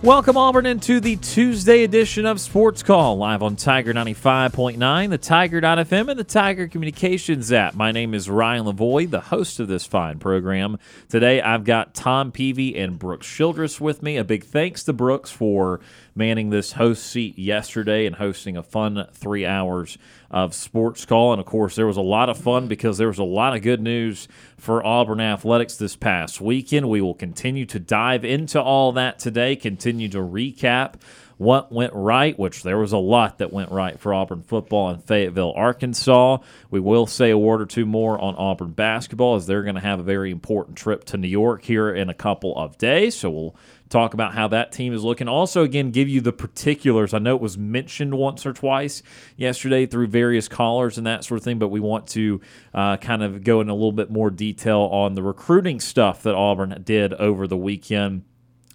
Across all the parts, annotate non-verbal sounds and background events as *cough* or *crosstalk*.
Welcome, Auburn, into the Tuesday edition of Sports Call, live on Tiger 95.9, the Tiger.fm, and the Tiger Communications app. My name is Ryan Lavoie, the host of this fine program. Today, I've got Tom Peavy and Brooks Childress with me. A big thanks to Brooks for manning this host seat yesterday and hosting a fun three hours of Sports Call. And of course, there was a lot of fun because there was a lot of good news for Auburn athletics this past weekend. We will continue to dive into all that today, continue to recap what went right, which there was a lot that went right for Auburn football in Fayetteville, Arkansas. We will say a word or two more on Auburn basketball as they're going to have a very important trip to New York here in a couple of days. So we'll talk about how that team is looking. Also, again, give you the particulars. I know it was mentioned once or twice yesterday through various callers and that sort of thing, but we want to uh, kind of go in a little bit more detail on the recruiting stuff that Auburn did over the weekend.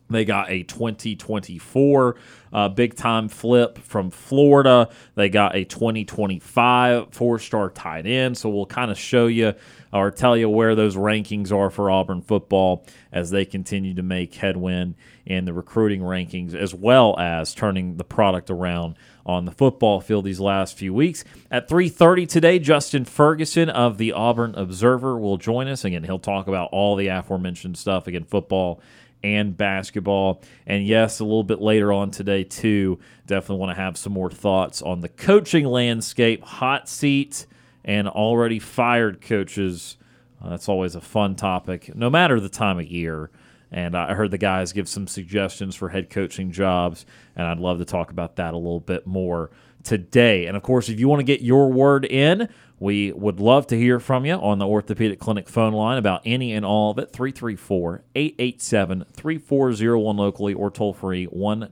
They got a 2024 uh, big time flip from Florida. They got a 2025 four star tight end. So we'll kind of show you or tell you where those rankings are for Auburn football as they continue to make headwind in the recruiting rankings, as well as turning the product around on the football field these last few weeks. At 3:30 today, Justin Ferguson of the Auburn Observer will join us. Again, he'll talk about all the aforementioned stuff again, football and basketball. And yes, a little bit later on today too, definitely want to have some more thoughts on the coaching landscape, hot seat and already fired coaches. Uh, that's always a fun topic, no matter the time of year. And I heard the guys give some suggestions for head coaching jobs, and I'd love to talk about that a little bit more today. And of course, if you want to get your word in, we would love to hear from you on the Orthopedic Clinic phone line about any and all of it. 334 887 3401 locally or toll free 1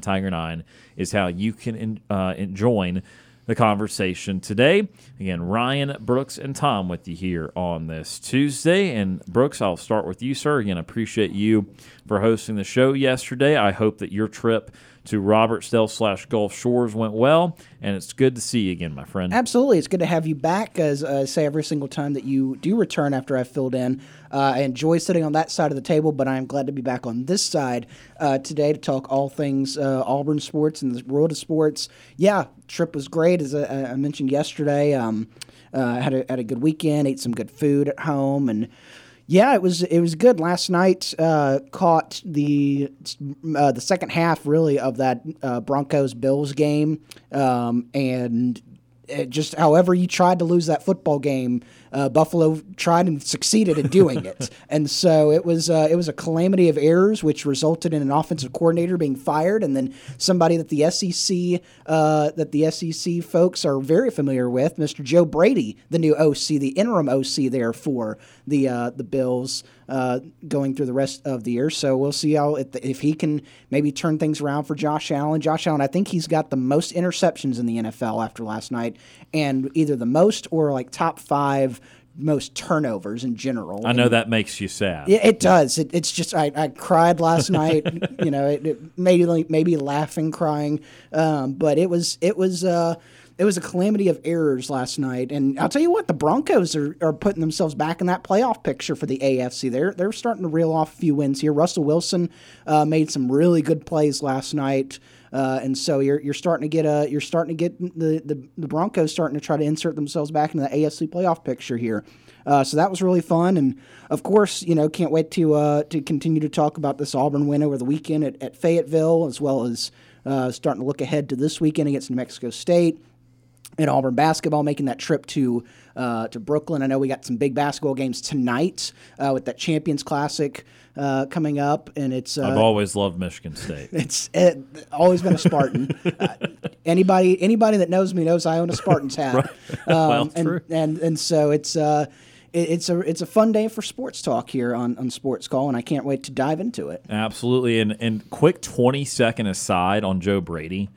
Tiger 9 is how you can uh, join the conversation today. Again, Ryan, Brooks, and Tom with you here on this Tuesday. And Brooks, I'll start with you, sir. Again, appreciate you for hosting the show yesterday. I hope that your trip to Robertsdale slash Gulf Shores went well, and it's good to see you again, my friend. Absolutely, it's good to have you back. As uh, say every single time that you do return after I've filled in, uh, I enjoy sitting on that side of the table, but I am glad to be back on this side uh, today to talk all things uh, Auburn sports and the world of sports. Yeah, trip was great, as I, I mentioned yesterday. Um, uh, had a had a good weekend, ate some good food at home, and yeah, it was it was good. Last night uh, caught the uh, the second half really of that uh, Broncos Bills game, um, and just however you tried to lose that football game, uh, Buffalo tried and succeeded in doing it, *laughs* and so it was uh, it was a calamity of errors, which resulted in an offensive coordinator being fired, and then somebody that the SEC uh, that the SEC folks are very familiar with, Mr. Joe Brady, the new OC, the interim OC there for the uh, the Bills uh, going through the rest of the year. So we'll see how if, if he can maybe turn things around for Josh Allen. Josh Allen, I think he's got the most interceptions in the NFL after last night, and either the most or like top five most turnovers in general. I know and that makes you sad. It, it does. It, it's just I, I cried last night. *laughs* you know, it, it maybe maybe laughing, crying, um, but it was it was. Uh, it was a calamity of errors last night. And I'll tell you what, the Broncos are, are putting themselves back in that playoff picture for the AFC. They're they're starting to reel off a few wins here. Russell Wilson uh, made some really good plays last night. Uh, and so you're you're starting to get a you're starting to get the, the, the Broncos starting to try to insert themselves back into the AFC playoff picture here. Uh, so that was really fun, and of course, you know, can't wait to uh, to continue to talk about this Auburn win over the weekend at, at Fayetteville, as well as uh, starting to look ahead to this weekend against New Mexico State and Auburn basketball making that trip to uh, to Brooklyn. I know we got some big basketball games tonight uh, with that Champions Classic uh, coming up, and it's I've uh, always loved Michigan State. *laughs* it's it, always been a Spartan. *laughs* uh, anybody anybody that knows me knows I own a Spartans hat. *laughs* Um, Well, and, true. and and so it's uh, it, it's a it's a fun day for sports talk here on on Sports Call, and I can't wait to dive into it. Absolutely. And and quick twenty second aside on Joe Brady,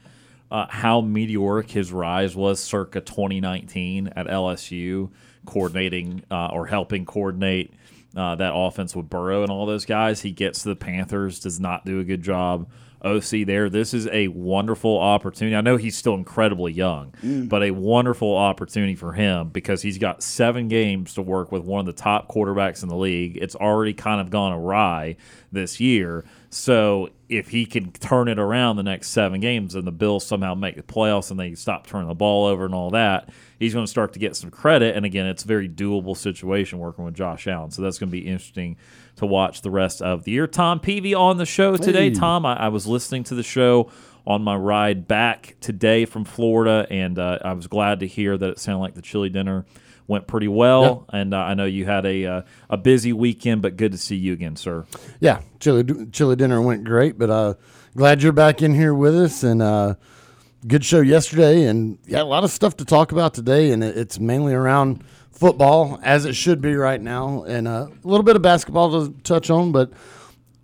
uh, how meteoric his rise was circa 2019 at LSU, coordinating uh, or helping coordinate uh, that offense with Burrow and all those guys. He gets to the Panthers, does not do a good job. OC there. This is a wonderful opportunity. I know he's still incredibly young, but a wonderful opportunity for him because he's got seven games to work with one of the top quarterbacks in the league. It's already kind of gone awry this year. So if he can turn it around the next seven games and the Bills somehow make the playoffs and they stop turning the ball over and all that, he's going to start to get some credit. And again, it's a very doable situation working with Josh Allen. So that's going to be interesting to watch the rest of the year. Tom Peavy on the show today. Hey. Tom, I, I was listening to the show on my ride back today from Florida, and uh, I was glad to hear that it sounded like the chili dinner went pretty well. And uh, I know you had a uh, a busy weekend, but good to see you again, sir. Yeah, chili chili dinner went great, but uh, glad you're back in here with us and uh, good show yesterday, and yeah, a lot of stuff to talk about today, and it- it's mainly around football as it should be right now, and uh, a little bit of basketball to touch on, but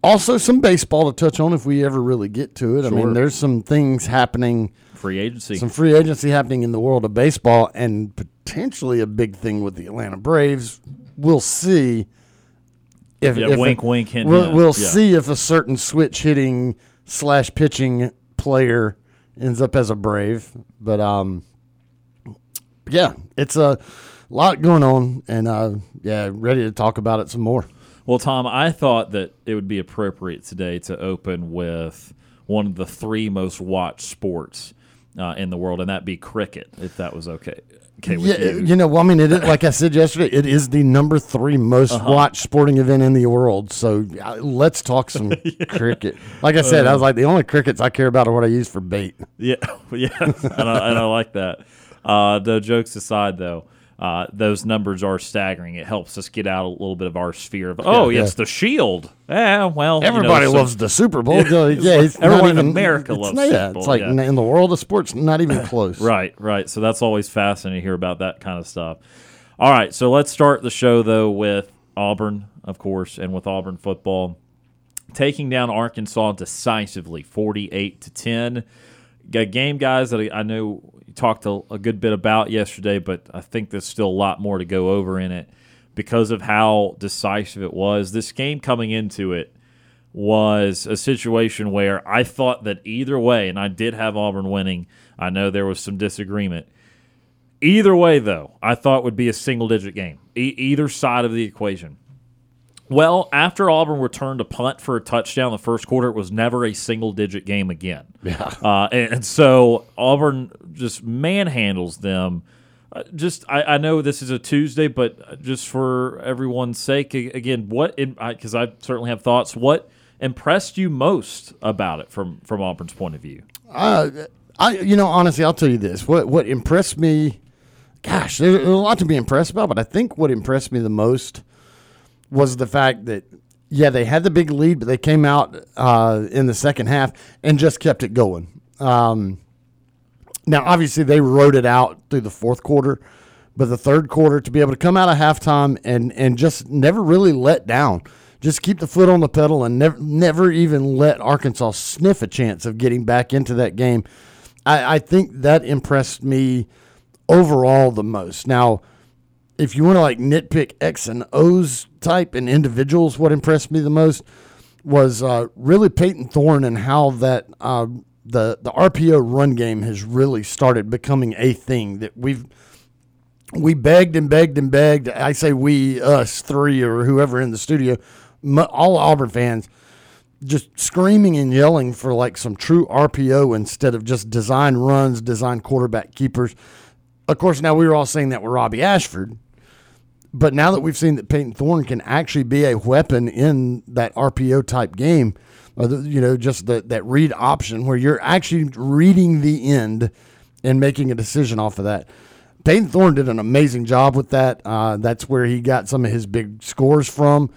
also some baseball to touch on if we ever really get to it. I mean, there's some things happening Free agency. some free agency happening in the world of baseball and potentially a big thing with the Atlanta Braves. We'll see if, Yeah, if wink, wink, hint, We'll, hint. we'll Yeah. see if a certain switch hitting slash pitching player ends up as a Brave. But um, yeah, it's a lot going on, and uh, yeah, ready to talk about it some more. Well, Tom, I thought that it would be appropriate today to open with one of the three most watched sports uh, in the world, and that be cricket, if that was okay. Okay with Yeah, you. you know, well, I mean, it, like I said yesterday, it is the number three most Uh-huh. watched sporting event in the world. So uh, let's talk some *laughs* cricket. Like I said, I Uh. was like, the only crickets I care about are what I use for bait. Yeah, *laughs* yeah, and I, and I like that. Uh, the jokes aside, though, uh, those numbers are staggering. It helps us get out a little bit of our sphere of oh, yeah. it's the Shield. Yeah, well, you know, Everybody so- loves the Super Bowl. *laughs* Yeah, Yeah, yeah everyone not in America it's loves not- Super yeah, Bowl, It's like yeah. in the world of sports, not even *laughs* close. Right, right. So that's always fascinating to hear about that kind of stuff. All right, so let's start the show though with Auburn, of course, and with Auburn football taking down Arkansas decisively, forty-eight to ten. A game, guys, that I know talked a, a good bit about yesterday, but I think there's still a lot more to go over in it because of how decisive it was. This game coming into it was a situation where I thought that either way, and I did have Auburn winning. I know there was some disagreement. Either way, though, I thought would be a single digit game, e- either side of the equation. Well, after Auburn returned a punt for a touchdown the first quarter, it was never a single digit game again. Yeah. Uh, and, and so Auburn just manhandles them. Uh, just, I, I know this is a Tuesday, but just for everyone's sake, again, what, because I, certainly have thoughts, what impressed you most about it from, from Auburn's point of view? Uh, I, you know, honestly, I'll tell you this. What what impressed me, gosh, there's a lot to be impressed about, but I think what impressed me the most was the fact that, yeah, they had the big lead, but they came out uh, in the second half and just kept it going. Um, now, obviously, they rode it out through the fourth quarter, but the third quarter to be able to come out of halftime and and just never really let down, just keep the foot on the pedal and never never even let Arkansas sniff a chance of getting back into that game. I, I think that impressed me overall the most. Now, if you want to like nitpick X and O's type and individuals, what impressed me the most was uh, really Payton Thorne and how that uh, the the RPO run game has really started becoming a thing that we've we begged and begged and begged. I say we, us three, or whoever in the studio, all Auburn fans, just screaming and yelling for like some true RPO instead of just design runs, design quarterback keepers. Of course, now we were all saying that with Robbie Ashford, but now that we've seen that Payton Thorne can actually be a weapon in that RPO type game, uh, you know, just the, that read option where you're actually reading the end and making a decision off of that. Payton Thorne did an amazing job with that. Uh, that's where he got some of his big scores from.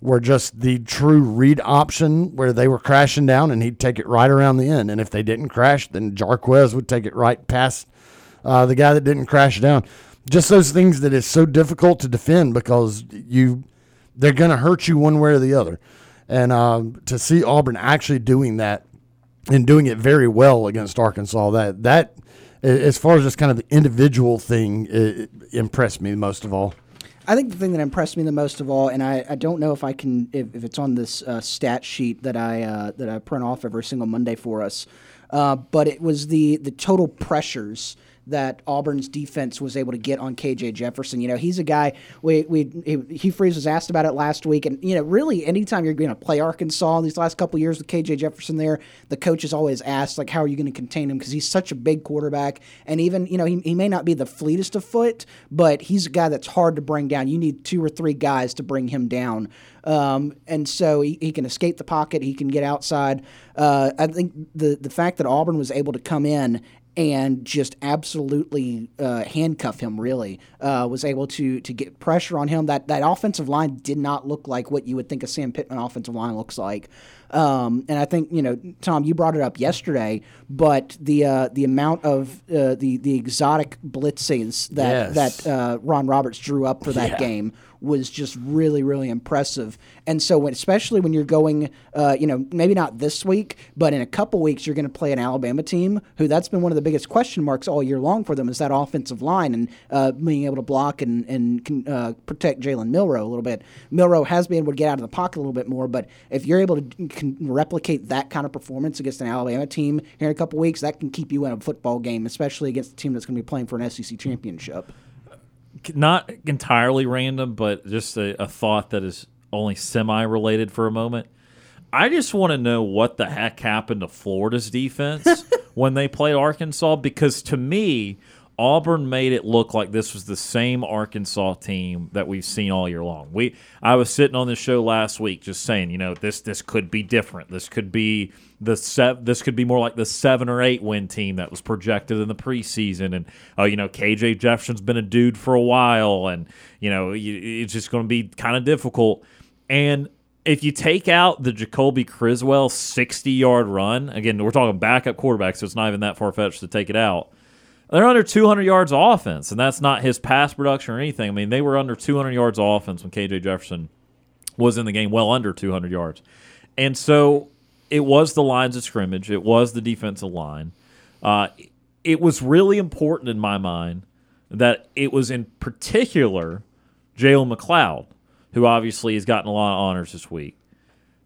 Were just the true read option where they were crashing down and he'd take it right around the end. And if they didn't crash, then Jarquez would take it right past uh, the guy that didn't crash down. Just those things that is so difficult to defend because you they're going to hurt you one way or the other. And um, to see Auburn actually doing that and doing it very well against Arkansas, that that as far as just kind of the individual thing, it impressed me most of all. I think the thing that impressed me the most of all, and I, I don't know if I can if, if it's on this uh, stat sheet that I uh, that I print off every single Monday for us, uh, but it was the the total pressures that Auburn's defense was able to get on KJ Jefferson. You know, he's a guy we we he, Hugh Freeze was asked about it last week, and you know, really, anytime you're going to play Arkansas in these last couple years with KJ Jefferson there, the coach is always asked like, how are you going to contain him because he's such a big quarterback, and even you know he, he may not be the fleetest of foot, but he's a guy that's hard to bring down. You need two or three guys to bring him down. Um, and so he, he, can escape the pocket. He can get outside. Uh, I think the the fact that Auburn was able to come in and just absolutely uh, handcuff him. Really uh, was able to to get pressure on him. That that offensive line did not look like what you would think a Sam Pittman offensive line looks like. Um, and I think you know, Tom, you brought it up yesterday, but the uh, the amount of uh, the the exotic blitzes that yes. that uh, Ron Roberts drew up for that yeah. game was just really, really impressive. And so, when, especially when you're going, uh, you know, maybe not this week, but in a couple weeks, you're going to play an Alabama team who that's been one of the biggest question marks all year long for them is that offensive line and uh, being able to block and and uh, protect Jalen Milroe a little bit. Milroe has been able to get out of the pocket a little bit more, but if you're able to replicate that kind of performance against an Alabama team here in a couple weeks, that can keep you in a football game, especially against a team that's going to be playing for an SEC championship not entirely random, but just a, a thought that is only semi related for a moment. I just want to know what the heck happened to Florida's defense *laughs* when they played Arkansas because to me, Auburn made it look like this was the same Arkansas team that we've seen all year long. We I was sitting on this show last week just saying, you know, this this could be different. This could be the sev- this could be more like the seven or eight win team that was projected in the preseason. And oh, you know, KJ Jefferson's been a dude for a while, and you know, it's just going to be kind of difficult. And if you take out the Jacoby Criswell 60 yard run, again, we're talking backup quarterback, so it's not even that far fetched to take it out they're under 200 yards offense, and that's not his pass production or anything. I mean, they were under 200 yards offense when KJ Jefferson was in the game, well under 200 yards. And so it was the lines of scrimmage, it was the defensive line. Uh, it was really important in my mind that it was in particular Jalen McLeod, who obviously has gotten a lot of honors this week,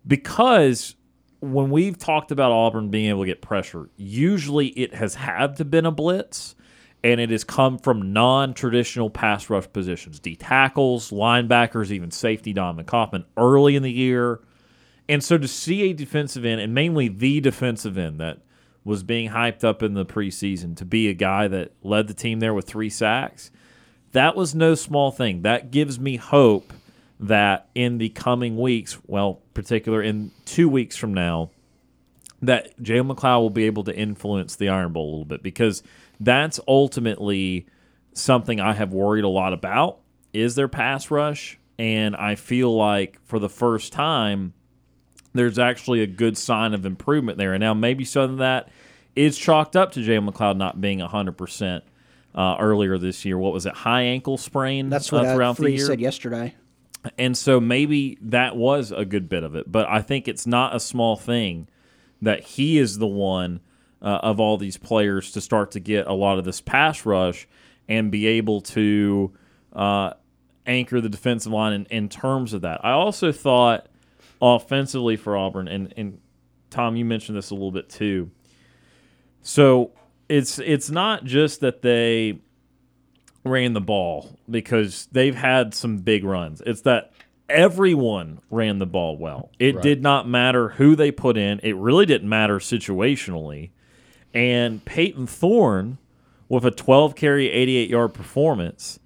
because when we've talked about Auburn being able to get pressure, usually it has had to been a blitz, and it has come from non-traditional pass rush positions, D tackles, linebackers, even safety Donovan Kaufman early in the year. And so to see a defensive end, and mainly the defensive end that was being hyped up in the preseason to be a guy that led the team there with three sacks, that was no small thing. That gives me hope that in the coming weeks, well, particular in two weeks from now, that Jalen McLeod will be able to influence the Iron Bowl a little bit because that's ultimately something I have worried a lot about is their pass rush. And I feel like for the first time, there's actually a good sign of improvement there. And now maybe some of that is chalked up to Jalen McLeod not being 100% uh, earlier this year. What was it? High ankle sprain? That's what uh, throughout the year? said yesterday. And so maybe that was a good bit of it. But I think it's not a small thing that he is the one uh, of all these players to start to get a lot of this pass rush and be able to uh, anchor the defensive line in, in, terms of that. I also thought offensively for Auburn, and, and Tom, you mentioned this a little bit too. So it's it's not just that they ran the ball because they've had some big runs. It's that everyone ran the ball well. It right. did not matter who they put in. It really didn't matter situationally. And Payton Thorne, with a 12 carry, 88 yard performance,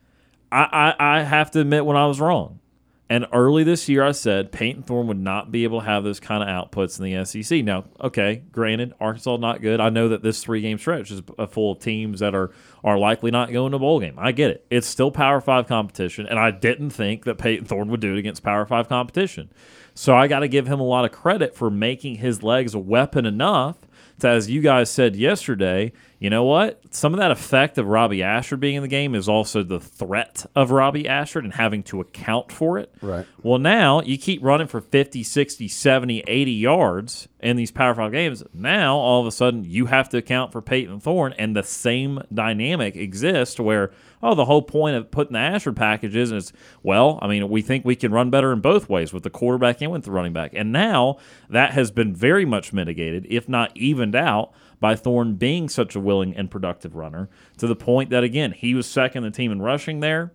I, I, I have to admit when I was wrong. And early this year, I said Payton Thorne would not be able to have those kind of outputs in the SEC. Now, okay, granted, Arkansas not good. I know that this three game stretch is full of teams that are are likely not going to bowl game. I get it. It's still Power Five competition, and I didn't think that Payton Thorne would do it against Power Five competition. So I got to give him a lot of credit for making his legs a weapon enough to, as you guys said yesterday, you know what? Some of that effect of Robbie Ashford being in the game is also the threat of Robbie Ashford and having to account for it. Right. Well, now you keep running for 50, 60, 70, 80 yards in these Power Five games. Now, all of a sudden, you have to account for Payton Thorne, and the same dynamic exists where, oh, the whole point of putting the Ashford package is, is well, I mean, we think we can run better in both ways with the quarterback and with the running back. And now that has been very much mitigated, if not evened out by Thorne being such a willing and productive runner to the point that, again, he was second the team in rushing there.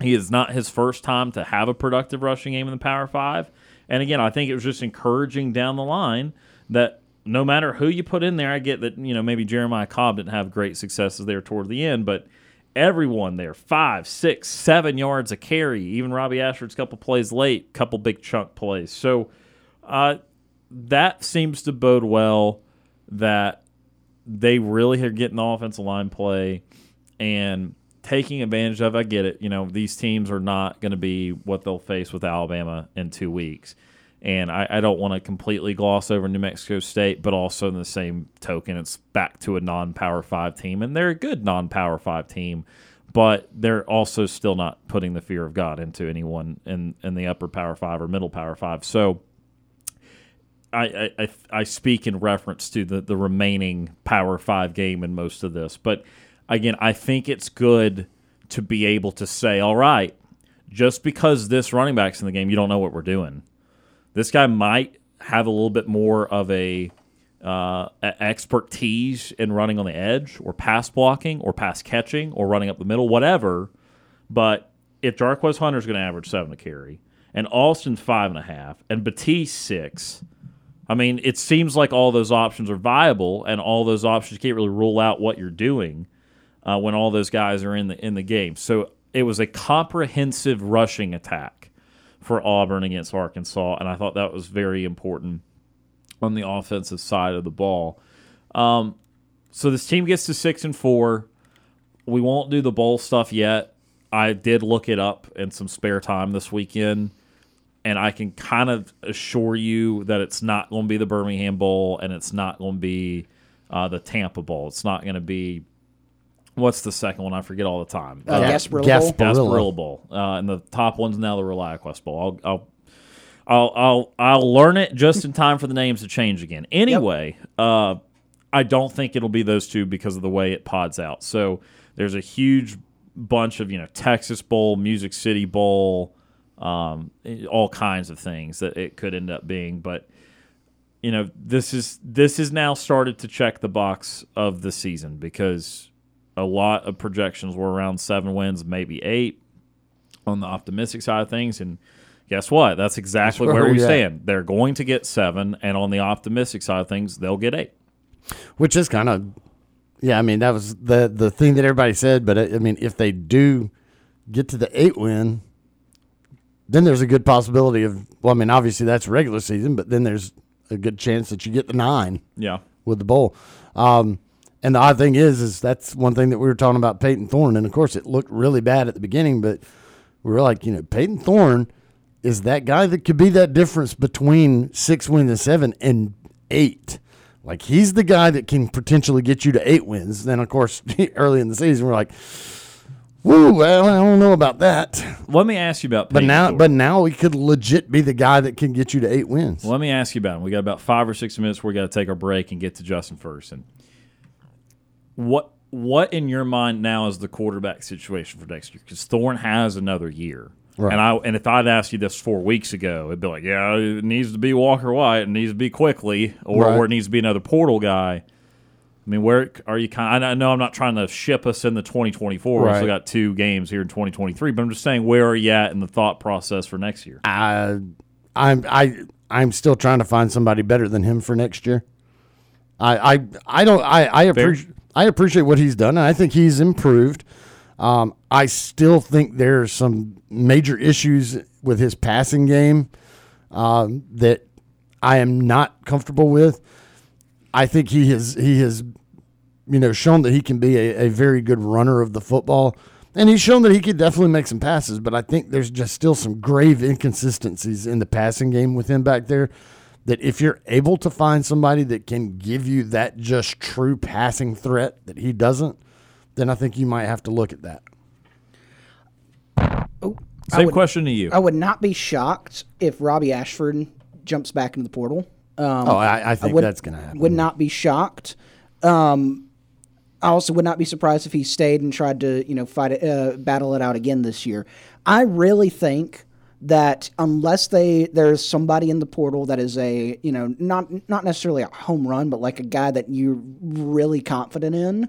He is not his first time to have a productive rushing game in the Power Five. And again, I think it was just encouraging down the line that no matter who you put in there, I get that, you know, maybe Jeremiah Cobb didn't have great successes there toward the end, but everyone there, five, six, seven yards a carry, even Robbie Ashford's couple plays late, couple big chunk plays. So uh, that seems to bode well that they really are getting the offensive line play and taking advantage of. I get it. You know, these teams are not going to be what they'll face with Alabama in two weeks. And I, I don't want to completely gloss over New Mexico State, but also in the same token, it's back to a non power five team. And they're a good non power five team, but they're also still not putting the fear of God into anyone in, in the upper power five or middle power five. So I, I, I speak in reference to the, the remaining Power Five game in most of this. But again, I think it's good to be able to say, all right, just because this running back's in the game, you don't know what we're doing. This guy might have a little bit more of a uh, expertise in running on the edge or pass blocking or pass catching or running up the middle, whatever. But if Jarquez Hunter's going to average seven to carry and Alston's five and a half and Batiste six, I mean, it seems like all those options are viable, and all those options can't really rule out what you're doing uh, when all those guys are in the in the game. So it was a comprehensive rushing attack for Auburn against Arkansas, and I thought that was very important on the offensive side of the ball. Um, so this team gets to six and four. We won't do the bowl stuff yet. I did look it up in some spare time this weekend and I can kind of assure you that it's not going to be the Birmingham Bowl and it's not going to be uh, the Tampa Bowl. It's not going to be what's the second one? I forget all the time. Uh, Gasparilla Gasparilla. Bowl. Gasparilla Bowl, uh, and the top one's now the ReliaQuest Bowl. I'll, I'll I'll I'll I'll learn it just in time for the names to change again. Anyway, uh, I don't think it'll be those two because of the way it pods out. So there's a huge bunch of you know Texas Bowl, Music City Bowl, um, all kinds of things that it could end up being. But you know this is this is now started to check the box of the season because a lot of projections were around seven wins, maybe eight on the optimistic side of things, and guess what? That's exactly That's where, where we we at. stand. They're going to get seven, and on the optimistic side of things, they'll get eight. which is kind of yeah i mean that was the the thing that everybody said but i I mean if they do get to the eight win then there's a good possibility of well i mean obviously that's regular season but then there's a good chance that you get the nine Yeah, with the bowl. Um, and the odd thing is is that's one thing that we were talking about payton thorne and of course it looked really bad at the beginning but we were like you know payton thorne is that guy that could be that difference between six wins and seven and eight. Like he's the guy that can potentially get you to eight wins. Then of course *laughs* early in the season we're like, "Woo, well, I don't know about that." let me ask you about. But Payton now, but now he could legit be the guy that can get you to eight wins. Let me ask you about him. We got about five or six minutes. We got to take our break and get to Justin Ferguson. What what in your mind now is the quarterback situation for next year? Because Thorne has another year, Right. and I and if I'd asked you this four weeks ago, it'd be like, yeah, it needs to be Walker White, it needs to be quickly, or, Right. or it needs to be another portal guy. I mean, where are you kind? I know I'm not trying to ship us in the 2024. We Right. still got two games here in 2023, but I'm just saying, where are you at in the thought process for next year? I, I'm I I'm still trying to find somebody better than him for next year. I I, I don't I I appreciate I appreciate what he's done, and I think he's improved. Um, I still think there's some major issues with his passing game um, that I am not comfortable with. I think he has he has, you you know, shown that he can be a, a very good runner of the football. And he's shown that he could definitely make some passes, but I think there's just still some grave inconsistencies in the passing game with him back there. That if you're able to find somebody that can give you that just true passing threat that he doesn't, then I think you might have to look at that. Oh, Same would- question to you. I would not be shocked if Robbie Ashford jumps back into the portal. Um, Oh, I, I think would- that's going to happen. Would not be shocked. Um, I also would not be surprised if he stayed and tried to, you know, fight it, uh, battle it out again this year. I really think that unless they there's somebody in the portal that is a, you know, not not necessarily a home run, but like a guy that you're really confident in,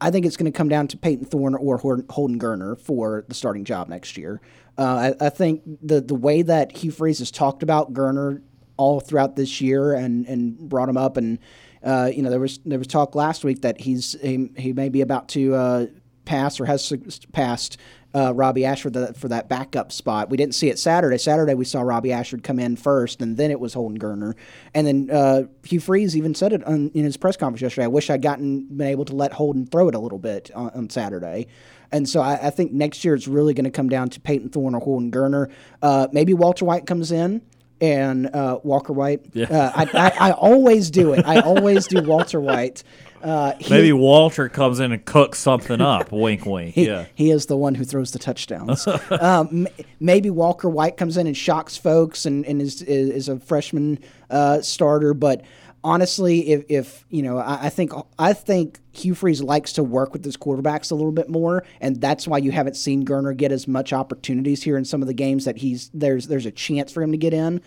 I think it's going to come down to Payton Thorne or Holden Geiner for the starting job next year. Uh, I, I think the the way that Hugh Freeze has talked about Geiner all throughout this year and and brought him up and uh, you know there was there was talk last week that he's he, he may be about to uh, pass or has passed uh, Robbie Ashford that, for that backup spot. We didn't see it Saturday. Saturday we saw Robbie Ashford come in first, and then it was Holden Geiner. And then uh, Hugh Freeze even said it on, in his press conference yesterday. I wish I'd gotten been able to let Holden throw it a little bit on, on Saturday. And so I, I think next year it's really going to come down to Payton Thorne or Holden Geiner. Uh, maybe Walter White comes in and uh, Walker White. Yeah. Uh, I, I, I always do it. I always do Walter White. Uh, he- Maybe Walter comes in and cooks something up. wink, wink. he, Yeah. he is the one who throws the touchdowns. *laughs* um, maybe Walker White comes in and shocks folks and, and is, is is a freshman uh, starter. But honestly, if, if you know, I, I think I think Hugh Freeze likes to work with his quarterbacks a little bit more, and that's why you haven't seen Geiner get as much opportunities here in some of the games that he's there's there's a chance for him to get in.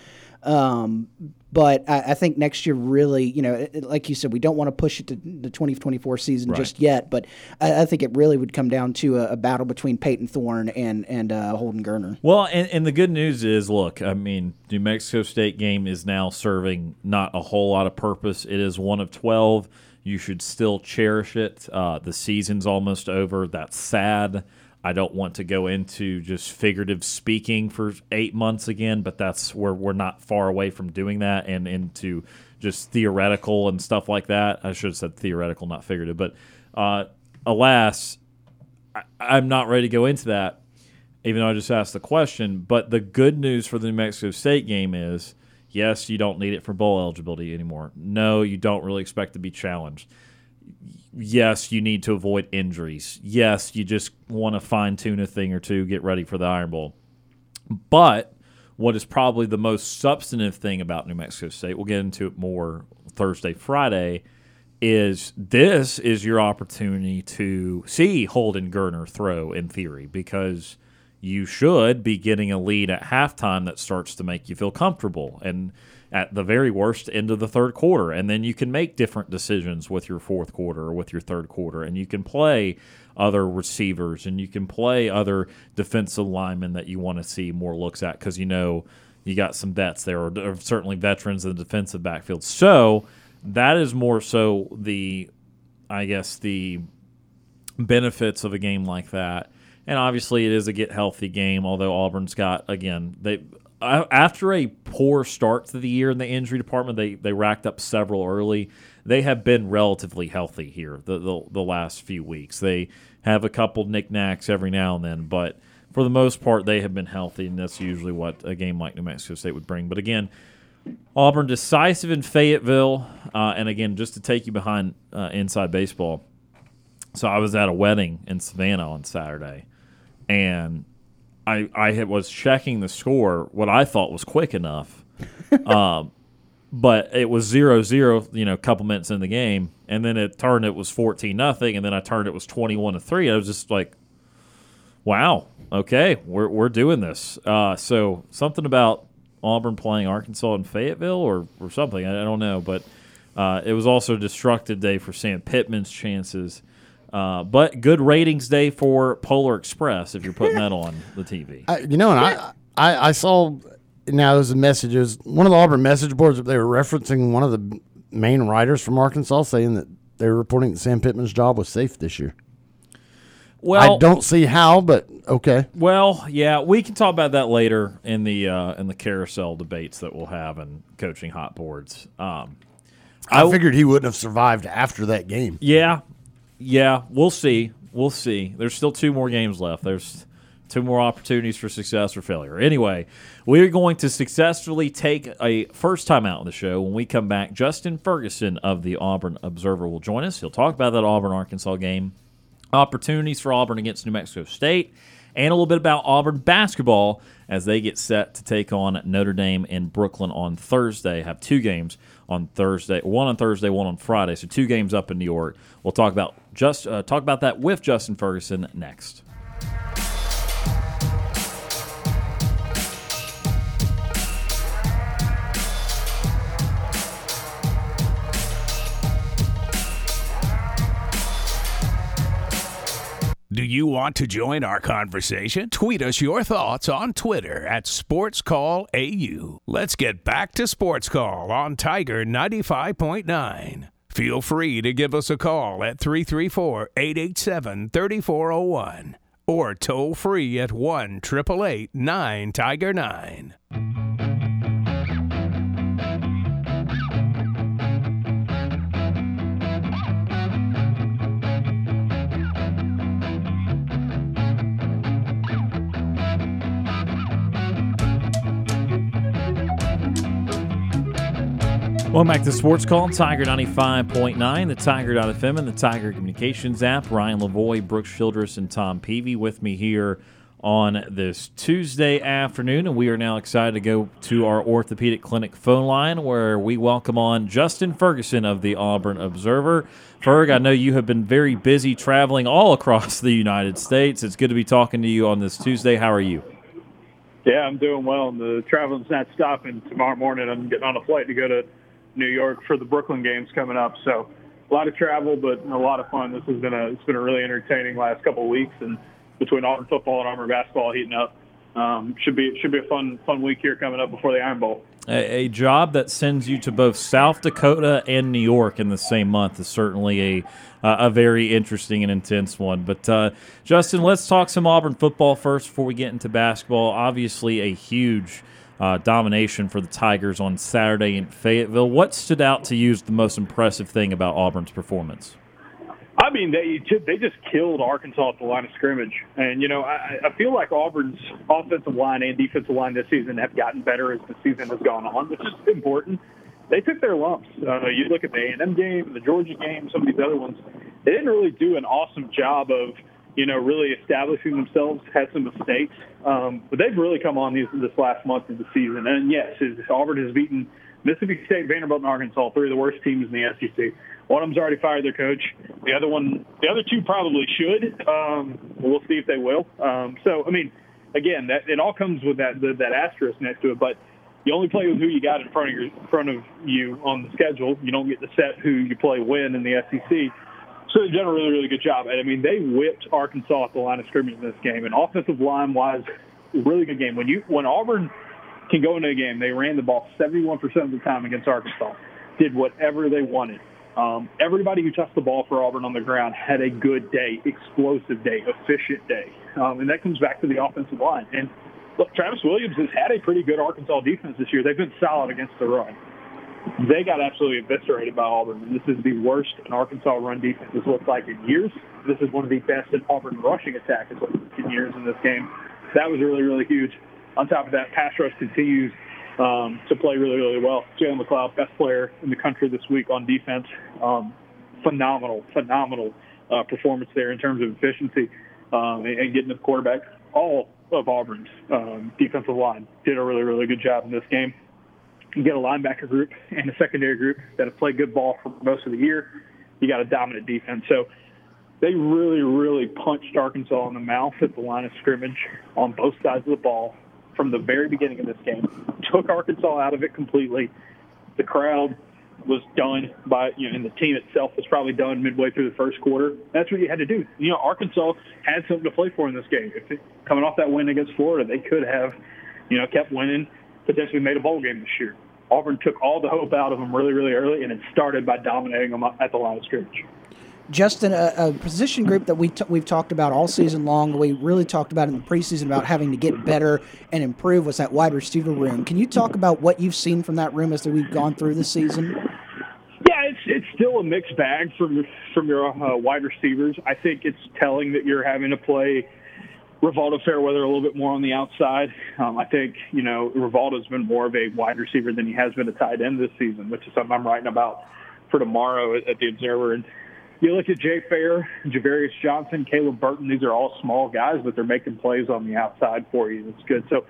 Um, but I, I think next year, really, you know, it- like you said, we don't want to push it to the 2024 season Right. just yet. But I, I think it really would come down to a, a battle between Payton Thorne and and uh, Holden Geiner. Well, and, and the good news is, look, I mean, New Mexico State game is now serving not a whole lot of purpose. It is one of 12. You should still cherish it. Uh, the season's almost over. That's sad. I don't want to go into just figurative speaking for eight months again, but that's where we're not far away from doing that and into just theoretical and stuff like that. I should have said theoretical, not figurative. But uh, alas, I, I'm not ready to go into that even though I just asked the question. But the good news for the New Mexico State game is yes, you don't need it for bowl eligibility anymore. No, you don't really expect to be challenged. Yes, you need to avoid injuries. Yes, you just want to fine tune a thing or two, get ready for the Iron Bowl. But what is probably the most substantive thing about New Mexico State, we'll get into it more Thursday, Friday, is this is your opportunity to see Holden Geiner throw in theory because you should be getting a lead at halftime that starts to make you feel comfortable and at the very worst end of the third quarter and then you can make different decisions with your fourth quarter or with your third quarter and you can play other receivers and you can play other defensive linemen that you want to see more looks at because you know you got some vets there or, or certainly veterans in the defensive backfield so that is more so the i guess the benefits of a game like that. And obviously, it is a get healthy game. Although Auburn's got again, they after a poor start to the year in the injury department, they they racked up several early. They have been relatively healthy here the the, the last few weeks. They have a couple knickknacks every now and then, but for the most part, they have been healthy, and that's usually what a game like New Mexico State would bring. But again, Auburn decisive in Fayetteville, uh, and again, just to take you behind uh, inside baseball. So I was at a wedding in Savannah on Saturday, and I I had, was checking the score, what I thought was quick enough, *laughs* um, but it was zero zero. You know, a couple minutes in the game, and then it turned. It was fourteen nothing, and then I turned. It was twenty one to three. I was just like, wow, okay, we're we're doing this. Uh, so something about Auburn playing Arkansas in Fayetteville or or something. I, I don't know, but uh, it was also a destructive day for Sam Pittman's chances. Uh, but good ratings day for Polar Express if you're putting that on *laughs* the TV. I, you know, and I, I I saw now there's a message. It was one of the Auburn message boards. They were referencing one of the main writers from Arkansas saying that they were reporting that Sam Pittman's job was safe this year. Well, I don't see how, but okay. Well, yeah, we can talk about that later in the uh, in the carousel debates that we'll have and coaching hot boards. Um, I, figured he wouldn't have survived after that game. yeah, Yeah, we'll see. We'll see. There's still two more games left. There's two more opportunities for success or failure. Anyway, we're going to successfully take a first time out on the show. When we come back, Justin Ferguson of the Auburn Observer will join us. He'll talk about that Auburn Arkansas game, opportunities for Auburn against New Mexico State, and a little bit about Auburn basketball as they get set to take on Notre Dame in Brooklyn on Thursday. Have two games on Thursday, one on Thursday, one on Friday. So two games up in New York. We'll talk about just uh, talk about that with Justin Ferguson next. Do you want to join our conversation? Tweet us your thoughts on Twitter at SportsCallAU. Let's get back to Sports Call on Tiger 95.9. Feel free to give us a call at 334 887 3401 or toll free at 1 888 9 Tiger 9. Welcome back to Sports Call, Tiger 95.9, the Tiger.fm, and the Tiger Communications app. Ryan Lavoie, Brooks Childress, and Tom Peavy with me here on this Tuesday afternoon. And we are now excited to go to our orthopedic clinic phone line where we welcome on Justin Ferguson of the Auburn Observer. Ferg, I know you have been very busy traveling all across the United States. It's good to be talking to you on this Tuesday. How are you? Yeah, I'm doing well. And the traveling's not stopping. Tomorrow morning, I'm getting on a flight to go to New York for the Brooklyn games coming up. So a lot of travel, but a lot of fun. This has been a it's been a really entertaining last couple of weeks, and between Auburn football and Auburn basketball heating up, um, should be should be a fun fun week here coming up before the Iron Bowl. A, a, job that sends you to both South Dakota and New York in the same month is certainly a uh, a very interesting and intense one. But uh, Justin, let's talk some Auburn football first before we get into basketball. Obviously, a huge uh, domination for the Tigers on Saturday in Fayetteville. What stood out to you as the most impressive thing about Auburn's performance? I mean, they they just killed Arkansas at the line of scrimmage, and you know I, I feel like Auburn's offensive line and defensive line this season have gotten better as the season has gone on, which is important. They took their lumps. Uh, you look at the A&M game, the Georgia game, some of these other ones. They didn't really do an awesome job of you know, really establishing themselves, had some mistakes. Um, but they've really come on these, this last month of the season. And yes, Auburn has beaten Mississippi State, Vanderbilt, and Arkansas, three of the worst teams in the SEC. One of them's already fired their coach. The other one, the other two probably should. Um, we'll see if they will. Um, so, I mean, again, that it all comes with that the, that asterisk next to it. But you only play with who you got in front of your in front of you on the schedule. You don't get to set who you play when in the SEC. So they've done a really, really good job. And I mean, they whipped Arkansas at the line of scrimmage in this game. And offensive line wise, really good game. When you when Auburn can go into a game, they ran the ball 71% of the time against Arkansas, did whatever they wanted. Um, everybody who touched the ball for Auburn on the ground had a good day, explosive day, efficient day. Um, and that comes back to the offensive line. And look, Travis Williams has had a pretty good Arkansas defense this year. They've been solid against the run they got absolutely eviscerated by Auburn. And this is the worst an Arkansas run defense has looked like in years. This is one of the best in Auburn rushing attack has looked in years in this game. That was really, really huge. On top of that, pass rush continues um, to play really, really well. Jalen McLeod, best player in the country this week on defense. Um, phenomenal, phenomenal uh, performance there in terms of efficiency um, and, and, getting the quarterback. All of Auburn's um, defensive line did a really, really good job in this game. You get a linebacker group and a secondary group that have played good ball for most of the year. You got a dominant defense. So they really, really punched Arkansas in the mouth at the line of scrimmage on both sides of the ball from the very beginning of this game. Took Arkansas out of it completely. The crowd was done by you know, and the team itself was probably done midway through the first quarter. That's what you had to do. You know, Arkansas had something to play for in this game. If it, coming off that win against Florida, they could have, you know, kept winning, potentially made a bowl game this year. Auburn took all the hope out of them really, really early, and it started by dominating them at the line of scrimmage. Justin, a, a position group that we t- we've talked about all season long, we really talked about in the preseason about having to get better and improve was that wide receiver room. Can you talk about what you've seen from that room as we've gone through the season? Yeah, it's it's still a mixed bag from from your uh, wide receivers. I think it's telling that you're having to play Rivaldo Fairweather a little bit more on the outside. Um, I think you know Rivaldo's been more of a wide receiver than he has been a tight end this season, which is something I'm writing about for tomorrow at, the Observer. And you look at Jay Fair, Javarius Johnson, Caleb Burton. These are all small guys, but they're making plays on the outside for you. It's good. So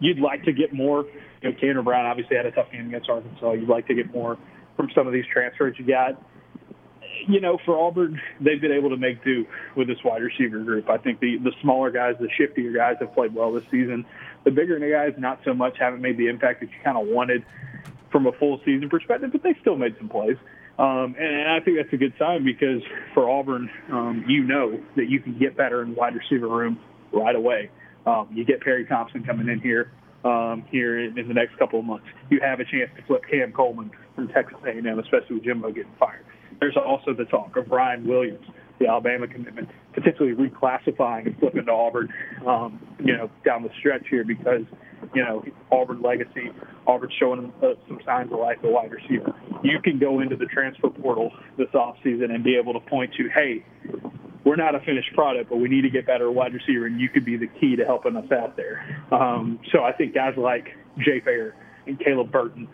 you'd like to get more. You know, Tanner Brown obviously had a tough game against Arkansas. You'd like to get more from some of these transfers you got. You know, for Auburn, they've been able to make do with this wide receiver group. I think the the smaller guys, the shiftier guys, have played well this season. The bigger guys, not so much, haven't made the impact that you kind of wanted from a full season perspective, but they still made some plays. Um, and, and I think that's a good sign because for Auburn, um, you know that you can get better in wide receiver room right away. Um, you get Perry Thompson coming in here um, here in, in the next couple of months. You have a chance to flip Cam Coleman from Texas A&M, especially with Jimbo getting fired. There's also the talk of Ryan Williams, the Alabama commitment, potentially reclassifying and flipping to Auburn, um, you know, down the stretch here because, you know, Auburn legacy, Auburn showing uh, some signs of life at wide receiver. You can go into the transfer portal this offseason and be able to point to, hey, we're not a finished product, but we need to get better wide receiver, and you could be the key to helping us out there. Um, so I think guys like Jay Fair and Caleb Burton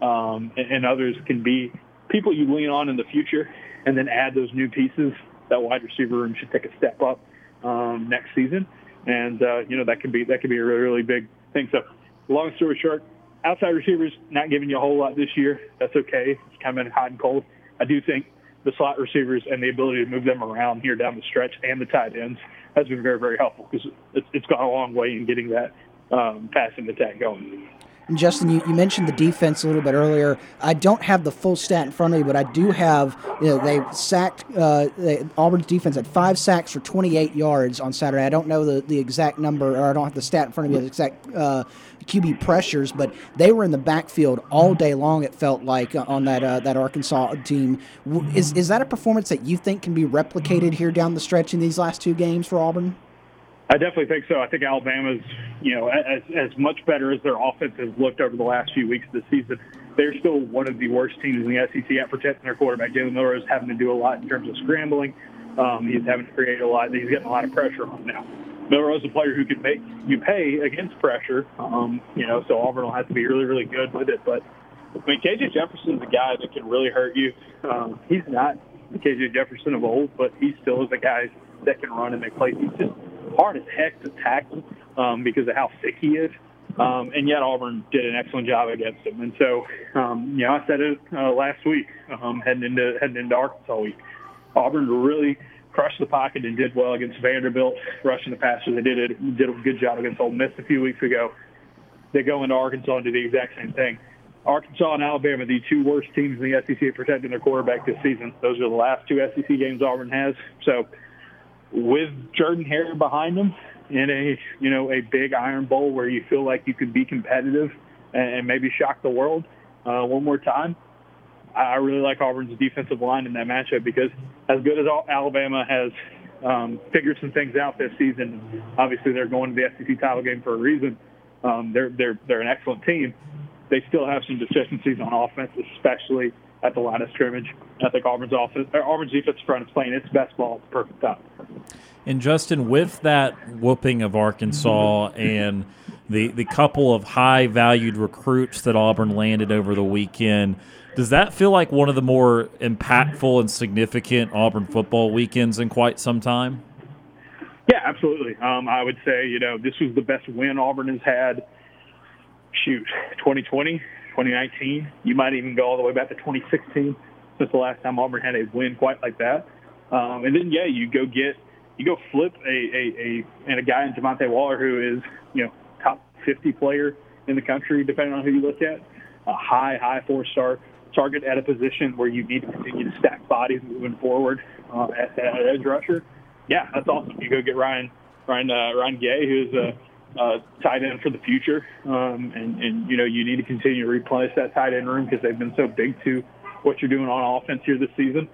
um, and, and others can be people you lean on in the future, and then add those new pieces. That wide receiver room should take a step up um, next season, and uh, you know that could be that could be a really really big thing. So, long story short, outside receivers not giving you a whole lot this year. That's okay. It's kind of been hot and cold. I do think the slot receivers and the ability to move them around here down the stretch and the tight ends has been very, very helpful because it's, it's gone a long way in getting that um, passing attack going. Justin, you, you mentioned the defense a little bit earlier. I don't have the full stat in front of me, but I do have, you know, they sacked, uh, they, Auburn's defense had five sacks for 28 yards on Saturday. I don't know the, the exact number, or I don't have the stat in front of me, the exact uh, QB pressures, but they were in the backfield all day long, it felt like, uh, on that uh, that Arkansas team. Is, is that a performance that you think can be replicated here down the stretch in these last two games for Auburn? I definitely think so. I think Alabama's, you know, as, as much better as their offense has looked over the last few weeks of the season, they're still one of the worst teams in the SEC at protecting their quarterback. Jalen Milroe is having to do a lot in terms of scrambling. Um, he's having to create a lot. He's getting a lot of pressure on now. Milroe is a player who can make you pay against pressure. Um, you know, so Auburn will have to be really, really good with it. But I mean, KJ Jefferson's a guy that can really hurt you. Um, he's not KJ Jefferson of old, but he still is a guy that can run and make plays. He's just hard as heck to tackle um, because of how thick he is. Um, and yet Auburn did an excellent job against him. And so, um, you know, I said it uh, last week, um, heading into heading into Arkansas week. Auburn really crushed the pocket and did well against Vanderbilt, rushing the passer. They did it did a good job against Ole Miss a few weeks ago. They go into Arkansas and do the exact same thing. Arkansas and Alabama, the two worst teams in the SEC protecting their quarterback this season. Those are the last two SEC games Auburn has. So with Jordan Hare behind them in a you know a big Iron Bowl where you feel like you could be competitive and, maybe shock the world uh, one more time. I really like Auburn's defensive line in that matchup because as good as Alabama has um, figured some things out this season, obviously they're going to the SEC title game for a reason. Um, they're they're they're an excellent team. They still have some deficiencies on offense, especially at the line of scrimmage. I think Auburn's offense, Auburn's defense front is playing its best ball at the perfect time. And Justin, with that whooping of Arkansas and the the couple of high valued recruits that Auburn landed over the weekend, does that feel like one of the more impactful and significant Auburn football weekends in quite some time? Yeah, absolutely. Um, I would say you know this was the best win Auburn has had. Shoot, 2020, 2019. You might even go all the way back to 2016 since the last time Auburn had a win quite like that. Um, and then yeah, you go get you go flip a a, a and a guy in Javonte Waller who is you know top 50 player in the country depending on who you look at, a high high four star target at a position where you need to continue to stack bodies moving forward uh, at, at edge rusher. Yeah, that's awesome. You go get Ryan Ryan uh, Ryan Ghea who's a uh, tight end for the future. Um, and, and, you know, you need to continue to replenish that tight end room because they've been so big to what you're doing on offense here this season.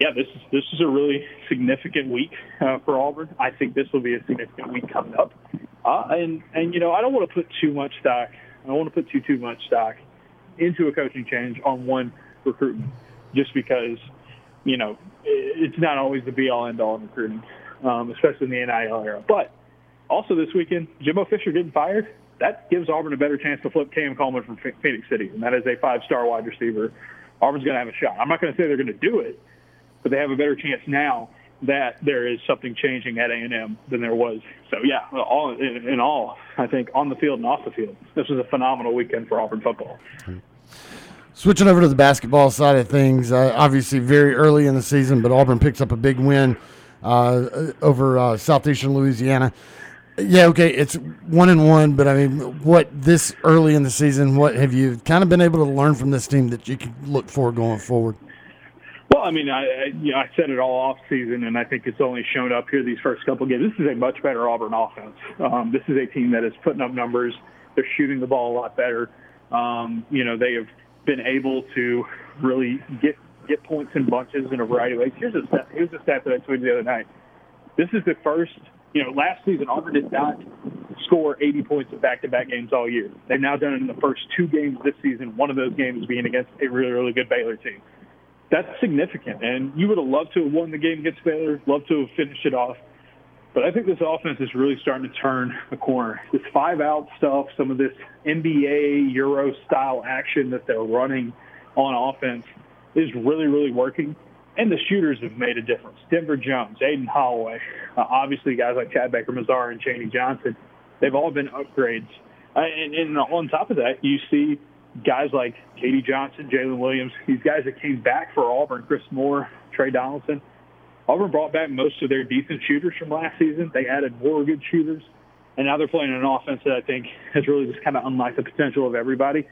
Yeah, this is this is a really significant week uh, for Auburn. I think this will be a significant week coming up. Uh, and and you know, I don't want to put too much stock. I don't want to put too too much stock into a coaching change on one recruitment. just because you know it's not always the be all end all in recruiting, um, especially in the NIL era. But also this weekend, Jimbo Fisher getting fired. That gives Auburn a better chance to flip Cam Coleman from Phenix City, and that is a five-star wide receiver. Auburn's going to have a shot. I'm not going to say they're going to do it, but they have a better chance now that there is something changing at A&M than there was. So yeah, all in, in all, I think on the field and off the field, this was a phenomenal weekend for Auburn football. Switching over to the basketball side of things, uh, obviously very early in the season, but Auburn picks up a big win uh, over uh, Southeastern Louisiana. Yeah, okay, it's one and one, but I mean, what this early in the season, what have you kind of been able to learn from this team that you can look for going forward? Well, I mean, I, you know, I said it all off season, and I think it's only shown up here these first couple games. This is a much better Auburn offense. Um, this is a team that is putting up numbers. They're shooting the ball a lot better. Um, you know, they have been able to really get get points in bunches in a variety of ways. Here's a stat, here's a stat that I tweeted the other night. This is the first. You know, last season Auburn did not score 80 points in back-to-back games all year. They've now done it in the first two games this season. One of those games being against a really, really good Baylor team. That's significant, and you would have loved to have won the game against Baylor, loved to have finished it off. But I think this offense is really starting to turn the corner. This five out stuff, some of this NBA Euro style action that they're running on offense is really, really working. And the shooters have made a difference. Denver Jones, Aden Holloway, uh, obviously guys like Chad Baker-Mazara and Chaney Johnson, they've all been upgrades. Uh, and, and on top of that, you see guys like K.D. Johnson, Jaylin Williams, these guys that came back for Auburn, Chris Moore, Tre Donaldson – Auburn brought back most of their decent shooters from last season. They added more good shooters, and now they're playing an offense that I think has really just kind of unlocked the potential of everybody.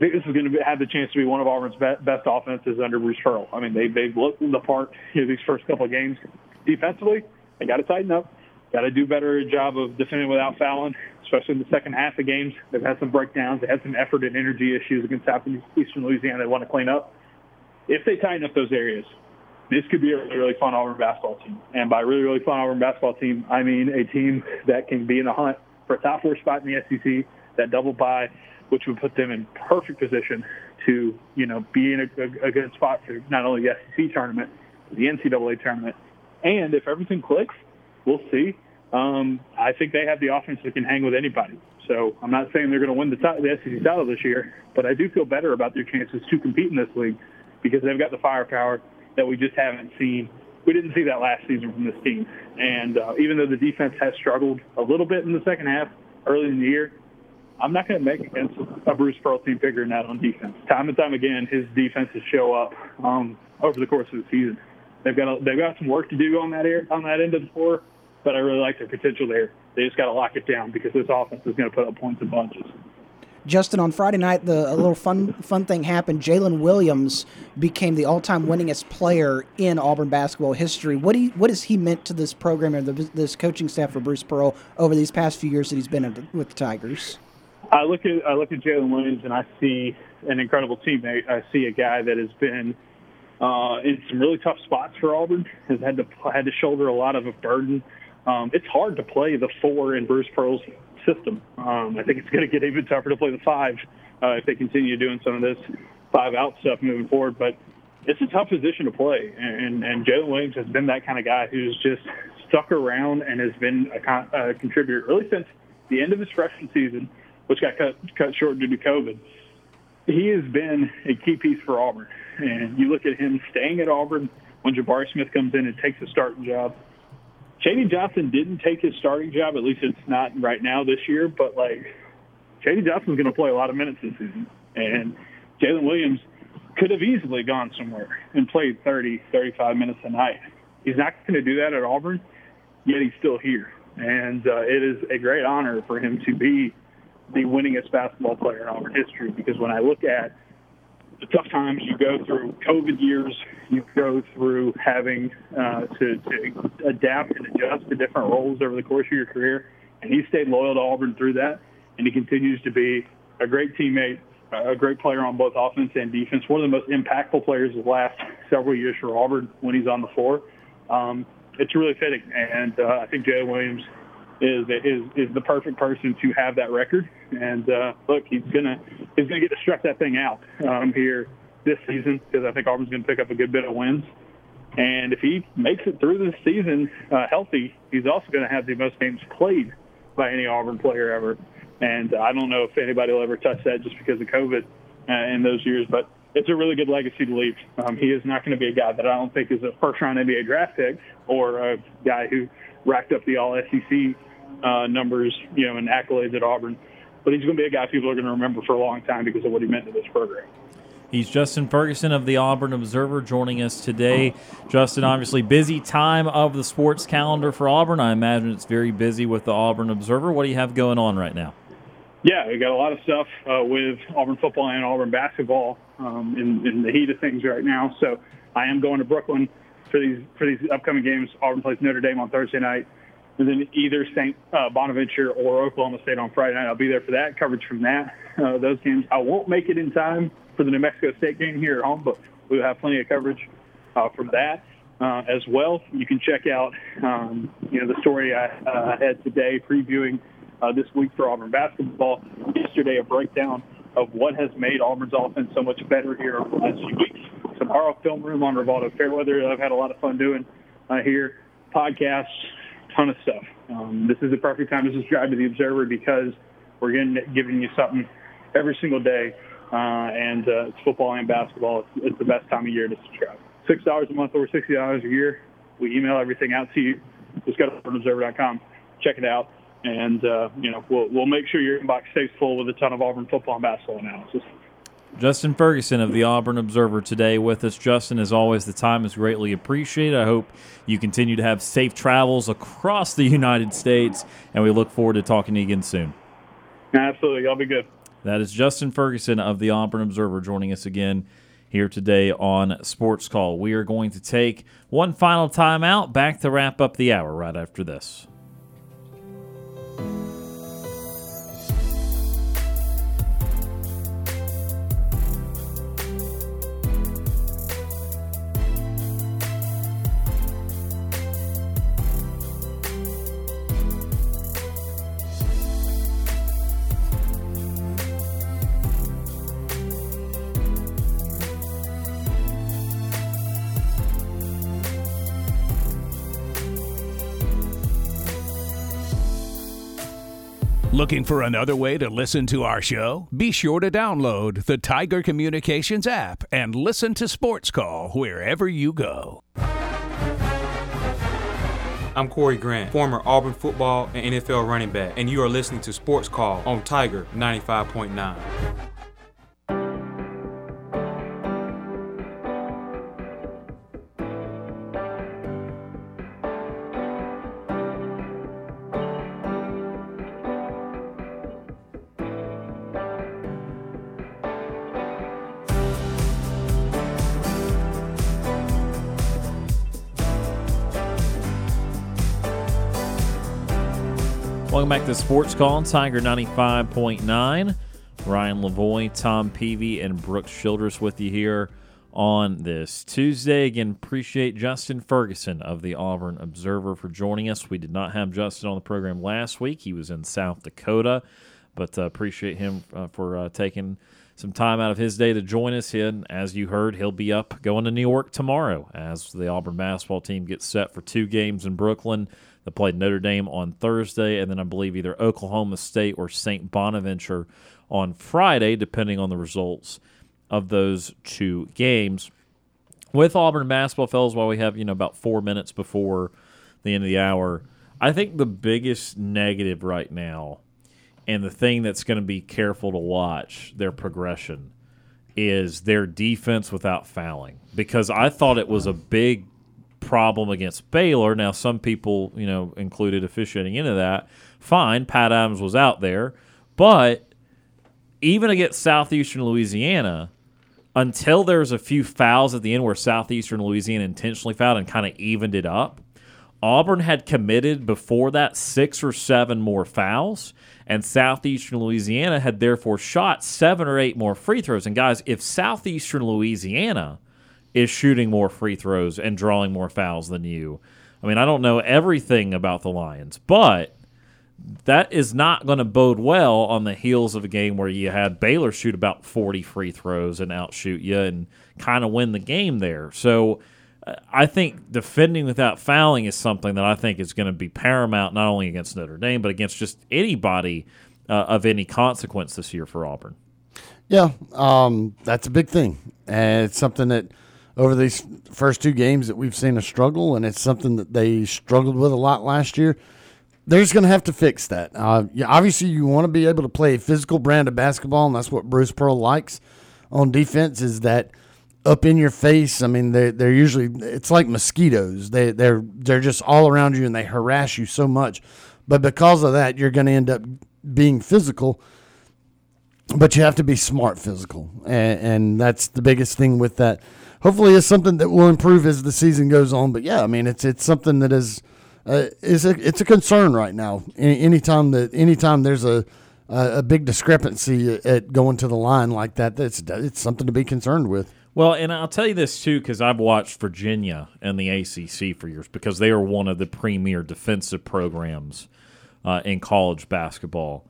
This is going to have the chance to be one of Auburn's best offenses under Bruce Pearl. I mean, they, they've looked the part you know, these first couple of games. Defensively, they got to tighten up, got to do better job of defending without fouling, especially in the second half of games. They've had some breakdowns. They had some effort and energy issues against Southeastern Louisiana they want to clean up. If they tighten up those areas, this could be a really, really fun Auburn basketball team. And by really, really fun Auburn basketball team, I mean a team that can be in the hunt for a top four spot in the SEC, that double bye, which would put them in perfect position to, you know, be in a, a, a good spot for not only the SEC tournament, the NCAA tournament. And if everything clicks, we'll see. Um, I think they have the offense that can hang with anybody. So I'm not saying they're going to win the, the SEC title this year, but I do feel better about their chances to compete in this league because they've got the firepower – that we just haven't seen. We didn't see that last season from this team. And uh, even though the defense has struggled a little bit in the second half, early in the year, I'm not going to make against a Bruce Pearl team figuring that on defense. Time and time again, his defenses show up um, over the course of the season. They've got a, they've got some work to do on that air, on that end of the floor, but I really like their potential there. They just got to lock it down because this offense is going to put up points in bunches. Justin, on Friday night, the a little fun fun thing happened. Jaylin Williams became the all-time winningest player in Auburn basketball history. What do you, what has he meant to this program and the, this coaching staff for Bruce Pearl over these past few years that he's been with the Tigers? I look at I look at Jaylin Williams and I see an incredible teammate. I see a guy that has been uh, in some really tough spots for Auburn. Has had to had to shoulder a lot of a burden. Um, it's hard to play the four in Bruce Pearl's system. Um, I think it's going to get even tougher to play the five uh, if they continue doing some of this five out stuff moving forward. But it's a tough position to play, and, and Jaylin Williams has been that kind of guy who's just stuck around and has been a, con- a contributor really since the end of his freshman season, which got cut cut short due to COVID. He has been a key piece for Auburn, and you look at him staying at Auburn when Jabari Smith comes in and takes a starting job Chaney Johnson didn't take his starting job. At least it's not right now this year. But like, Chaney Johnson's going to play a lot of minutes this season, and Jaylin Williams could have easily gone somewhere and played 30, 35 minutes a night. He's not going to do that at Auburn, yet he's still here, and uh, it is a great honor for him to be the winningest basketball player in Auburn history. Because when I look at the tough times you go through, COVID years, you go through having uh, to, to adapt and adjust to different roles over the course of your career. And he stayed loyal to Auburn through that, and he continues to be a great teammate, a great player on both offense and defense. One of the most impactful players of the last several years for Auburn when he's on the floor. Um, it's really fitting, and uh, I think Jay Williams is is is the perfect person to have that record. And uh, look, he's gonna he's gonna get to stretch that thing out um, here this season because I think Auburn's to pick up a good bit of wins. And if he makes it through this season uh, healthy, he's also going to have the most games played by any Auburn player ever. And I don't know if anybody will ever touch that just because of COVID uh, in those years, but it's a really good legacy to leave. Um, he is not going to be a guy that I don't think is a first round NBA draft pick or a guy who racked up the all SEC uh, numbers, you know, and accolades at Auburn. But he's going to be a guy people are going to remember for a long time because of what he meant to this program. He's Justin Ferguson of the Auburn Observer joining us today. Justin, obviously, busy time of the sports calendar for Auburn. I imagine it's very busy with the Auburn Observer. What do you have going on right now? Yeah, we got a lot of stuff uh, with Auburn football and Auburn basketball um, in, in the heat of things right now. So I am going to Brooklyn for these for these upcoming games. Auburn plays Notre Dame on Thursday night, and then either St. Uh, Bonaventure or Oklahoma State on Friday night. I'll be there for that coverage from that uh, those games. I won't make it in time for the New Mexico State game here at home, but we'll have plenty of coverage uh, from that. Uh, as well, you can check out, um, you know, the story I uh, had today previewing uh, this week for Auburn basketball. Yesterday, a breakdown of what has made Auburn's offense so much better here over the last few weeks. Tomorrow, film room on Rivaldo Fairweather. I've had a lot of fun doing uh, here. Podcasts, ton of stuff. Um, this is the perfect time to subscribe to the Observer because we're getting giving you something every single day, uh, and uh, it's football and basketball. It's, it's the best time of year to subscribe. Six dollars a month or sixty dollars a year. We email everything out to you. Just go to AuburnObserver.com, check it out and uh, you know we'll we'll make sure your inbox stays full with a ton of Auburn football and basketball analysis. Justin Ferguson of the Auburn Observer today with us. Justin, as always, the time is greatly appreciated. I hope you continue to have safe travels across the *laughs* United States, and we look forward to talking to you again soon. Absolutely, y'all be good. That is Justin Ferguson of the Auburn Observer joining us again here today on Sports Call. We are going to take one final timeout, back to wrap up the hour right after this. Looking for another way to listen to our show? Be sure to download the Tiger Communications app and listen to Sports Call wherever you go. I'm Corey Grant, former Auburn football and NFL running back, and you are listening to Sports Call on Tiger 95.9. Welcome back to Sports Call on Tiger 95.9. Ryan Lavoie, Tom Peavy, and Brooks Childress with you here on this Tuesday. Again, appreciate Justin Ferguson of the Auburn Observer for joining us. We did not have Justin on the program last week. He was in South Dakota, but uh, appreciate him uh, for uh, taking some time out of his day to join us. And as you heard, he'll be up going to New York tomorrow as the Auburn basketball team gets set for two games in Brooklyn. They played Notre Dame on Thursday, and then I believe either Oklahoma State or St. Bonaventure on Friday, depending on the results of those two games. With Auburn basketball, fellas, while we have you know about four minutes before the end of the hour, I think the biggest negative right now, and the thing that's going to be careful to watch their progression, is their defense without fouling. Because I thought it was a big problem against Baylor. Now, some people, you know, included officiating into that. Fine, Pat Adams was out there, but even against Southeastern Louisiana, until there's a few fouls at the end where Southeastern Louisiana intentionally fouled and kind of evened it up, Auburn had committed before that six or seven more fouls, and Southeastern Louisiana had therefore shot seven or eight more free throws. And guys, if Southeastern Louisiana is shooting more free throws and drawing more fouls than you. I mean, I don't know everything about the Lions, but that is not going to bode well on the heels of a game where you had Baylor shoot about 40 free throws and outshoot you and kind of win the game there. So uh, I think defending without fouling is something that I think is going to be paramount not only against Notre Dame but against just anybody uh, of any consequence this year for Auburn. Yeah, um, that's a big thing, and it's something that over these first two games that we've seen a struggle, and it's something that they struggled with a lot last year. They're just going to have to fix that. Uh, obviously, you want to be able to play a physical brand of basketball, and that's what Bruce Pearl likes on defense. Is that up in your face? I mean, they they're usually it's like mosquitoes. They they're they're just all around you, and they harass you so much. But because of that, you're going to end up being physical but you have to be smart physical, and, and, that's the biggest thing with that. Hopefully, it's something that will improve as the season goes on. But yeah, I mean, it's it's something that is uh, is a, it's a concern right now. Any, anytime that anytime there's a a big discrepancy at going to the line like that, that's it's something to be concerned with. Well, and I'll tell you this too, because I've watched Virginia and the ACC for years, because they are one of the premier defensive programs uh, in college basketball.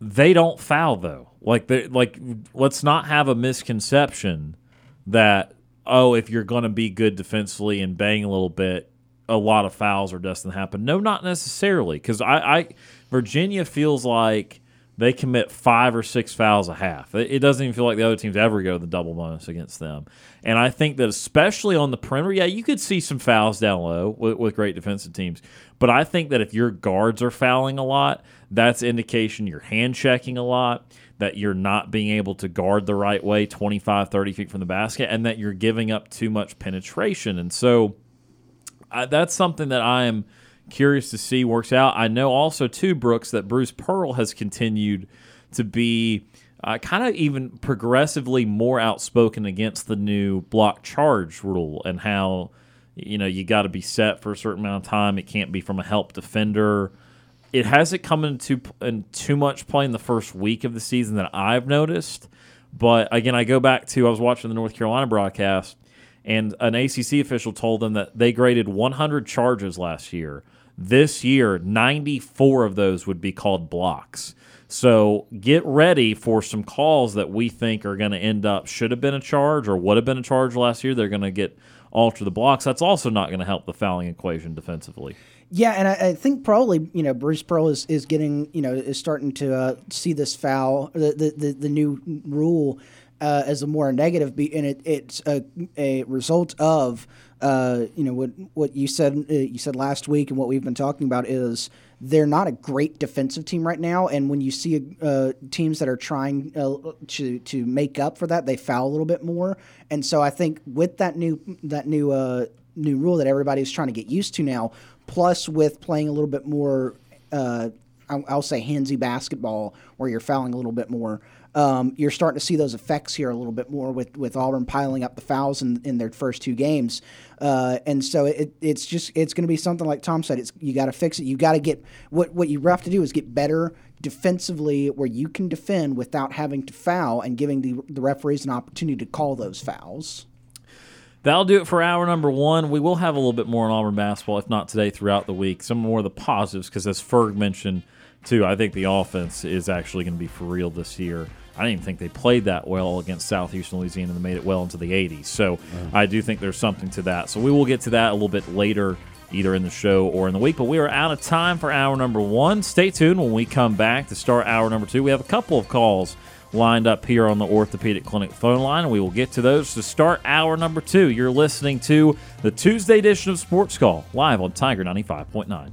They don't foul though. Like like let's not have a misconception that oh if you're going to be good defensively and bang a little bit, a lot of fouls are destined to happen. No, not necessarily because I, I Virginia feels like they commit five or six fouls a half. It, it, doesn't even feel like the other teams ever go the double bonus against them. And I think that especially on the perimeter, yeah, you could see some fouls down low with, with great defensive teams. But I think that if your guards are fouling a lot, that's indication you're hand checking a lot that you're not being able to guard the right way 25, 30 feet from the basket, and that you're giving up too much penetration. And so I, that's something that I am curious to see works out. I know also, too, Brooks, that Bruce Pearl has continued to be uh, kind of even progressively more outspoken against the new block charge rule and how you know you got to be set for a certain amount of time. It can't be from a help defender it hasn't come into in too much play in the first week of the season that I've noticed. But again, I go back to I was watching the North Carolina broadcast, and an ACC official told them that they graded 100 charges last year. This year, 94 of those would be called blocks. So get ready for some calls that we think are going to end up should have been a charge or would have been a charge last year. They're going to get alter the blocks. That's also not going to help the fouling equation defensively. Yeah, and I, I, think probably you know Bruce Pearl is, is getting you know is starting to uh, see this foul the the, the, the new rule uh, as a more negative, be, and it, it's a, a result of uh, you know what what you said uh, you said last week and what we've been talking about is they're not a great defensive team right now, and when you see uh, teams that are trying uh, to to make up for that, they foul a little bit more, and so I think with that new that new new rule that everybody's trying to get used to now, plus with playing a little bit more, uh, I'll, say handsy basketball, where you're fouling a little bit more. Um, you're starting to see those effects here a little bit more with, with Auburn piling up the fouls in, in their first two games, uh, and so it, it's just it's going to be something like Tom said. It's you got to fix it. You got to get what what you have to do is get better defensively, where you can defend without having to foul and giving the the referees an opportunity to call those fouls. That'll do it for hour number one. We will have a little bit more on Auburn basketball, if not today, throughout the week. Some more of the positives, because as Ferg mentioned, too, I think the offense is actually going to be for real this year. I didn't even think they played that well against Southeastern Louisiana and made it well into the 80s. So I do think there's something to that. So we will get to that a little bit later, either in the show or in the week. But we are out of time for hour number one. Stay tuned when we come back to start hour number two. We have a couple of calls lined up here on the Orthopedic Clinic phone line. We will get to those to start hour number two. You're listening to the Tuesday edition of Sports Call live on Tiger 95.9.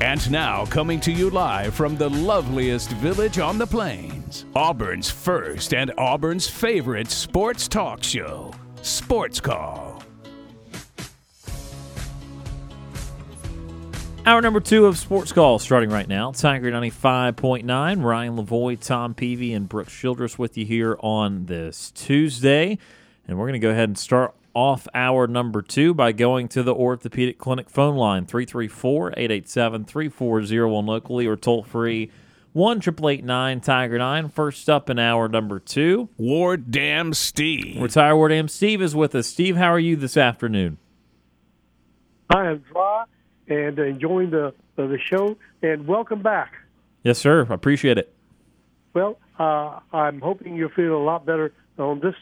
And now, coming to you live from the loveliest village on the plains, Auburn's first and Auburn's favorite sports talk show, Sports Call. Hour number two of Sports Call starting right now. Tiger 95.9, Ryan Lavoie, Tom Peavy, and Brooks Childress with you here on this Tuesday. And we're going to go ahead and start off hour number two by going to the Orthopedic Clinic phone line 334 887 3401 locally or toll free 1 888 Tiger 9. First up in hour number two, Ward Dam Steve. Retire Ward Dam Steve is with us. Steve, how are you this afternoon? I am dry and enjoying the uh, the show, and welcome back. Yes, sir. I appreciate it. Well, uh, I'm hoping you'll feel a lot better on this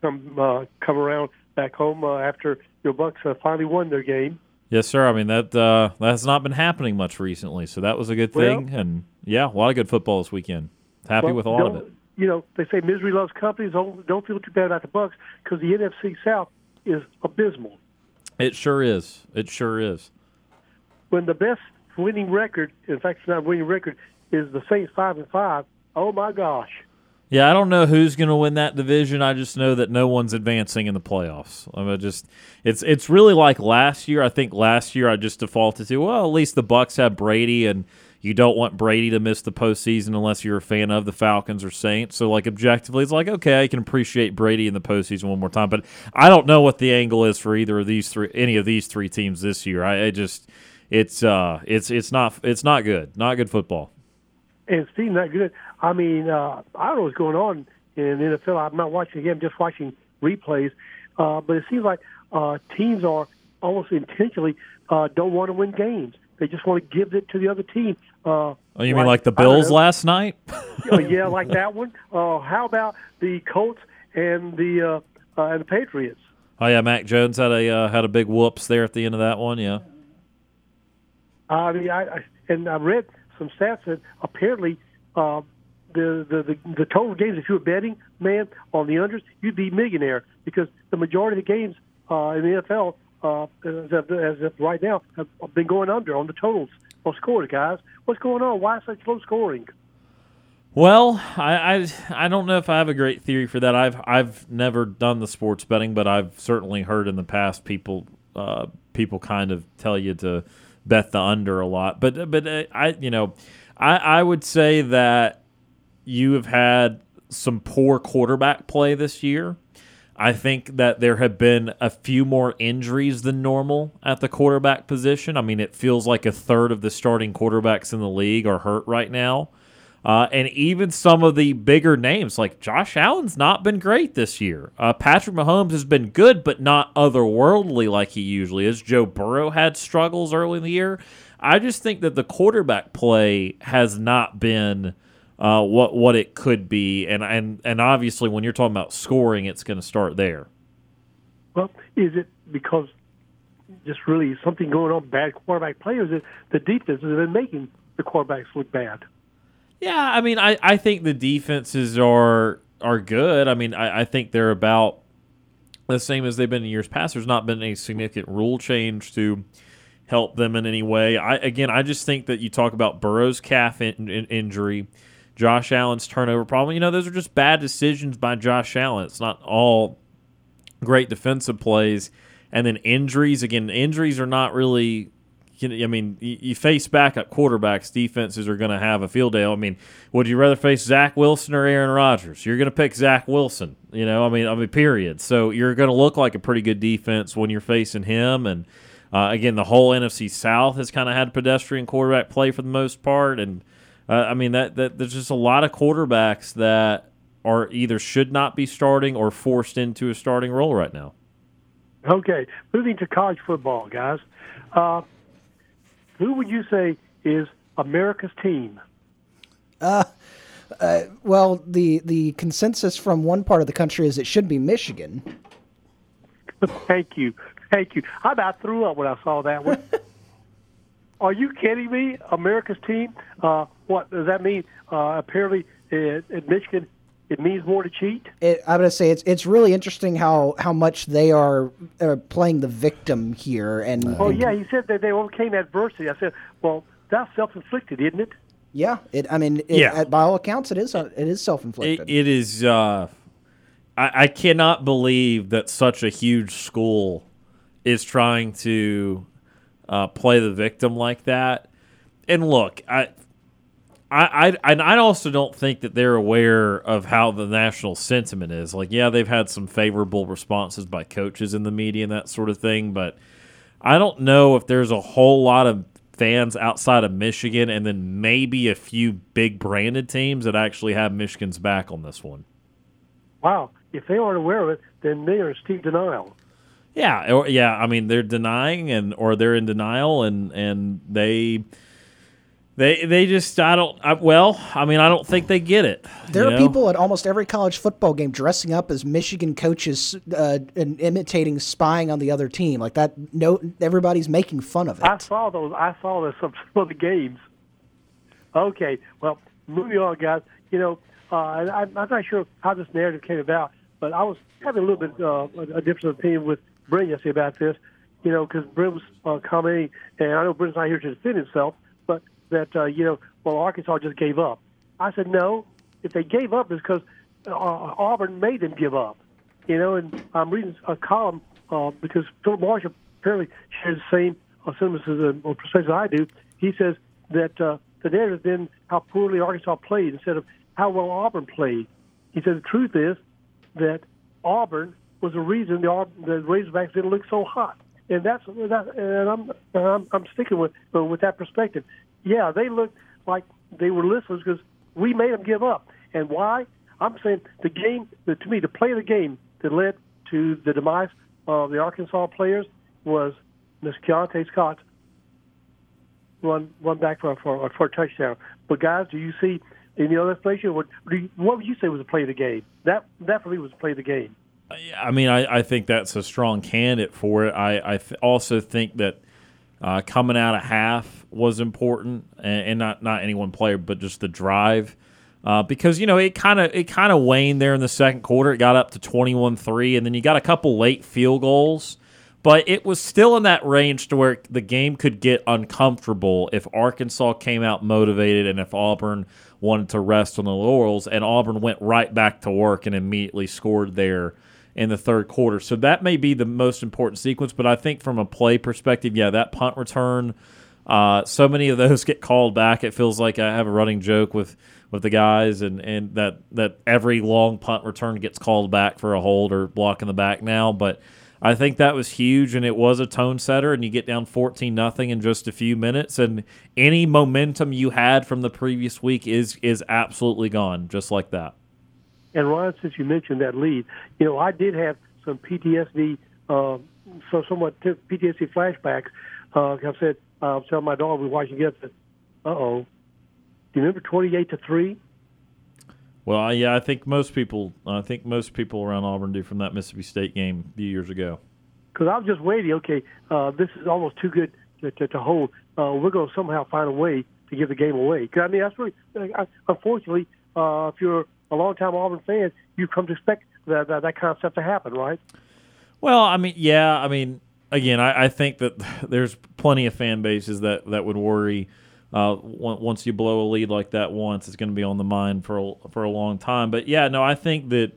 come uh, come around back home uh, after your Bucks uh, finally won their game. Yes, sir. I mean that uh, that has not been happening much recently, so that was a good thing. Well- and yeah, a lot of good football this weekend. Happy Well, with a lot of it. You know, they say misery loves company. Don't, don't feel too bad about the Bucks because the NFC South is abysmal. It sure is. It sure is. When the best winning record, in fact, it's not a winning record, is the Saints five and five. Oh my gosh! Yeah, I don't know who's going to win that division. I just know that no one's advancing in the playoffs. I mean, just it's it's really like last year. I think last year I just defaulted to well, at least the Bucks have Brady, and you don't want Brady to miss the postseason unless you're a fan of the Falcons or Saints. So like objectively, it's like okay, I can appreciate Brady in the postseason one more time, but I don't know what the angle is for either of these three, any of these three teams this year. I, I just it's uh it's it's not it's not good, not good football. and Steve, not good. I mean, uh, I don't know what's going on in the NFL. I'm not watching again, I'm just watching replays. Uh, but it seems like uh, teams are almost intentionally uh, don't want to win games. They just want to give it to the other team. Uh, Oh, you mean like the Bills last night? *laughs* Oh, yeah, like that one. Uh, how about the Colts and the uh, uh, and the Patriots? Oh yeah, Mac Jones had a uh, had a big whoops there at the end of that one. Yeah. I mean, I, I and I read some stats that apparently uh, the, the the the total games, if you were betting, man, on the unders, you'd be millionaire because the majority of the games uh, in the NFL, uh, as, of, as of right now, have been going under on the totals on scoring. Guys, what's going on? Why such low scoring? Well, I, I I don't know if I have a great theory for that. I've I've never done the sports betting, but I've certainly heard in the past people uh, people kind of tell you to bet the under a lot. But but uh, I you know I I would say that you have had some poor quarterback play this year. I think that there have been a few more injuries than normal at the quarterback position. I mean, it feels like a third of the starting quarterbacks in the league are hurt right now. Uh, and even some of the bigger names, like Josh Allen's not been great this year. Uh, Patrick Mahomes has been good, but not otherworldly like he usually is. Joe Burrow had struggles early in the year. I just think that the quarterback play has not been uh, what what it could be, and and and obviously when you're talking about scoring, it's going to start there. Well, is it because just really something going on bad quarterback play, or is it the defense has been making the quarterbacks look bad? Yeah, I mean, I, I think the defenses are are good. I mean, I, I think they're about the same as they've been in years past. There's not been a significant rule change to help them in any way. I again, I just think that you talk about Burrow's calf in, in, injury, Josh Allen's turnover problem. You know, those are just bad decisions by Josh Allen. It's not all great defensive plays, and then injuries. Again, injuries are not really. I mean, you, you face backup quarterbacks, defenses are going to have a field day. I mean, would you rather face Zach Wilson or Aaron Rodgers? You're going to pick Zach Wilson. You know, I mean, I mean, period. So you're going to look like a pretty good defense when you're facing him. And uh, again, the whole NFC South has kind of had pedestrian quarterback play for the most part. And uh, I mean, that, that there's just a lot of quarterbacks that are either should not be starting or forced into a starting role right now. Okay, moving to college football, guys. Uh, who would you say is America's team? Uh, well, the the consensus from one part of the country is it should be Michigan. *laughs* Thank you, thank you. I about threw up when I saw that one. *laughs* Are you kidding me? America's team. Uh, what does that mean? Uh, apparently, in, in Michigan, it means more to cheat. It, I'm going to say it's it's really interesting how how much they are uh, playing the victim here. And Oh yeah, he said that they overcame adversity. I said, well, that's self-inflicted, isn't it? yeah, it. I mean, it, Yeah. uh, by all accounts, it is uh, it is self It, inflicted. it is. Uh, I, I cannot believe that such a huge school is trying to uh, play the victim like that. And look, I, I, I, and I also don't think that they're aware of how the national sentiment is. Like, yeah, they've had some favorable responses by coaches in the media and that sort of thing, but I don't know if there's a whole lot of fans outside of Michigan and then maybe a few big branded teams that actually have Michigan's back on this one. Wow. If they aren't aware of it, then they are in steep denial. Yeah, or yeah, I mean they're denying and or they're in denial and and they they they just I don't I, well, I mean I don't think they get it. there are know? people at almost every college football game dressing up as Michigan coaches uh, and imitating spying on the other team like that. No, everybody's making fun of it. I saw those. I saw those *laughs* some some of the games. Okay, well, moving on, guys. You know, uh, I, I'm not sure how this narrative came about, but I was having a little bit uh, a a different opinion with Yesterday about this. You know, because was uh, commenting, and I know Brent's not here to defend himself, but that uh, you know, well, Arkansas just gave up. I said no. If they gave up, it's because uh, Auburn made them give up. You know, and I'm reading a column uh, because Phillip Marshall apparently shares the same uh, sentiments uh, or perspective I do. He says that uh, the narrative has been how poorly Arkansas played instead of how well Auburn played. He said the truth is that Auburn was the reason the, the Razorbacks didn't look so hot, and that's that. And I'm I'm, I'm sticking with uh, with that perspective. Yeah, they looked like they were listless because we made them give up. And why? I'm saying the game, the, to me, the play of the game that led to the demise of the Arkansas players was Miss Keionta Scott run run back for for, for a touchdown. But guys, do you see any other explanation? What do you, what would you say was the play of the game? That that for me was the play of the game. I mean, I, I think that's a strong candidate for it. I, I th- also think that uh, coming out of half was important, and, and not not any one player, but just the drive. Uh, because you know it kind of it kind of waned there in the second quarter. It got up to 21-3, and then you got a couple late field goals, but it was still in that range to where the game could get uncomfortable if Arkansas came out motivated and if Auburn wanted to rest on the laurels, and Auburn went right back to work and immediately scored there in the third quarter. So that may be the most important sequence. But I think from a play perspective, yeah, that punt return, uh, so many of those *laughs* get called back. It feels like I have a running joke with with the guys, and, and that that every long punt return gets called back for a hold or block in the back now. But I think that was huge, and it was a tone setter. And you get down fourteen nothing in just a few minutes, and any momentum you had from the previous week is is absolutely gone, just like that. And Ryan, since you mentioned that lead, you know I did have some PTSD, uh, so somewhat t- PTSD flashbacks. Uh, I said I was telling my daughter we were watching it. Uh oh, do you remember twenty-eight to three? Well, yeah, I think most people, I think most people around Auburn do from that Mississippi State game a few years ago. Because I was just waiting. Okay, uh, this is almost too good to, to, to hold. Uh, we're going to somehow find a way to give the game away. 'Cause, I mean, that's really, uh, unfortunately, uh, if you're a longtime Auburn fan, you come to expect that, that that kind of stuff to happen, right? Well, I mean, yeah, I mean, again, I, I think that *laughs* there's plenty of fan bases that that would worry. Uh, once you blow a lead like that once, it's going to be on the mind for a, for a long time. But yeah, no, I think that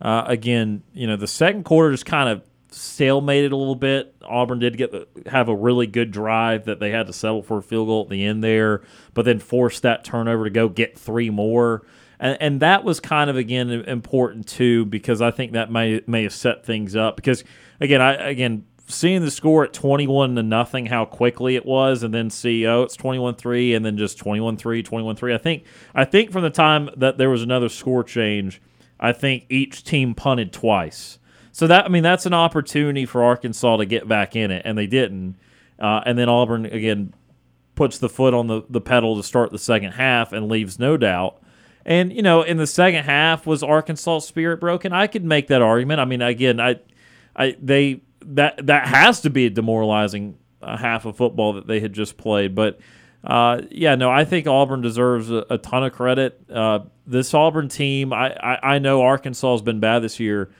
uh, again, you know, the second quarter just kind of stalemated a little bit. Auburn did get the, have a really good drive that they had to settle for a field goal at the end there, but then forced that turnover to go get three more. And, and that was kind of again important too because I think that may may have set things up because again I again seeing the score at 21 to nothing how quickly it was and then see oh it's 21-3 and then just 21-3 21-3 I think I think from the time that there was another score change I think each team punted twice. So that I mean that's an opportunity for Arkansas to get back in it and they didn't. Uh, and then Auburn again puts the foot on the, the pedal to start the second half and leaves no doubt And you know, in the second half, was Arkansas spirit broken? I could make that argument. I mean, again, I, I they that that has to be a demoralizing uh, half of football that they had just played. But uh, yeah, no, I think Auburn deserves a, a ton of credit. Uh, this Auburn team, I, I I know Arkansas has been bad this year.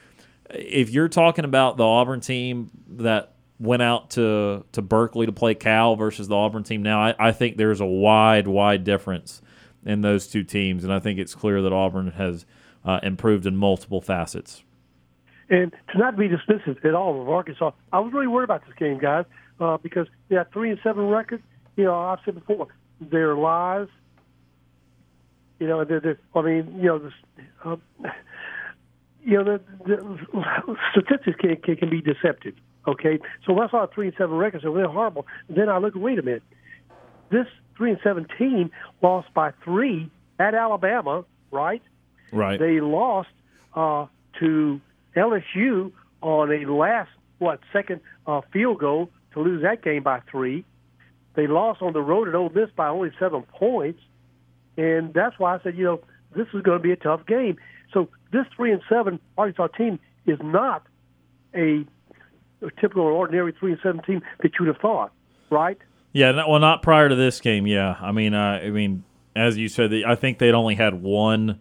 If you're talking about the Auburn team that went out to to Berkeley to play Cal versus the Auburn team now, I, I think there's a wide wide difference in those two teams, and I think it's clear that Auburn has uh, improved in multiple facets. And to not be dismissive at all of Arkansas, I was really worried about this game, guys, uh, because had three and seven record. You know, I've said before, they're lies. You know, they're, they're, I mean, you know, this, uh, you know, the, the statistics can, can can be deceptive. Okay, so when I saw a three and seven record, so they're horrible. Then I look, wait a minute, this three and seventeen lost by three at Alabama, right? Right. They lost uh, to LSU on a last what second uh, field goal to lose that game by three. They lost on the road at Ole Miss by only seven points, and that's why I said, you know, this is going to be a tough game. So this three and seven Arkansas team is not a, a typical or ordinary three and seven team that you would have thought, right? Yeah, no, well, not prior to this game. Yeah, I mean, uh, I mean, as you said, I think they'd only had one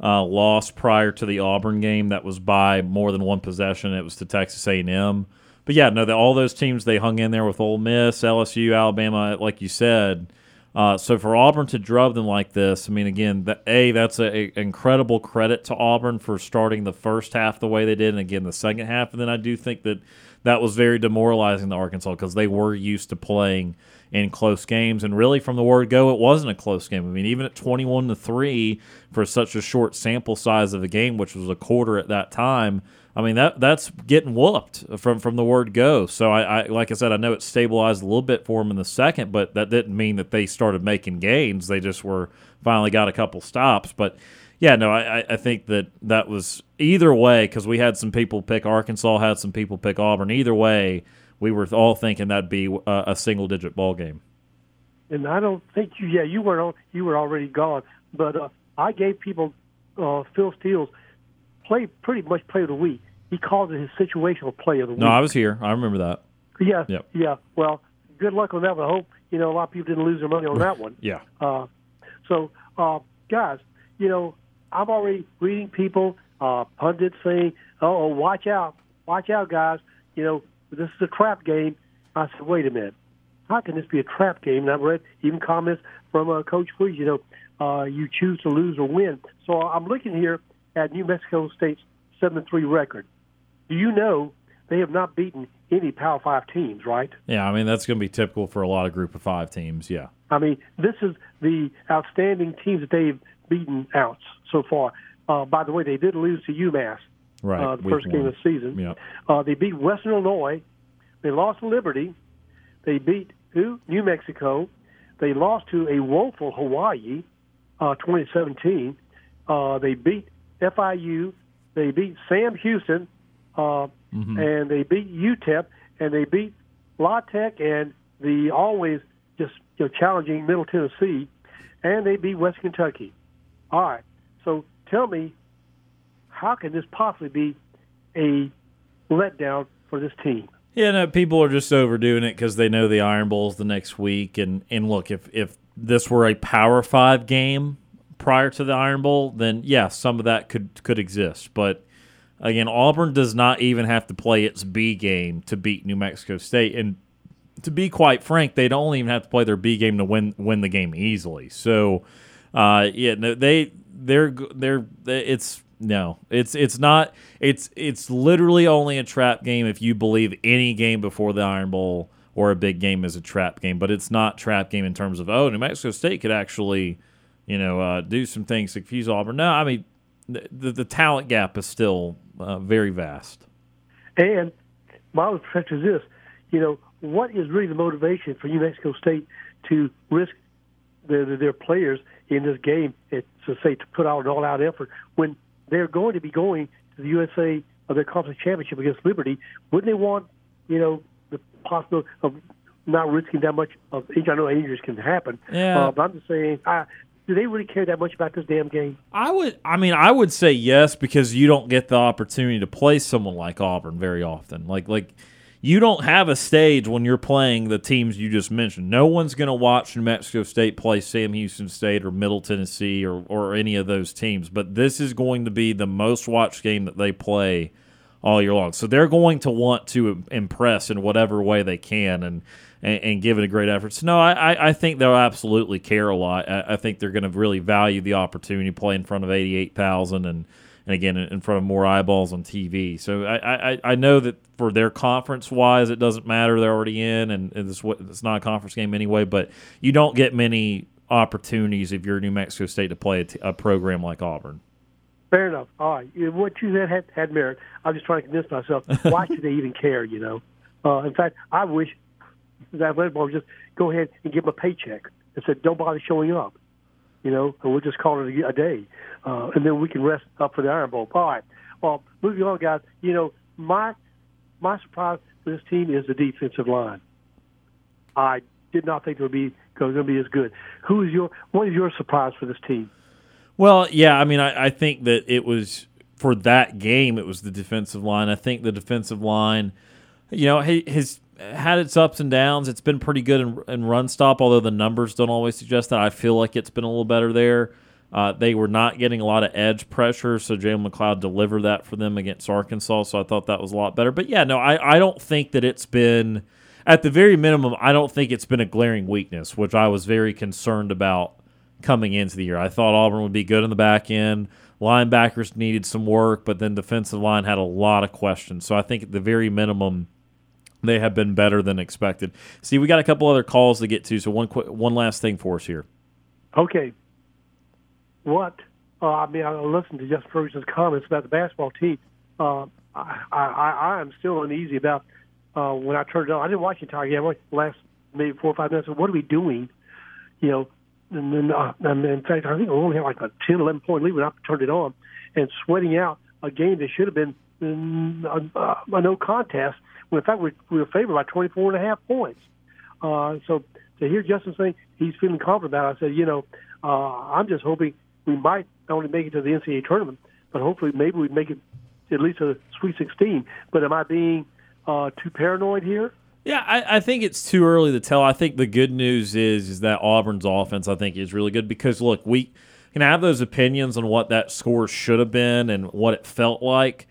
uh, loss prior to the Auburn game that was by more than one possession. It was to Texas A&M. But yeah, no, the, all those teams they hung in there with Ole Miss, LSU, Alabama, like you said. Uh, so for Auburn to drub them like this, I mean, again, the, a that's an incredible credit to Auburn for starting the first half the way they did, and again the second half. And then I do think that that was very demoralizing to Arkansas because they were used to playing in close games, and really from the word go, it wasn't a close game. I mean, even at twenty-one to three for such a short sample size of a game, which was a quarter at that time. I mean that that's getting whooped from from the word go. So I, I like I said, I know it stabilized a little bit for them in the second, but that didn't mean that they started making gains. They just were finally got a couple stops. But yeah, no, I, I think that that was either way because we had some people pick Arkansas, had some people pick Auburn. Either way, we were all thinking that'd be a, a single digit ball game. And I don't think you. Yeah, you were on. You were already gone. But uh, I gave people uh, Phil Steele's play pretty much play of the week. He called it his situational play of the week. No, I was here. I remember that. Yeah. Yep. Yeah. Well, good luck on that one. I hope you know a lot of people didn't lose their money on that one. *laughs* Yeah. Uh, so, uh, guys, you know, I'm already reading people, uh, pundits saying, "Oh, watch out, watch out, guys." You know, this is a trap game. I said, "Wait a minute, how can this be a trap game?" And I've read even comments from uh, Coach Freeze. You know, uh, you choose to lose or win. So I'm looking here at New Mexico State's seven three record. Do you know they have not beaten any Power Five teams, right? Yeah, I mean that's going to be typical for a lot of Group of Five teams. Yeah. I mean, this is the outstanding teams that they've beaten out so far. Uh, by the way, they did lose to UMass Right. uh, the week first game of the season. Yeah. Uh, they beat Western Illinois. They lost to Liberty. They beat who? New Mexico. They lost to a woeful Hawaii, uh, 2017. Uh, they beat FIU. They beat Sam Houston, uh, and they beat UTEP, and they beat La Tech and the always just you know, challenging Middle Tennessee, and they beat West Kentucky. All right. So tell me, how can this possibly be a letdown for this team? Yeah, no, people are just overdoing it because they know the Iron Bowl's the next week, and and look, if if this were a Power Five game prior to the Iron Bowl, then yeah, some of that could could exist. But again, Auburn does not even have to play its B game to beat New Mexico State, and to be quite frank, they don't even have to play their B game to win win the game easily. So, uh, yeah, no, they they're they're it's no, it's it's not it's it's literally only a trap game if you believe any game before the Iron Bowl or a big game is a trap game, but it's not trap game in terms of oh New Mexico State could actually you know uh, do some things to confuse Auburn. No, I mean the the, talent gap is still uh, very vast. And my other perspective is this: you know, what is really the motivation for New Mexico State to risk their, their players in this game? It, to say to put out an all-out effort when they're going to be going to the USA of their conference championship against Liberty. Wouldn't they want, you know, the possibility of not risking that much of injury? I know injuries can happen, Yeah. uh, but I'm just saying, I, do they really care that much about this damn game? I would. I mean, I would say yes because you don't get the opportunity to play someone like Auburn very often. Like like you don't have a stage when you're playing the teams you just mentioned. No one's going to watch New Mexico State play Sam Houston State or Middle Tennessee or or any of those teams. But this is going to be the most watched game that they play all year long. So they're going to want to impress in whatever way they can and and, and give it a great effort. So no, I, I think they'll absolutely care a lot. I, I think they're going to really value the opportunity to play in front of eighty eight thousand and and again in front of more eyeballs on TV. So I, I, I know that for their conference wise, it doesn't matter. They're already in, and it's what it's not a conference game anyway. But you don't get many opportunities if you're New Mexico State to play a, t- a program like Auburn. Fair enough. All right, what you said had, had merit. I'm just trying to convince myself. Why should they even care? You know. Uh, in fact, I wish that Red Bull just go ahead and give them a paycheck and said, "Don't bother showing up," you know, and we'll just call it a, a day, uh, and then we can rest up for the Iron Bowl. All right. Well, moving on, guys. You know, my my surprise for this team is the defensive line. I did not think it would be going to be as good. Who is your what is your surprise for this team? Well, yeah, I mean, I, I think that it was for that game. It was the defensive line. I think the defensive line, you know, has had its ups and downs. It's been pretty good in, in, run stop, although the numbers don't always suggest that. I feel like it's been a little better there. Uh, they were not getting a lot of edge pressure, so Jalen McLeod delivered that for them against Arkansas. So I thought that was a lot better. But yeah, no, I, I don't think that it's been, at the very minimum, I don't think it's been a glaring weakness, which I was very concerned about coming into the year. I thought Auburn would be good in the back end. Linebackers needed some work, but then defensive line had a lot of questions. So I think at the very minimum, they have been better than expected. See, we got a couple other calls to get to, so one quick, one last thing for us here. Okay. What? Uh, I mean, I listened to Justin Ferguson's comments about the basketball team. Uh, I, I, I am still uneasy about uh, when I turned it on. I didn't watch the entire game. I watched the last maybe four or five minutes. What are we doing? You know, and then uh, and in fact, I think we only had like a 10, 11 point lead when I turned it on, and sweating out a game that should have been mm, a, a no contest when in fact we, we were favored by 24 and a half points. Uh, so to hear Justin say he's feeling confident about it, I said, you know, uh, I'm just hoping we might not only make it to the NCAA tournament, but hopefully maybe we make it at least the Sweet 16. But am I being uh, too paranoid here? Yeah, I, I, think it's too early to tell. I think the good news is is that Auburn's offense I think is really good because look, we can have those opinions on what that score should have been and what it felt like.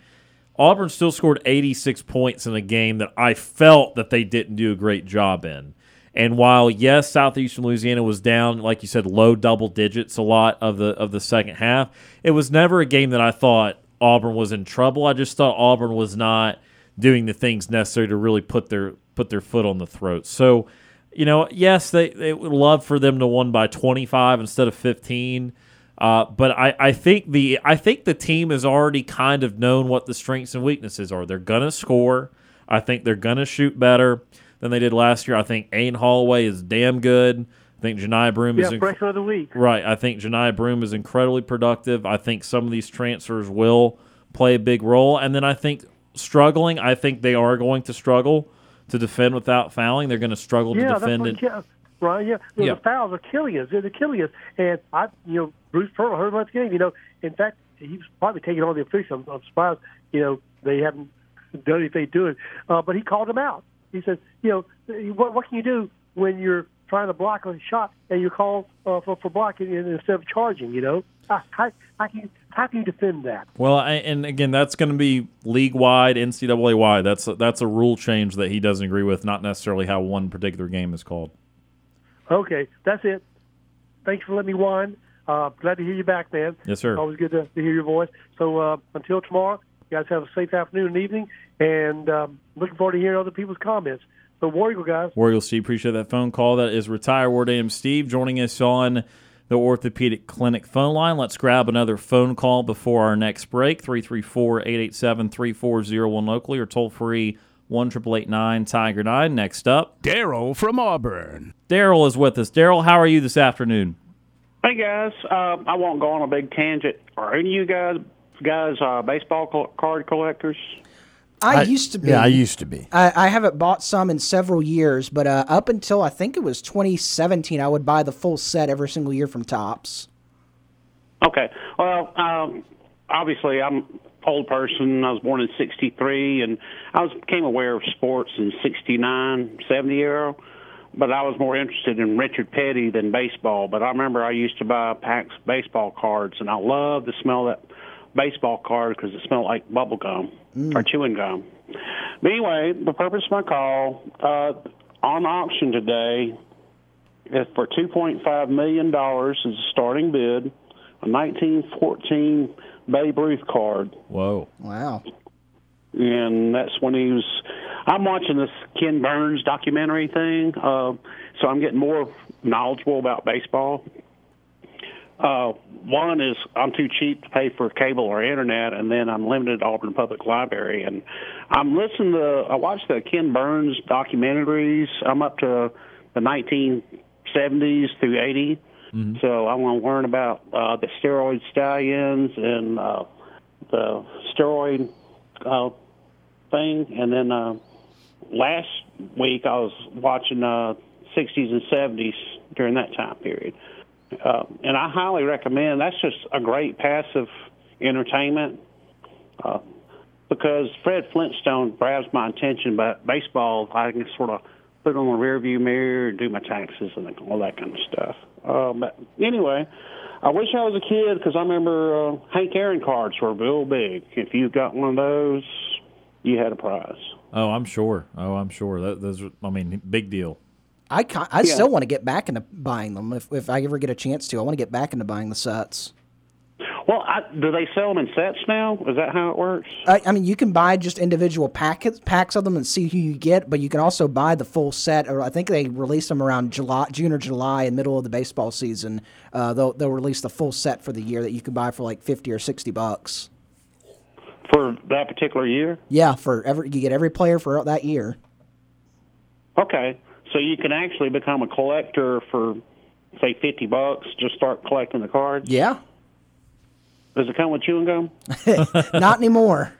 Auburn still scored 86 points in a game that I felt that they didn't do a great job in. And while yes, Southeastern Louisiana was down, like you said, low double digits a lot of the of the second half, it was never a game that I thought Auburn was in trouble. I just thought Auburn was not doing the things necessary to really put their put their foot on the throat. So, you know, yes, they, they would love for them to win by 25 instead of 15. Uh, but I, I think the I think the team has already kind of known what the strengths and weaknesses are. They're gonna score. I think they're gonna shoot better than they did last year. I think Aden Holloway is damn good. I think Johni Broome yeah, is inc- of the week. Right. I think Johni Broome is incredibly productive. I think some of these transfers will play a big role. And then I think struggling, I think they are going to struggle to defend without fouling. They're going to struggle yeah, to defend it. Right, yeah. yeah. The fouls are killing us. They're killing us. And I, you know, Bruce Pearl heard about the game. You know, in fact, he was probably taking on the officials. I'm, I'm surprised. You know, they haven't done anything to it. Uh, but he called him out. He said, you know, what, what can you do when you're trying to block a shot and you're called uh, for, for blocking instead of charging? You know, how, how, can you, how can you defend that? Well, and again, that's going to be league wide, NCAA wide. That's a, that's a rule change that he doesn't agree with, not necessarily how one particular game is called. Okay, that's it. Thanks for letting me whine. Uh, glad to hear you back, man. Yes, sir. Always good to, to hear your voice. So uh, until tomorrow, you guys have a safe afternoon and evening, and um, looking forward to hearing other people's comments. So, War Eagle guys. War Eagle Steve, appreciate that phone call. That is retired Ward AM Steve joining us on the Orthopedic Clinic phone line. Let's grab another phone call before our next break 334 887 3401 locally or toll free one triple eight nine Tiger nine. Next up, Daryl from Auburn. Daryl is with us. Daryl, how are you this afternoon? Hey guys, uh, I won't go on a big tangent. Are any of you guys guys uh, baseball card collectors? I, used to be. Yeah, I used to be. I, I haven't bought some in several years, but uh, up until I think it was 2017, I would buy the full set every single year from Topps. Okay. Well, um, obviously, I'm an old person. I was born in '63, and I was became aware of sports in '69, '70 era. But I was more interested in Richard Petty than baseball. But I remember I used to buy packs of baseball cards, and I loved the smell of that baseball card because it smelled like bubble gum or chewing gum. But anyway, the purpose of my call uh, on auction today is for $2.5 million is a starting bid, a 1914 Babe Ruth card. Whoa. Wow. And that's when he was. I'm watching this Ken Burns documentary thing, uh, so I'm getting more knowledgeable about baseball. Uh, one is I'm too cheap to pay for cable or internet, and then I'm limited to Auburn Public Library. And I'm listening to, I watched the Ken Burns documentaries. I'm up to the 1970s through 80. So I want to learn about uh, the steroid stallions and uh, the steroid uh, thing. And then uh, last week I was watching uh, 60s and 70s during that time period. Uh, and I highly recommend. That's just a great passive entertainment uh, because Fred Flintstone grabs my attention. But baseball, I can sort of put on the rearview mirror and do my taxes and all that kind of stuff. Uh, but anyway, I wish I was a kid because I remember uh, Hank Aaron cards were real big. If you got one of those, you had a prize. Oh, I'm sure. Oh, I'm sure. That, those are, I mean, big deal. I, ki- I still want to get back into buying them if, if I ever get a chance to. I want to get back into buying the sets. Well, I, do they sell them in sets now? Is that how it works? I, I mean, you can buy just individual packets, packs of them and see who you get, but you can also buy the full set. Or I think they release them around July, June or July, in middle of the baseball season. Uh, they'll they'll release the full set for the year that you can buy for like fifty or sixty bucks. For that particular year? Yeah, for every you get every player for that year. Okay. So you can actually become a collector for, say, 50 bucks, just start collecting the cards? Yeah, Does it come with chewing gum? *laughs* not anymore.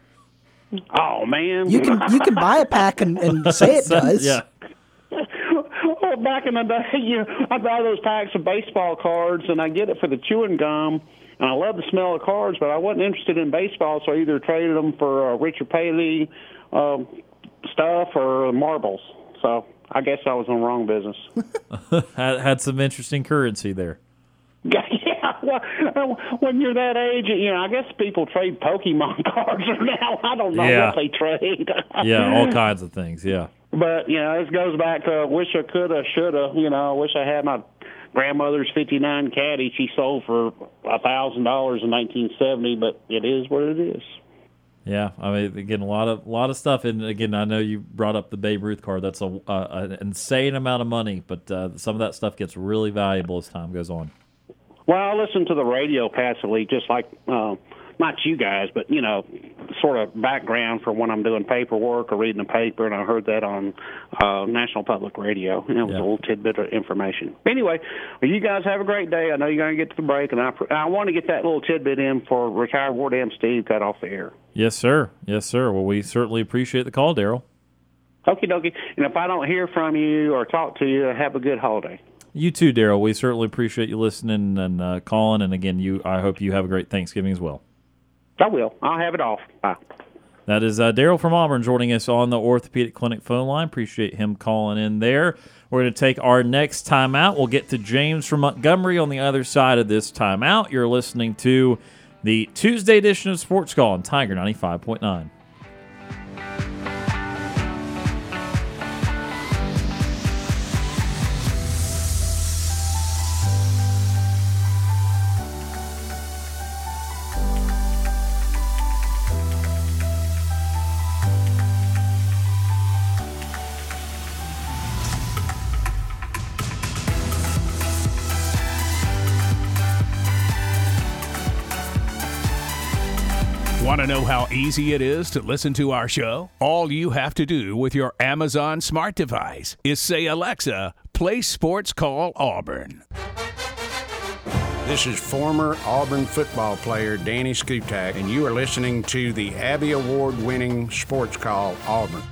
Oh, man. You can you can buy a pack and, and say it *laughs* does. Yeah. oh, back in the day, *laughs* you know, I buy those packs of baseball cards, and I get it for the chewing gum. And I love the smell of cards, but I wasn't interested in baseball, so I either traded them for uh, Richard Paley um, stuff or marbles. So I guess I was in the wrong business. *laughs* Had, had some interesting currency there. *laughs* yeah, well, when you're that age, you know, I guess people trade Pokemon *laughs* cards now. I don't know Yeah. what they trade. Yeah, all kinds of things. Yeah. But you know, this goes back to wish I coulda, shoulda. You know, I wish I had my grandmother's '59 caddy. She sold for a thousand dollars in 1970, but it is what it is. Yeah, I mean, again, a lot of a lot of stuff, and again, I know you brought up the Babe Ruth card. That's a uh, an insane amount of money, but uh, some of that stuff gets really valuable as time goes on. Well, I listen to the radio passively, just like uh, not you guys, but you know, sort of background for when I'm doing paperwork or reading the paper, and I heard that on uh, National Public Radio. And it was Yeah. a little tidbit of information. Anyway, well, you guys have a great day. I know you're going to get to the break, and I I want to get that little tidbit in for retired Ward M. Steve cut off the air. Yes, sir. Yes, sir. Well, we certainly appreciate the call, Daryl. Okie dokie. And if I don't hear from you or talk to you, have a good holiday. You too, Daryl. We certainly appreciate you listening and uh, calling. And again, you, I hope you have a great Thanksgiving as well. I will. I'll have it off. Bye. That is uh, Daryl from Auburn joining us on the Orthopedic Clinic phone line. Appreciate him calling in there. We're going to take our next timeout. We'll get to James from Montgomery on the other side of this timeout. You're listening to the Tuesday edition of Sports Call on Tiger 95.9. know how easy it is to listen to our show? All you have to do with your Amazon smart device is say, Alexa, play Sports Call Auburn. This is former Auburn football player Danny Skutak, and you are listening to the Abby Award winning sports call Auburn.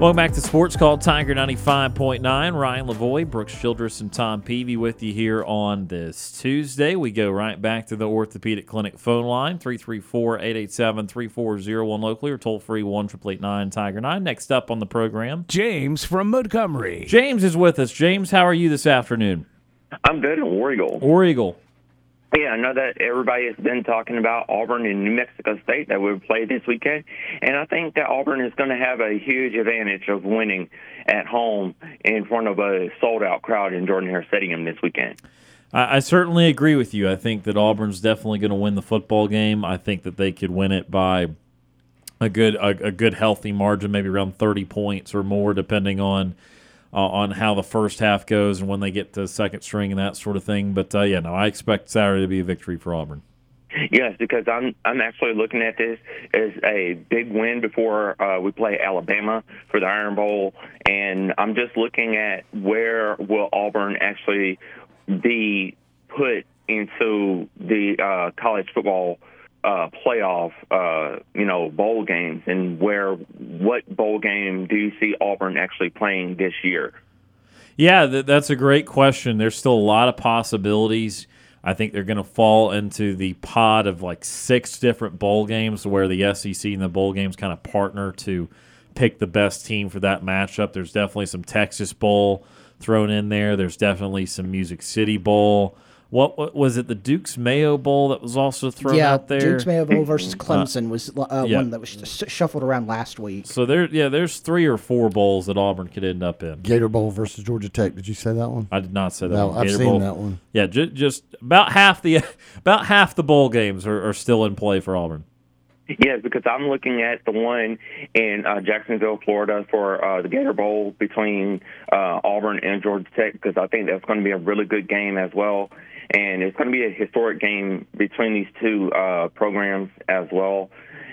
Welcome back to Sports Call Tiger 95.9. Ryan Lavoie, Brooks Childress, and Tom Peavy with you here on this Tuesday. We go right back to the Orthopedic Clinic phone line, 334-887-3401 locally or toll free 1 Tiger 9. Next up on the program, James from Montgomery. James is with us. James, how are you this afternoon? I'm good in War Eagle. War Eagle. Yeah, I know that everybody has been talking about Auburn and New Mexico State that would play this weekend, and I think that Auburn is going to have a huge advantage of winning at home in front of a sold-out crowd in Jordan Hare Stadium this weekend. I, I certainly agree with you. I think that Auburn's definitely going to win the football game. I think that they could win it by a good a, a good healthy margin, maybe around thirty points or more, depending on uh, on how the first half goes and when they get to second string and that sort of thing. But uh, yeah, no, I expect Saturday to be a victory for Auburn. Yes, because I'm I'm actually looking at this as a big win before uh, we play Alabama for the Iron Bowl, and I'm just looking at where will Auburn actually be put into the uh, college football uh, playoff, uh, you know, bowl games, and where what bowl game do you see Auburn actually playing this year? Yeah, th- that's a great question. There's still a lot of possibilities. I think they're going to fall into the pod of like six different bowl games where the SEC and the bowl games kind of partner to pick the best team for that matchup. There's definitely some Texas Bowl thrown in there. There's definitely some Music City Bowl. What, what was it? The Duke's Mayo Bowl that was also thrown yeah, out there. Duke's Mayo Bowl versus Clemson was uh, yeah. one that was shuffled around last week. So there, yeah, there's three or four bowls that Auburn could end up in. Gator Bowl versus Georgia Tech. Did you say that one? I did not say that. No, one. I've Gator seen Bowl. that one. Yeah, ju- just about half the *laughs* about half the bowl games are, are still in play for Auburn. Yes, because I'm looking at the one in uh, Jacksonville, Florida, for uh, the Gator Bowl between uh, Auburn and Georgia Tech, because I think that's going to be a really good game as well, and it's going to be a historic game between these two uh, programs as well.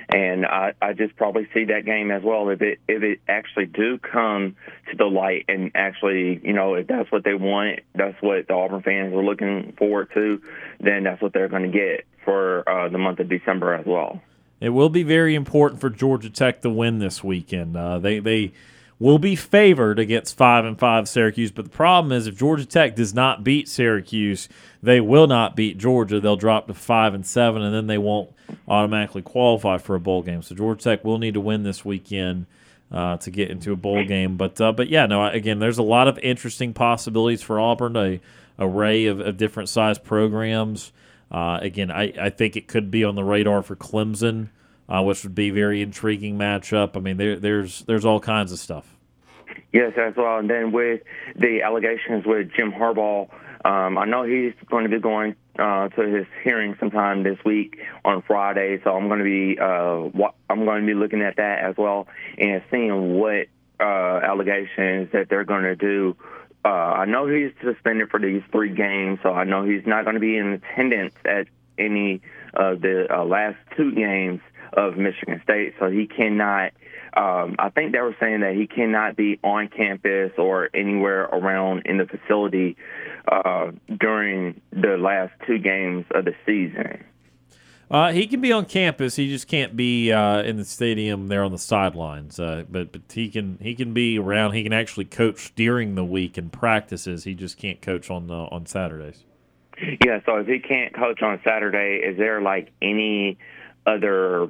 And I, I just probably see that game as well. If it if it actually do come to the light and actually, you know, if that's what they want, that's what the Auburn fans are looking forward to, then that's what they're going to get for uh, the month of December as well. It will be very important for Georgia Tech to win this weekend. Uh, they they will be favored against five and five Syracuse, but the problem is if Georgia Tech does not beat Syracuse, they will not beat Georgia. They'll drop to five and seven, and then they won't automatically qualify for a bowl game. So Georgia Tech will need to win this weekend. Uh, to get into a bowl game, but uh, but yeah, no. Again, there's a lot of interesting possibilities for Auburn. A array of, of different size programs. Uh, again, I, I think it could be on the radar for Clemson, uh, which would be very intriguing matchup. I mean, there, there's there's all kinds of stuff. Yes, as well. And then with the allegations with Jim Harbaugh, um, I know he's going to be going uh, to his hearing sometime this week on Friday. So I'm going to be uh, I'm going to be looking at that as well and seeing what uh, allegations that they're going to do. Uh, I know he's suspended for these three games, so I know he's not going to be in attendance at any of the uh, last two games of Michigan State. So he cannot. Um, I think they were saying that he cannot be on campus or anywhere around in the facility uh, during the last two games of the season. Uh, he can be on campus. He just can't be uh, in the stadium there on the sidelines. Uh, but but he can he can be around. He can actually coach during the week and practices. He just can't coach on uh, on Saturdays. Yeah. So if he can't coach on Saturday, is there like any other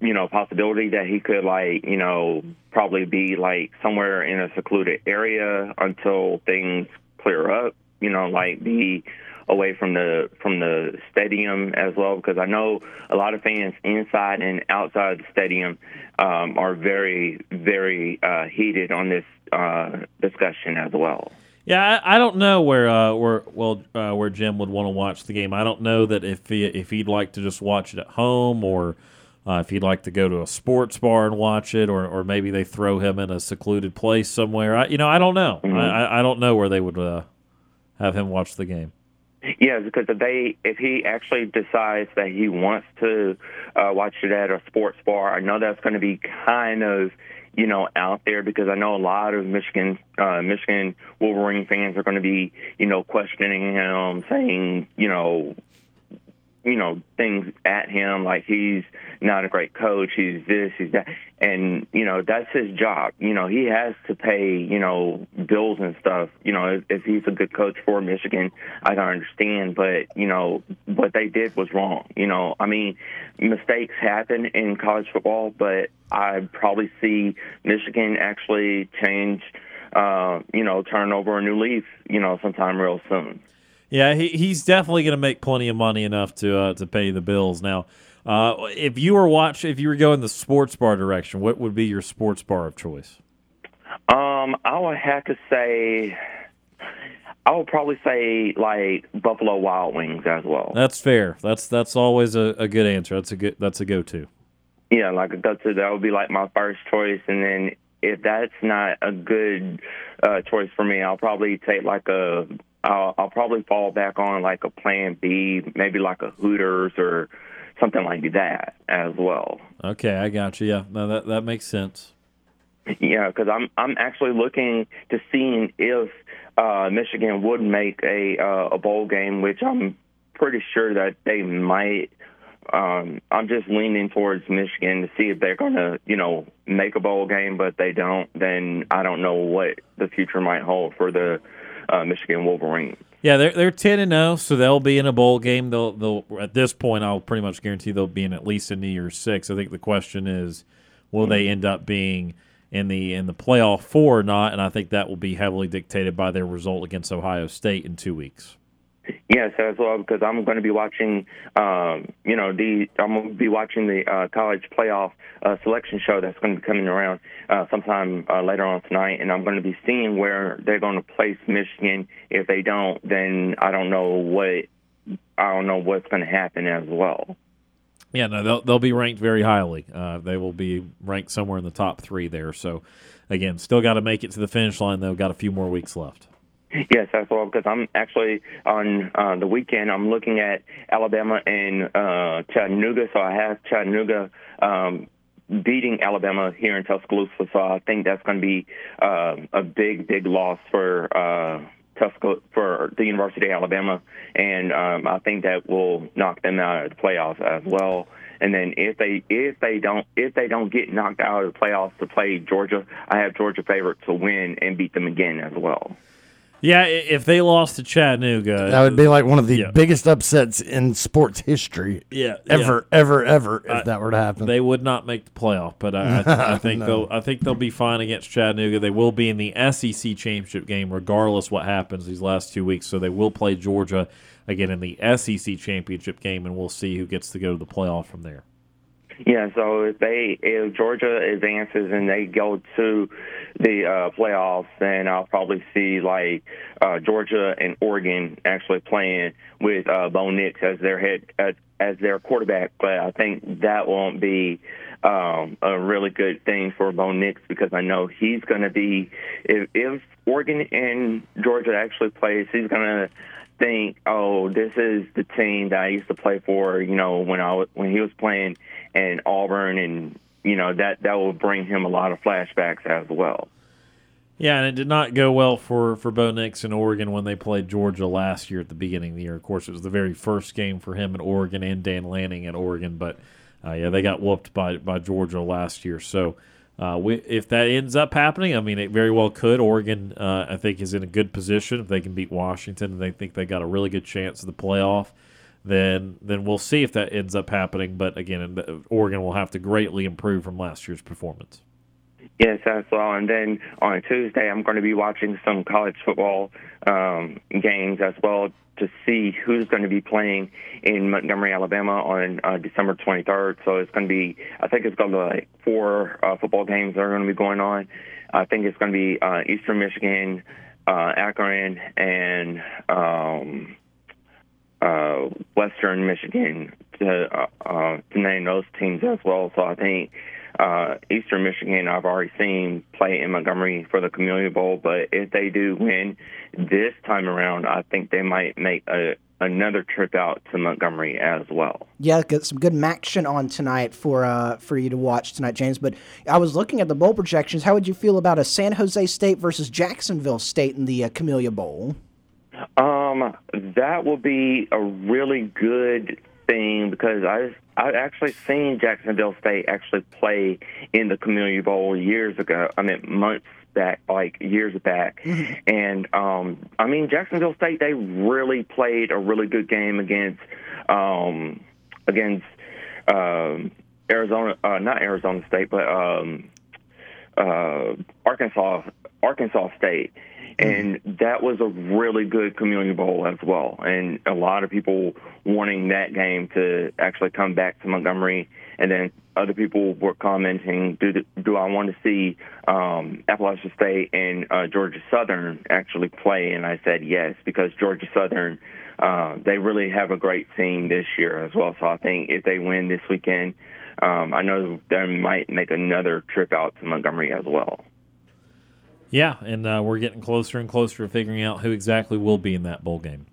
you know possibility that he could like you know probably be like somewhere in a secluded area until things clear up? You know, like be away from the from the stadium as well because I know a lot of fans inside and outside the stadium um, are very very uh, heated on this uh, discussion as well. Yeah, I, I don't know where uh, where well uh, where Jim would want to watch the game. I don't know that if he if he'd like to just watch it at home or Uh, if he'd like to go to a sports bar and watch it, or, or maybe they throw him in a secluded place somewhere. I, you know, I don't know. Mm-hmm. I, I don't know where they would uh, have him watch the game. Yeah, because if they if he actually decides that he wants to uh, watch it at a sports bar, I know that's going to be kind of you know out there because I know a lot of Michigan uh, Michigan Wolverine fans are going to be you know questioning him, saying you know you know things at him like he's not a great coach he's this he's that. And you know that's his job. You know he has to pay you know bills and stuff. You know if, if he's a good coach for michigan i can understand but you know what they did was wrong. You know i mean mistakes happen in college football but i probably see michigan actually change uh you know turn over a new leaf you know sometime real soon Yeah, he, he's definitely going to make plenty of money enough to uh, to pay the bills. Now, uh, if you were watch, if you were going the sports bar direction, what would be your sports bar of choice? Um, I would have to say, I would probably say like Buffalo Wild Wings as well. That's fair. That's that's always a, a good answer. That's a good that's a go to. Yeah, like a go to that would be like my first choice, and then if that's not a good uh, choice for me, I'll probably take like a. I'll, I'll probably fall back on like a Plan B, maybe like a Hooters or something like that as well. Okay, I got you. Yeah, no, that that makes sense. Yeah, because I'm I'm actually looking to seeing if uh, Michigan would make a uh, a bowl game, which I'm pretty sure that they might. Um, I'm just leaning towards Michigan to see if they're going to, you know, make a bowl game. But they don't, then I don't know what the future might hold for the uh, Michigan Wolverines. Yeah, they're they're ten and zero, so they'll be in a bowl game. They'll they'll at this point, I'll pretty much guarantee they'll be in at least a New Year's Six. I think the question is, will they end up being in the in the playoff four or not? And I think that will be heavily dictated by their result against Ohio State in two weeks. Yes, as well, because I'm going to be watching, um, you know, the I'm going to be watching the uh, college playoff uh, selection show that's going to be coming around uh, sometime uh, later on tonight, and I'm going to be seeing where they're going to place Michigan. If they don't, then I don't know what I don't know what's going to happen as well. Yeah, no, they'll they'll be ranked very highly. Uh, they will be ranked somewhere in the top three there. So, again, still got to make it to the finish line. though. got a few more weeks left. Yes, as well, because I'm actually on uh, the weekend. I'm looking at Alabama and uh, Chattanooga, so I have Chattanooga um, beating Alabama here in Tuscaloosa. So I think that's going to be uh, a big, big loss for uh, Tuscaloosa for the University of Alabama, and um, I think that will knock them out of the playoffs as well. And then if they if they don't if they don't get knocked out of the playoffs to play Georgia, I have Georgia favorite to win and beat them again as well. Yeah, if they lost to Chattanooga, That would be like one of the Yeah. biggest upsets in sports history. Yeah, ever, ever, ever. If I- that were to happen, They would not make the playoff, but I, I, *laughs* I think No. they'll I think they'll be fine against Chattanooga. They will be in the SEC championship game regardless what happens these last two weeks. So they will play Georgia again in the SEC championship game, and we'll see who gets to go to the playoff from there. Yeah, so if they if Georgia advances and they go to the uh, playoffs, then I'll probably see like uh, Georgia and Oregon actually playing with uh, Bo Nix as their head as, as their quarterback. But I think that won't be um, a really good thing for Bo Nix because I know he's going to be if, if Oregon and Georgia actually plays, he's going to think, oh, this is the team that I used to play for. You know, when I was, when he was playing in Auburn, and you know that that will bring him a lot of flashbacks as well. Yeah, and it did not go well for for Bo Nix in Oregon when they played Georgia last year at the beginning of the year. Of course, it was the very first game for him at Oregon and Dan Lanning at Oregon, but uh, yeah, they got whooped by by Georgia last year. So. Uh, we, if that ends up happening, I mean, it very well could. Oregon, uh, I think, is in a good position if they can beat Washington, they think they got a really good chance of the playoff. Then, then we'll see if that ends up happening. But again, Oregon will have to greatly improve from last year's performance. Yes, as well. And then on Tuesday, I'm going to be watching some college football um, games as well to see who's going to be playing in Montgomery, Alabama on uh, December 23rd. So it's going to be, I think it's going to be like four uh, football games that are going to be going on. I think it's going to be uh, Eastern Michigan, uh, Akron, and um, uh, Western Michigan to uh, uh, to name those teams as well. So I think uh, Eastern Michigan, I've already seen play in Montgomery for the Camellia Bowl, but if they do win this time around, I think they might make a another trip out to Montgomery as well. Yeah, get some good action on tonight for uh, for you to watch tonight, James. But I was looking at the bowl projections. How would you feel about a San Jose State versus Jacksonville State in the uh, Camellia Bowl? Um, that will be a really good thing because I I've actually seen Jacksonville State actually play in the Camellia Bowl years ago. I mean months back, like years back, *laughs* and um, I mean Jacksonville State they really played a really good game against um, against um, Arizona, uh, not Arizona State, but um, uh, Arkansas Arkansas State, and that was a really good Camellia Bowl as well. And a lot of people wanting that game to actually come back to Montgomery, and then other people were commenting, "Do the, do I want to see um, Appalachian State and uh, Georgia Southern actually play?" And I said yes because Georgia Southern. Uh, they really have a great team this year as well. So I think if they win this weekend, um, I know they might make another trip out to Montgomery as well. Yeah, and uh, we're getting closer and closer to figuring out who exactly will be in that bowl game.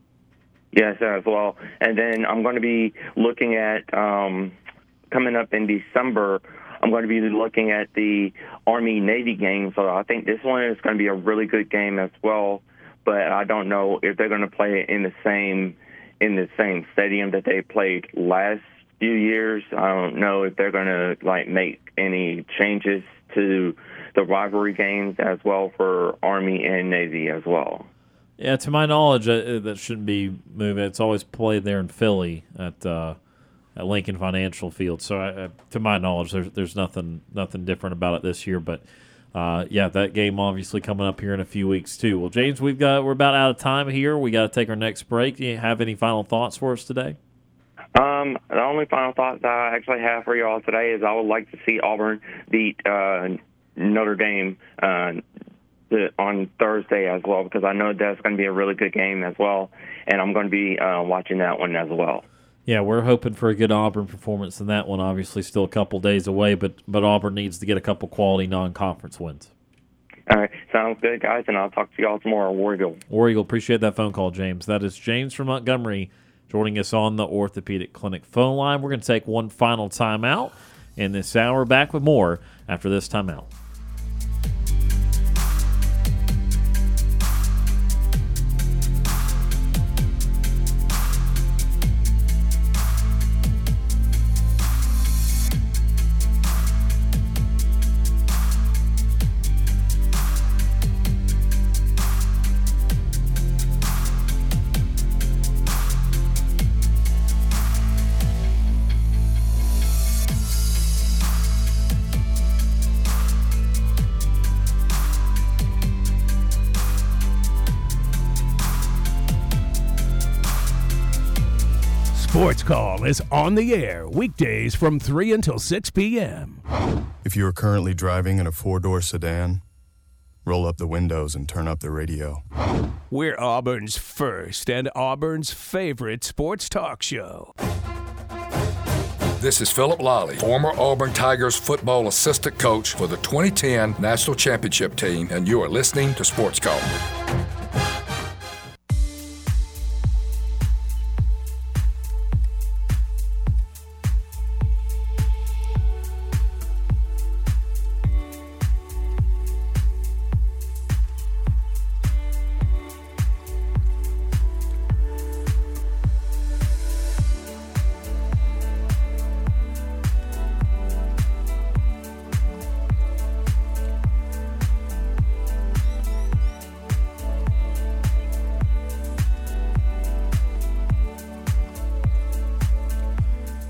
Yes, as well. And then I'm going to be looking at um, coming up in December. I'm going to be looking at the Army Navy game. So I think this one is going to be a really good game as well. But I don't know if they're going to play it in the same in the same stadium that they played last few years. I don't know if they're going to like make any changes to the rivalry games as well for Army and Navy as well. Yeah, to my knowledge, uh, that shouldn't be moving. It's always played there in Philly at uh, at Lincoln Financial Field. So, I, uh, to my knowledge, there's there's nothing nothing different about it this year. But uh, yeah, that game obviously coming up here in a few weeks too. Well, James, we've got we're about out of time here. We got to take our next break. Do you have any final thoughts for us today? Um, the only final thought that I actually have for you all today is I would like to see Auburn beat uh, Notre Dame uh, on Thursday as well because I know that's going to be a really good game as well, and I'm going to be uh, watching that one as well. Yeah, we're hoping for a good Auburn performance in that one. Obviously, still a couple days away, but but Auburn needs to get a couple quality non-conference wins. All right, sounds good, guys, and I'll talk to y'all tomorrow. War Eagle. War Eagle, appreciate that phone call, James. That is James from Montgomery joining us on the Orthopedic Clinic phone line. We're going to take one final timeout in this hour. Back with more after this timeout. Sports Call is on the air weekdays from 3 until 6 p.m. If you are currently driving in a four door sedan, roll up the windows and turn up the radio. We're Auburn's first and Auburn's favorite sports talk show. This is Phillip Lolley, former Auburn Tigers football assistant coach for the 2010 National Championship team, and you are listening to Sports Call.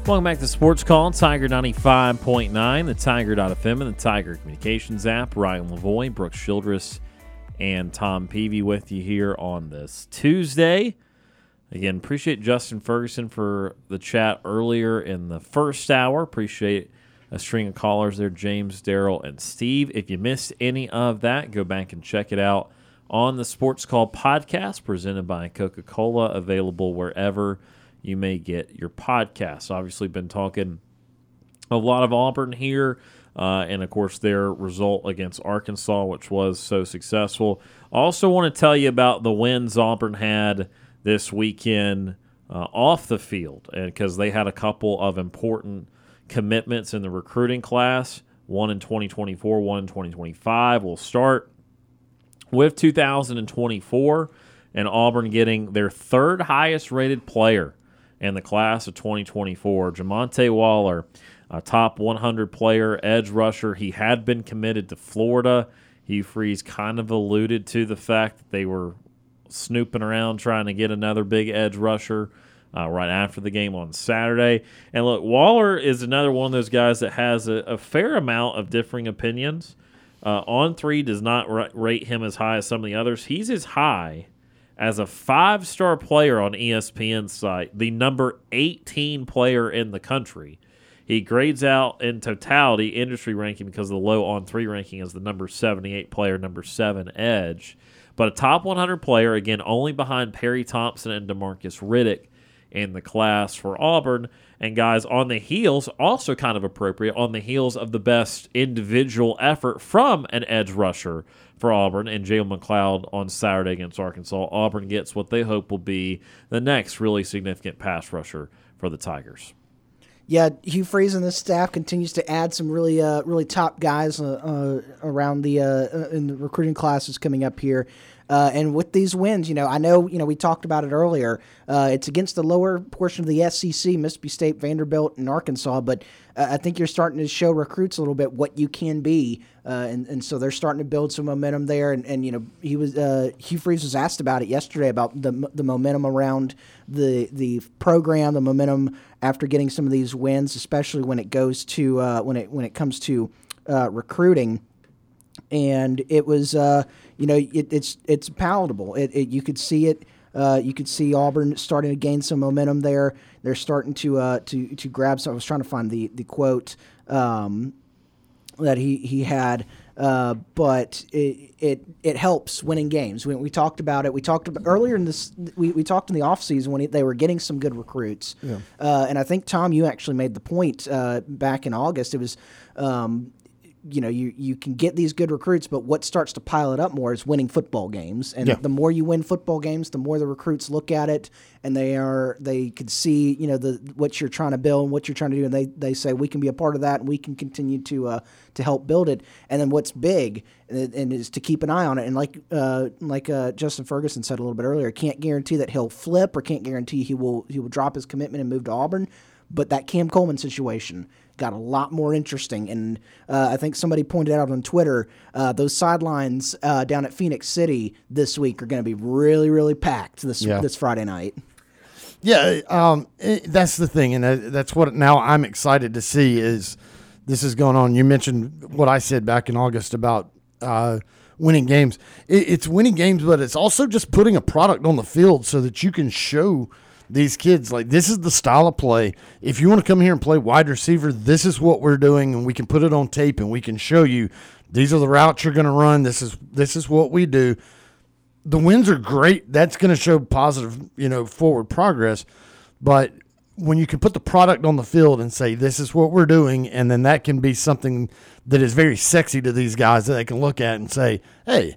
Welcome back to Sports Call Tiger 95.9, the Tiger.fm, and the Tiger Communications app. Ryan Lavoie, Brooks Childress, and Tom Peavy with you here on this Tuesday. Again, appreciate Justin Ferguson for the chat earlier in the first hour. Appreciate a string of callers there, James, Daryl, and Steve. If you missed any of that, go back and check it out on the Sports Call podcast presented by Coca Cola, available wherever you may get your podcast. Obviously, been talking a lot of Auburn here. Uh, and of course, their result against Arkansas, which was so successful. Also, want to tell you about the wins Auburn had this weekend uh, off the field, and because they had a couple of important commitments in the recruiting class, one in 2024, one in 2025. We'll start with 2024, and Auburn getting their third highest rated player in the class of 2024, Jamonta Waller a top 100 player, edge rusher. He had been committed to Florida. Hugh Freeze kind of alluded to the fact that they were snooping around trying to get another big edge rusher uh, right after the game on Saturday. And look, Waller is another one of those guys that has a, a fair amount of differing opinions. Uh, On3 does not rate him as high as some of the others. He's as high as a five star player on ESPN's site, the number 18 player in the country. He grades out in totality industry ranking because the low On3 ranking is the number 78 player, number seven edge. But a top 100 player, again, only behind Perry Thompson and Demarcus Riddick in the class for Auburn. And guys, on the heels, also kind of appropriate, on the heels of the best individual effort from an edge rusher for Auburn and Jalen McLeod on Saturday against Arkansas. Auburn gets what they hope will be the next really significant pass rusher for the Tigers yeah, Hugh Freeze and this staff continues to add some really, uh, really top guys uh, uh, around the uh, in the recruiting classes coming up here. Uh, and with these wins, you know, I know, you know, we talked about it earlier. Uh, it's against the lower portion of the SEC, Mississippi State, Vanderbilt, and Arkansas. But uh, I think you're starting to show recruits a little bit what you can be, uh, and and so they're starting to build some momentum there. And, and you know, he was uh, Hugh Freeze was asked about it yesterday about the the momentum around the the program, the momentum after getting some of these wins, especially when it goes to uh, when it when it comes to recruiting and it was uh, you know it, it's it's palatable. It, it, you could see it. Uh, you could see Auburn starting to gain some momentum there. They're starting to uh, to to grab. So I was trying to find the the quote um, that he he had. Uh, but it, it it helps winning games. We, we talked about it. We talked about earlier in this. We, we talked in the offseason when they were getting some good recruits. Yeah. Uh, and I think Tom, you actually made the point uh, back in August. It was um, you know you you can get these good recruits, but what starts to pile it up more is winning football games. And yeah. the more you win football games, the more the recruits look at it and they are they can see you know the what you're trying to build and what you're trying to do, and they they say we can be a part of that and we can continue to uh, to help build it. And then what's big and, and is to keep an eye on it. And like uh, like uh, Justin Ferguson said a little bit earlier, can't guarantee that he'll flip or can't guarantee he will he will drop his commitment and move to Auburn. But that Cam Coleman situation got a lot more interesting. And uh, I think somebody pointed out on Twitter uh, those sidelines uh, down at Phenix City this week are going to be really, really packed this yeah. this Friday night. Yeah, um, it, that's the thing, and that's what now I'm excited to see is this is going on. You mentioned what I said back in August about uh, winning games. It, it's winning games, but it's also just putting a product on the field so that you can show – these kids like this is the style of play. If you want to come here and play wide receiver, this is what we're doing, and we can put it on tape and we can show you these are the routes you're going to run. This is this is what we do. The wins are great. That's going to show positive, you know, forward progress. But when you can put the product on the field and say this is what we're doing, and then that can be something that is very sexy to these guys that they can look at and say, "Hey,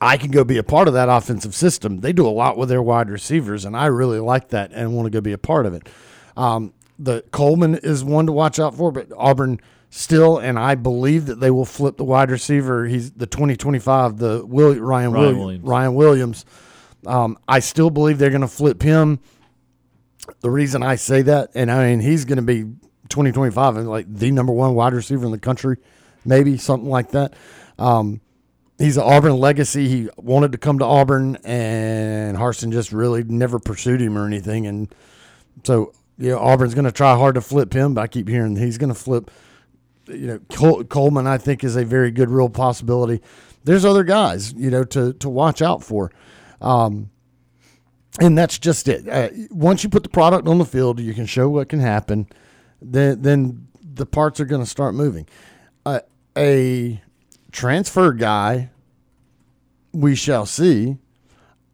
I can go be a part of that offensive system. They do a lot with their wide receivers, and I really like that and want to go be a part of it. Um, the Coleman is one to watch out for, but Auburn still, and I believe that they will flip the wide receiver. He's the 2025, the Will, Ryan, Ryan Williams. Williams. Ryan Williams. Um, I still believe they're going to flip him. The reason I say that, and I mean, he's going to be 2025 and like the number one wide receiver in the country, maybe something like that. Um, he's an Auburn legacy. He wanted to come to Auburn, and Harsin just really never pursued him or anything. And so, know, Auburn's going to try hard to flip him, but I keep hearing he's going to flip. You know, Col- Coleman, I think, is a very good real possibility. There's other guys, you know, to to watch out for. Um, and that's just it. Uh, once you put the product on the field, you can show what can happen. Then, then the parts are going to start moving. Uh, a transfer guy, we shall see.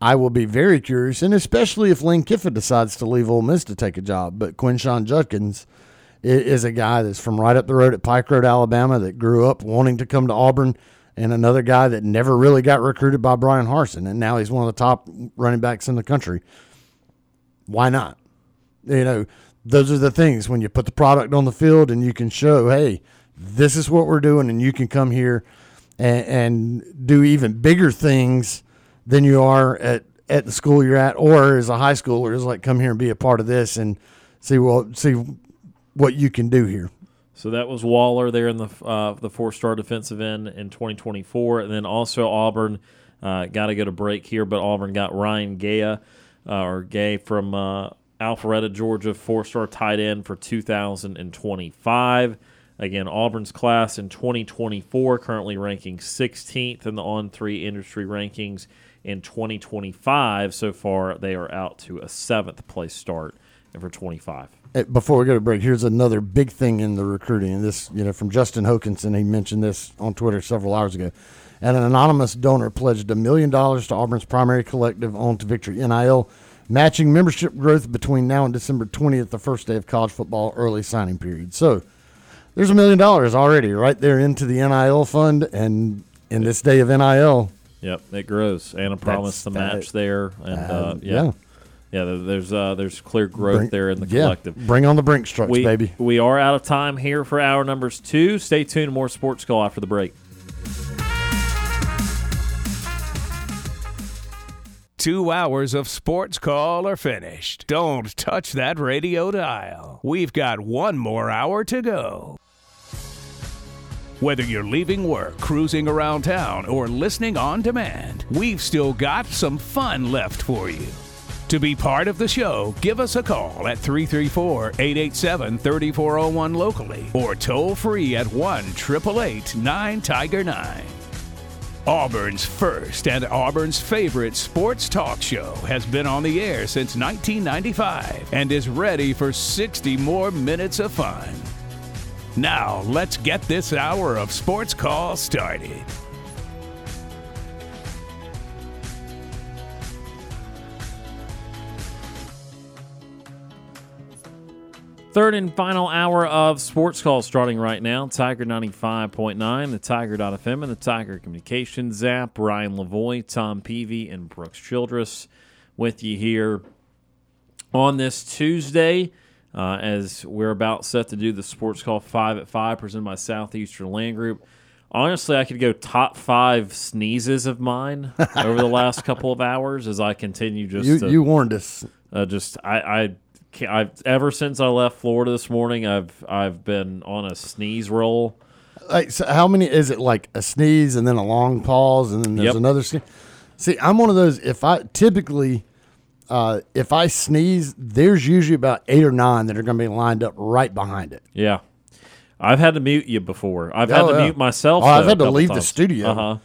I will be very curious, and especially if Lane Kiffin decides to leave Ole Miss to take a job. But Quinshon Judkins is a guy that's from right up the road at Pike Road, Alabama, that grew up wanting to come to Auburn, and another guy that never really got recruited by Bryan Harsin, and now he's one of the top running backs in the country. Why not? You know, those are the things when you put the product on the field and you can show, hey, this is what we're doing, and you can come here and, and do even bigger things than you are at, at the school you're at, or as a high schooler, is like come here and be a part of this and see what see what you can do here. So that was Waller there in the uh, the four star defensive end in 2024, and then also Auburn uh, got to go to break here, but Auburn got Ryan Ghea uh, or Gay from uh, Alpharetta, Georgia, four star tight end for 2025. Again, Auburn's class in 2024 currently ranking 16th in the On3 industry rankings. In 2025, so far they are out to a seventh place start for 25. Uh, Before we go to break, here's another big thing in the recruiting. And this, you know, from Justin Hokanson, he mentioned this on Twitter several hours ago. And an anonymous donor pledged a million dollars to Auburn's primary collective on to Victory NIL, matching membership growth between now and December 20th, the first day of college football early signing period. So there's a million dollars already right there into the NIL fund. And in this day of NIL, Yep, it grows. And a promise to That's- match there, and uh, uh, yeah. yeah. yeah, There's uh, there's clear growth Bring- there in the yeah, collective. bring on the Brinks trucks, we, baby. We are out of time here for hour numbers two. Stay tuned. More sports call after the break. Two hours of sports call are finished. Don't touch that radio dial. We've got one more hour to go. Whether you're leaving work, cruising around town, or listening on demand, we've still got some fun left for you. To be part of the show, give us a call at 334 887 3401 locally or toll free at 1 888 9 Tiger 9. Auburn's first and Auburn's favorite sports talk show has been on the air since 1995 and is ready for 60 more minutes of fun. Now, let's get this hour of sports call started. Third and final hour of Sports Call starting right now. Tiger 95.9, the Tiger.fm, and the Tiger Communications app. Ryan Lavoie, Tom Peavy, and Brooks Childress with you here on this Tuesday uh, as we're about set to do the Sports Call 5 at 5 presented by Southeastern Land Group. Honestly, I could go top five sneezes of mine *laughs* over the last couple of hours as I continue just You, to, you warned us. uh, just I, I can't, I've ever since I left Florida this morning, I've I've been on a sneeze roll. Like, so how many is it? Like a sneeze and then a long pause and then there's Yep. another sneeze. See, I'm one of those. If I typically, uh, if I sneeze, there's usually about eight or nine that are going to be lined up right behind it. Yeah, I've had to mute you before. I've had Oh, to yeah. mute myself. Oh, I've though, had to couple leave the times. studio. Uh-huh.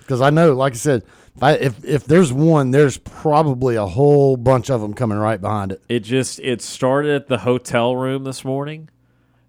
Because I know, like I said, if, I, if if there's one, there's probably a whole bunch of them coming right behind it. It just it started at the hotel room this morning,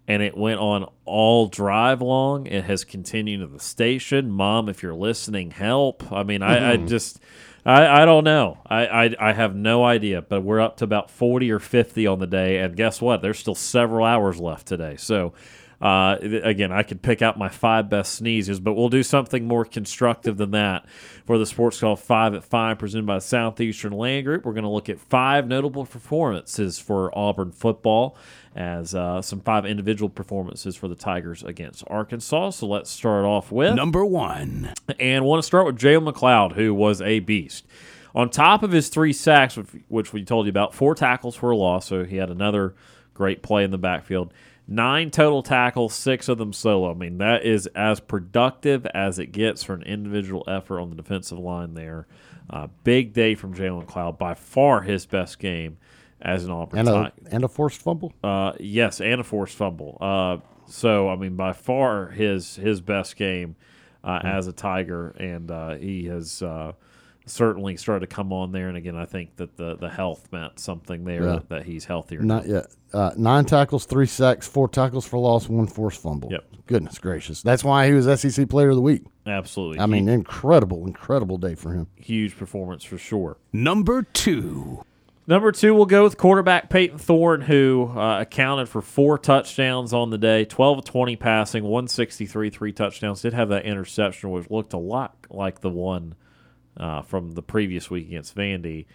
and it went on all drive long. It has continued to the station. Mom, if you're listening, help. I mean, I, I just. I, I don't know. I, I I have no idea, but we're up to about 40 or 50 on the day. And guess what? There's still several hours left today. So, uh, again, I could pick out my five best sneezes, but we'll do something more constructive than that for the Sports Call 5 at 5 presented by Southeastern Land Group. We're going to look at five notable performances for Auburn football as uh, some five individual performances for the Tigers against Arkansas. So let's start off with Number one. and want to start with Jalen McLeod, who was a beast. On top of his three sacks, which- we told you about, four tackles for a loss, so he had another great play in the backfield. Nine total tackles, six of them solo. I mean, that is as productive as it gets for an individual effort on the defensive line there. Uh, big day from Jalen McLeod, by far his best game as an Auburn And a and a forced fumble. Uh, yes, and a forced fumble. Uh, so I mean, by far his his best game uh, Hmm. as a Tiger, and uh, he has uh, certainly started to come on there. And again, I think that the the health meant something there Yeah. that, that he's healthier. Not yet. Uh, nine tackles, three sacks, four tackles for loss, one forced fumble. Yep. Goodness gracious. That's why he was SEC Player of the Week. Absolutely. I mean, incredible, incredible day for him. huge performance for sure. Number two. Number two, we'll go with quarterback Payton Thorne, who uh, accounted for four touchdowns on the day, 12 of 20 passing, 163, three touchdowns. Did have that interception, which looked a lot like the one uh, from the previous week against Vandy.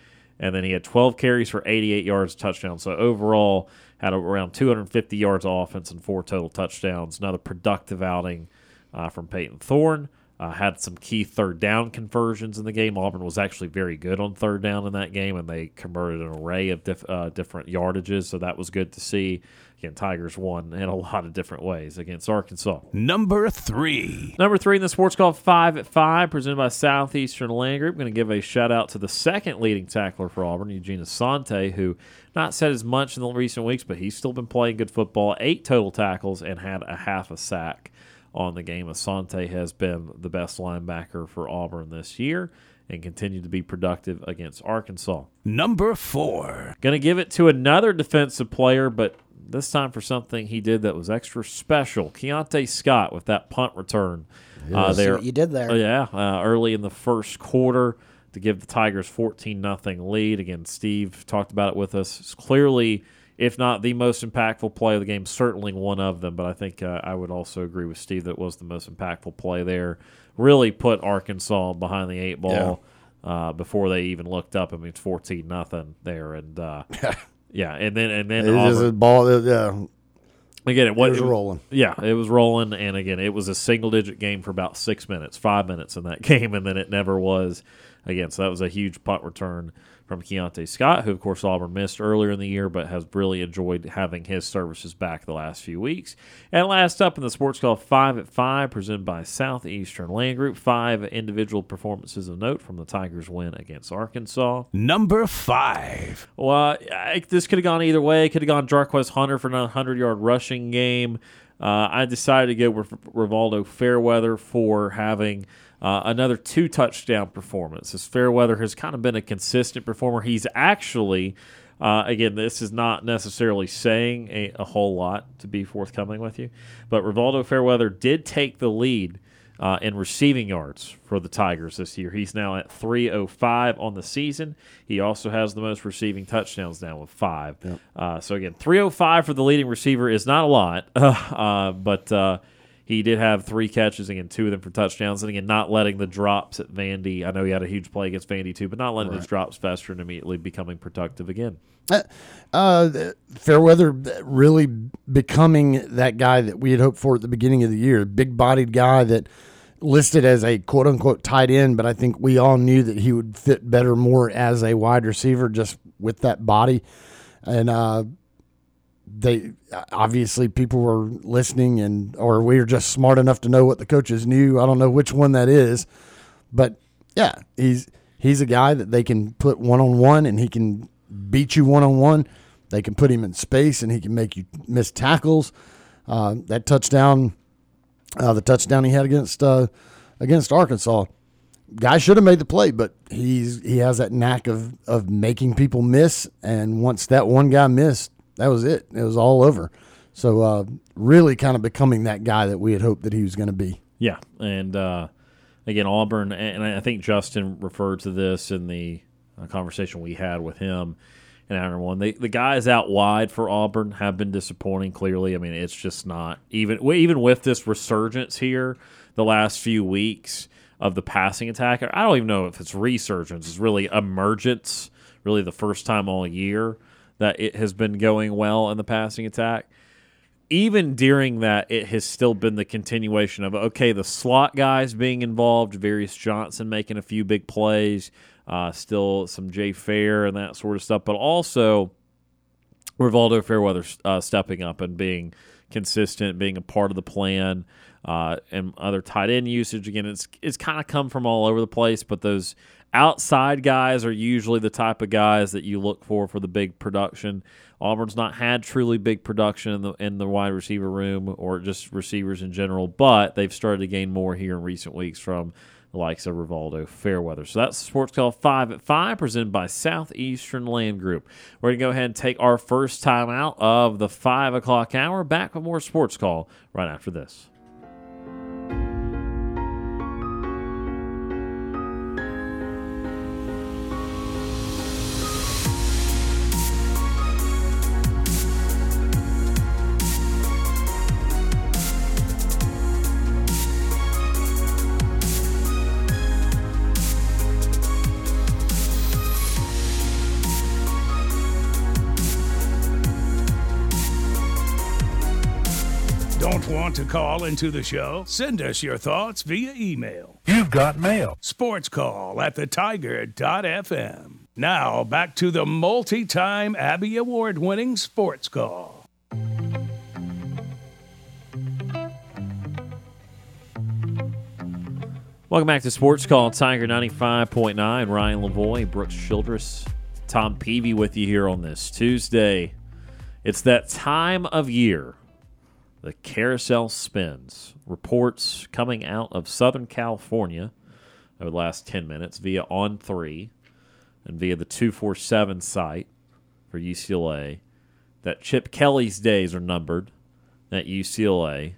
And then he had 12 carries for 88 yards, touchdown. So overall, had around 250 yards of offense and four total touchdowns. Another productive outing uh, from Payton Thorne. Uh, had some key third down conversions in the game. Auburn was actually very good on third down in that game, and they converted an array of diff, uh, different yardages. So that was good to see. Again, Tigers won in a *laughs* lot of different ways against Arkansas. Number three. Number three in the sports call five at five, presented by Southeastern Land Group. I'm going to give a shout out to the second leading tackler for Auburn, Eugene Asante, who not said as much in the recent weeks, but he's still been playing good football. Eight total tackles and had a half a sack on the game. Asante has been the best linebacker for Auburn this year and continued to be productive against Arkansas. Number four. Going to give it to another defensive player, but this time for something he did that was extra special. Keionta Scott with that punt return uh, Yes. See there. you did there. Oh, yeah, uh, early in the first quarter to give the Tigers 14 nothing lead. Again, Steve talked about it with us. It's clearly, if not the most impactful play of the game, certainly one of them. But I think uh, I would also agree with Steve that it was the most impactful play there. Really put Arkansas behind the eight ball uh, before they even looked up. I mean, it's 14 nothing there, and uh, *laughs* yeah, and then and then It was Auburn- a ball. Yeah. Again, it, wa- It was rolling. Yeah, it was rolling, and again, it was a single-digit game for about six minutes, five minutes in that *laughs* game, and then it never was again. So that was a huge punt return from Keionta Scott, who of course Auburn missed earlier in the year, but has really enjoyed having his services back the last few weeks. And last up in the sports call five at five, presented by Southeastern Land Group, five individual performances of note from the Tigers' win against Arkansas. Number five. Well, I, this could have gone either way. Could have gone Jarquez Hunter for another 100 yard rushing game. Uh, I decided to go with Rivaldo Fairweather for having uh, another two touchdown performance. As Fairweather has kind of been a consistent performer. He's actually, uh, again, this is not necessarily saying a, a whole lot to be forthcoming with you, but Rivaldo Fairweather did take the lead uh, in receiving yards for the Tigers this year. He's now at 305 on the season. He also has the most receiving touchdowns now with five. Uh, so, again, 305 for the leading receiver is not a lot, *laughs* uh, but uh, he did have three catches, again, two of them for touchdowns. And again, not letting the drops at Vandy. I know he had a huge play against Vandy, too, but not letting those drops fester and immediately becoming productive again. Uh, uh, Fairweather really becoming that guy that we had hoped for at the beginning of the year, big bodied guy that listed as a quote unquote tight end, but I think we all knew that he would fit better more as a wide receiver just with that body. And uh, they obviously people were listening and or we were just smart enough to know what the coaches knew. I don't know which one that is, but yeah, he's he's a guy that they can put one on one and he can beat you one on one. They can put him in space and he can make you miss tackles. Uh, that touchdown, uh, the touchdown he had against uh, against Arkansas, guy should have made the play, but he's he has that knack of of making people miss. And once that one guy missed, that was it. It was all over. So uh, really, kind of becoming that guy that we had hoped that he was going to be. Yeah, and uh, again, Auburn, and I think Justin referred to this in the uh, conversation we had with him in hour one. The guys out wide for Auburn have been disappointing. Clearly, I mean, it's just not even even with this resurgence here the last few weeks of the passing attack. I don't even know if it's resurgence; it's really emergence. Really, the first time all year that it has been going well in the passing attack even during that, it has still been the continuation of okay, the slot guys being involved, Ja'Varrius Johnson making a few big plays, uh, still some Jay Fair and that sort of stuff, but also Rivaldo Fairweather uh, stepping up and being consistent, being a part of the plan, uh, and other tight end usage. Again, it's it's kind of come from all over the place, but those outside guys are usually the type of guys that you look for for the big production. Auburn's not had truly big production in the in the wide receiver room or just receivers in general, but they've started to gain more here in recent weeks from the likes of Rivaldo Fairweather. So that's Sports Call 5 at 5, presented by Southeastern Land Group. We're going to go ahead and take our first time out of the 5 o'clock hour. Back with more Sports Call right after this. Call into the show? Send us your thoughts via email. You've got mail. Sports call at the tiger.fm. Now back to the multi time Abby Award winning sports call. Welcome back to Sports Call Tiger 95.9. Ryan Lavoie, Brooks Childress, Tom Peavy with you here on this Tuesday. It's that time of year. The carousel spins. Reports coming out of Southern California over the last 10 minutes via On3 and via the 247 site for UCLA that Chip Kelly's days are numbered at UCLA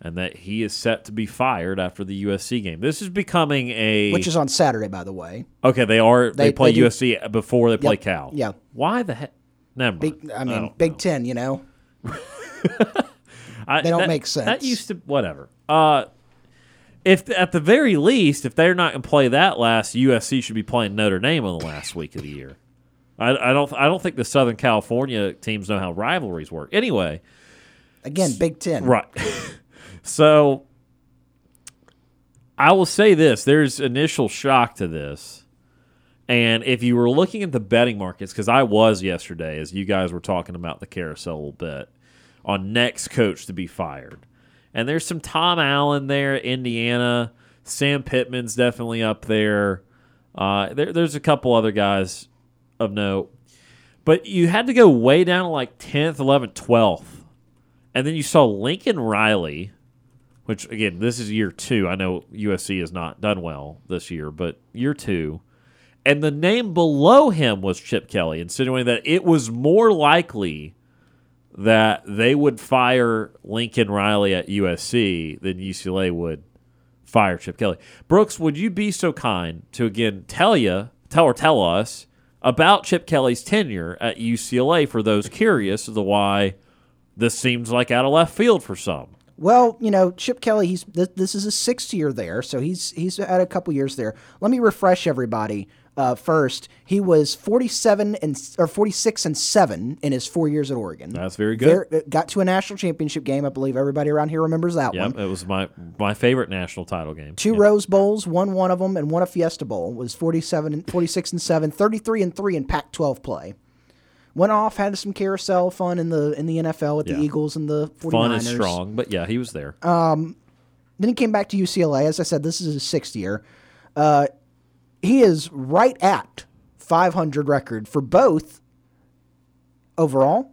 and that he is set to be fired after the USC game. This is becoming a which is on Saturday, by the way. Okay, they are they, They- play they USC before they play Cal. yeah. Why the heck? Never. Big, I mean, don't Big Ten, you know. *laughs* I- they don't that- make sense. That used to whatever. Uh, if at the very least, if they're not going to play that last, USC should be playing Notre Dame on the last week of the year. I, I don't. I don't think the Southern California teams know how rivalries work. Anyway, Again, Big Ten. right. *laughs* so I will say this: there's initial shock to this, and if you were looking at the betting markets, because I was yesterday, as you guys were talking about the carousel a little bit, on next coach to be fired, and there's some Tom Allen there, Indiana. Sam Pittman's definitely up there. Uh, there there's a couple other guys of note, but you had to go way down to like 10th, 11th, 12th. And then you saw Lincoln Riley, which again, this is year two. I know USC has not done well this year, but year two. And the name below him was Chip Kelly, insinuating that it was more likely that they would fire Lincoln Riley at USC than UCLA would fire Chip Kelly. Brooks, would you be so kind to again tell you, tell or tell us about Chip Kelly's tenure at UCLA for those curious as to why this seems like out of left field for some. Well, you know, Chip Kelly, he's th- this is his sixth year there, so he's he's had a couple years there. Let me refresh everybody. Uh, first, he was 47 and or 46 and seven in his four years at Oregon. That's very good. Ver- got to a national championship game. I believe everybody around here remembers that Yep, one. it was my my favorite national title game. Two Rose Bowls, won one of them, and won a Fiesta Bowl. Was 47 and 46 and 7, 33 and 3 in Pac-12 play. Went off, had some carousel fun in the in the NFL with Yeah. the Eagles and the 49ers. Fun is strong, but yeah, he was there. Um, then he came back to UCLA. As I said, this is his sixth year. Uh, he is right at 500 record for both overall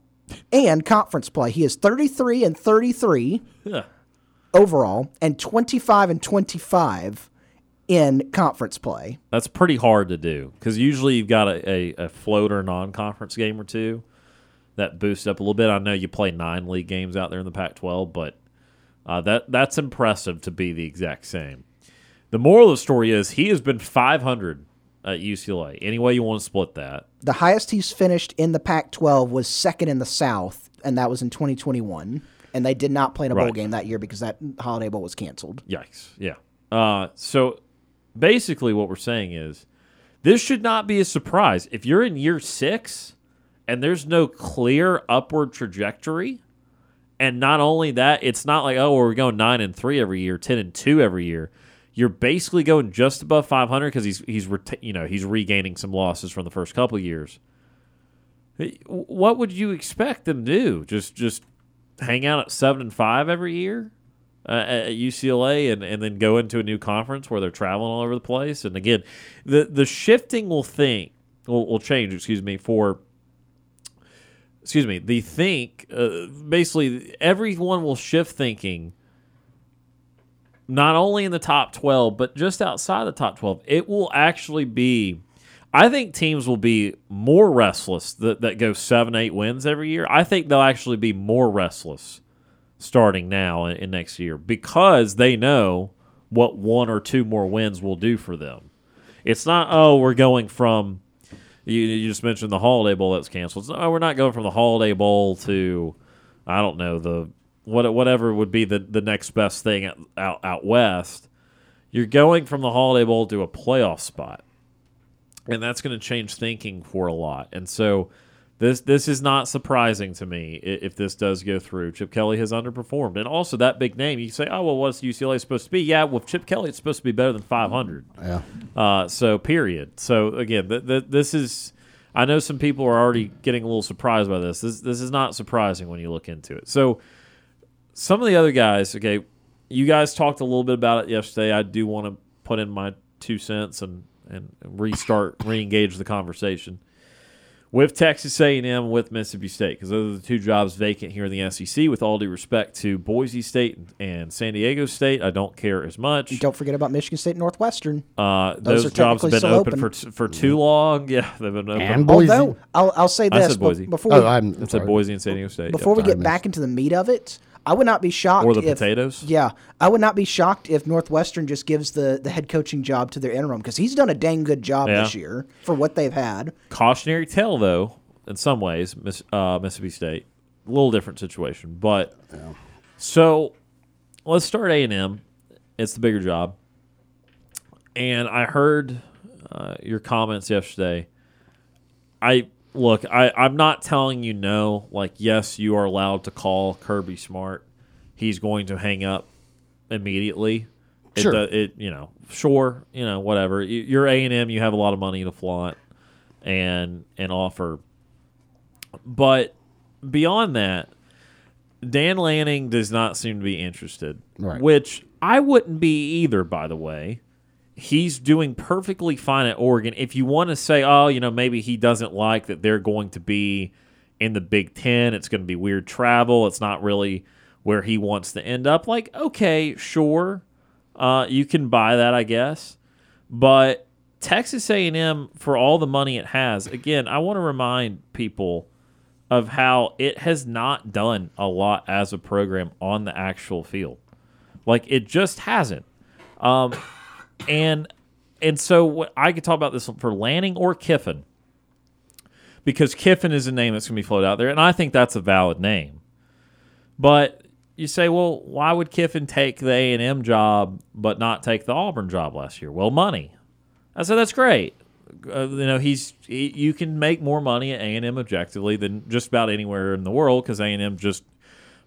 and conference play. He is 33 and 33 Yeah. overall and 25 and 25 in conference play. That's pretty hard to do because usually you've got a, a, a floater non-conference game or two that boosts up a little bit. I know you play nine league games out there in the Pac-12, but uh, that that's impressive to be the exact same. The moral of the story is he has been 500 at UCLA. Any way you want to split that, The highest he's finished in the Pac 12 was second in the South, and that was in 2021. And they did not play in a bowl game that year because that Holiday Bowl was canceled. Yikes. Yeah. Uh, so basically, what we're saying is this should not be a surprise. If you're in year six and there's no clear upward trajectory, and not only that, it's not like, oh, we're going nine and three every year, 10 and two every year. You're basically going just above 500 because he's he's reta- you know he's regaining some losses from the first couple years. What would you expect them to do? Just just hang out at seven and five every year? uh, at UCLA and, and then go into a new conference where they're traveling all over the place. And again, the the shifting will think will, will change. Excuse me for. Excuse me. The think uh, basically everyone will shift thinking not only in the top 12, but just outside the top 12. It will actually be, I think teams will be more restless that, that go seven, eight wins every year. I think they'll actually be more restless starting now in, in next year because they know what one or two more wins will do for them. It's not, oh, we're going from, you, you just mentioned the Holiday Bowl that's canceled. It's, oh, we're not going from the Holiday Bowl to, I don't know, the what whatever would be the, the next best thing out, out, out west. You're going from the Holiday Bowl to a playoff spot. And that's going to change thinking for a lot. And so this this is not surprising to me if this does go through. Chip Kelly has underperformed, and also that big name. You say, oh well, what's UCLA supposed to be? Yeah, with Chip Kelly, it's supposed to be better than 500. Yeah. Uh, so period. So again, th- th- this is. I know some people are already getting a little surprised by this. This this is not surprising when you look into it. So some of the other guys, okay, you guys talked a little bit about it yesterday. I do want to put in my two cents and and restart re-engage the conversation with Texas A&M with Mississippi State because those are the two jobs vacant here in the SEC. With all due respect to Boise State and San Diego State, I don't care as much. Don't forget about Michigan State and Northwestern. Uh, Those those, are jobs have been still open, open. for for too long. *laughs* Yeah, they've been open. And Boise. Although I'll, I'll say I this said Boise. before we, I said Boise and San Diego State. before we get back into the meat of it, I would not be shocked Or the if, potatoes? Yeah, I would not be shocked if Northwestern just gives the the head coaching job to their interim because he's done a dang good job Yeah. this year for what they've had. cautionary tale though in some ways Miss, uh, mississippi state a little different situation but so let's start a&m it's the bigger job and i heard uh, your comments yesterday i look I, i'm not telling you no. Like yes you are allowed to call kirby smart. He's going to hang up immediately. It, Sure. do- it you know sure you know whatever. You- you're a&m you have a lot of money to flaunt and and offer. But beyond that dan lanning does not seem to be interested Right. which i wouldn't be either by the way he's doing perfectly fine at oregon if you want to say oh you know maybe he doesn't like that they're going to be in the big ten it's going to be weird travel it's not really where he wants to end up like okay sure uh, you can buy that i guess but Texas A&M for all the money it has, again, I want to remind people of how it has not done a lot as a program on the actual field. Like it just hasn't. Um, and and so I could talk about this for Lanning or Kiffin because Kiffin is a name that's going to be floated out there, and I think that's a valid name. But you say, well, why would Kiffin take the A and M job but not take the Auburn job last year? Well, money. I said that's great. Uh, you know, he's he, you can make more money at A and M objectively than just about anywhere in the world because A and M just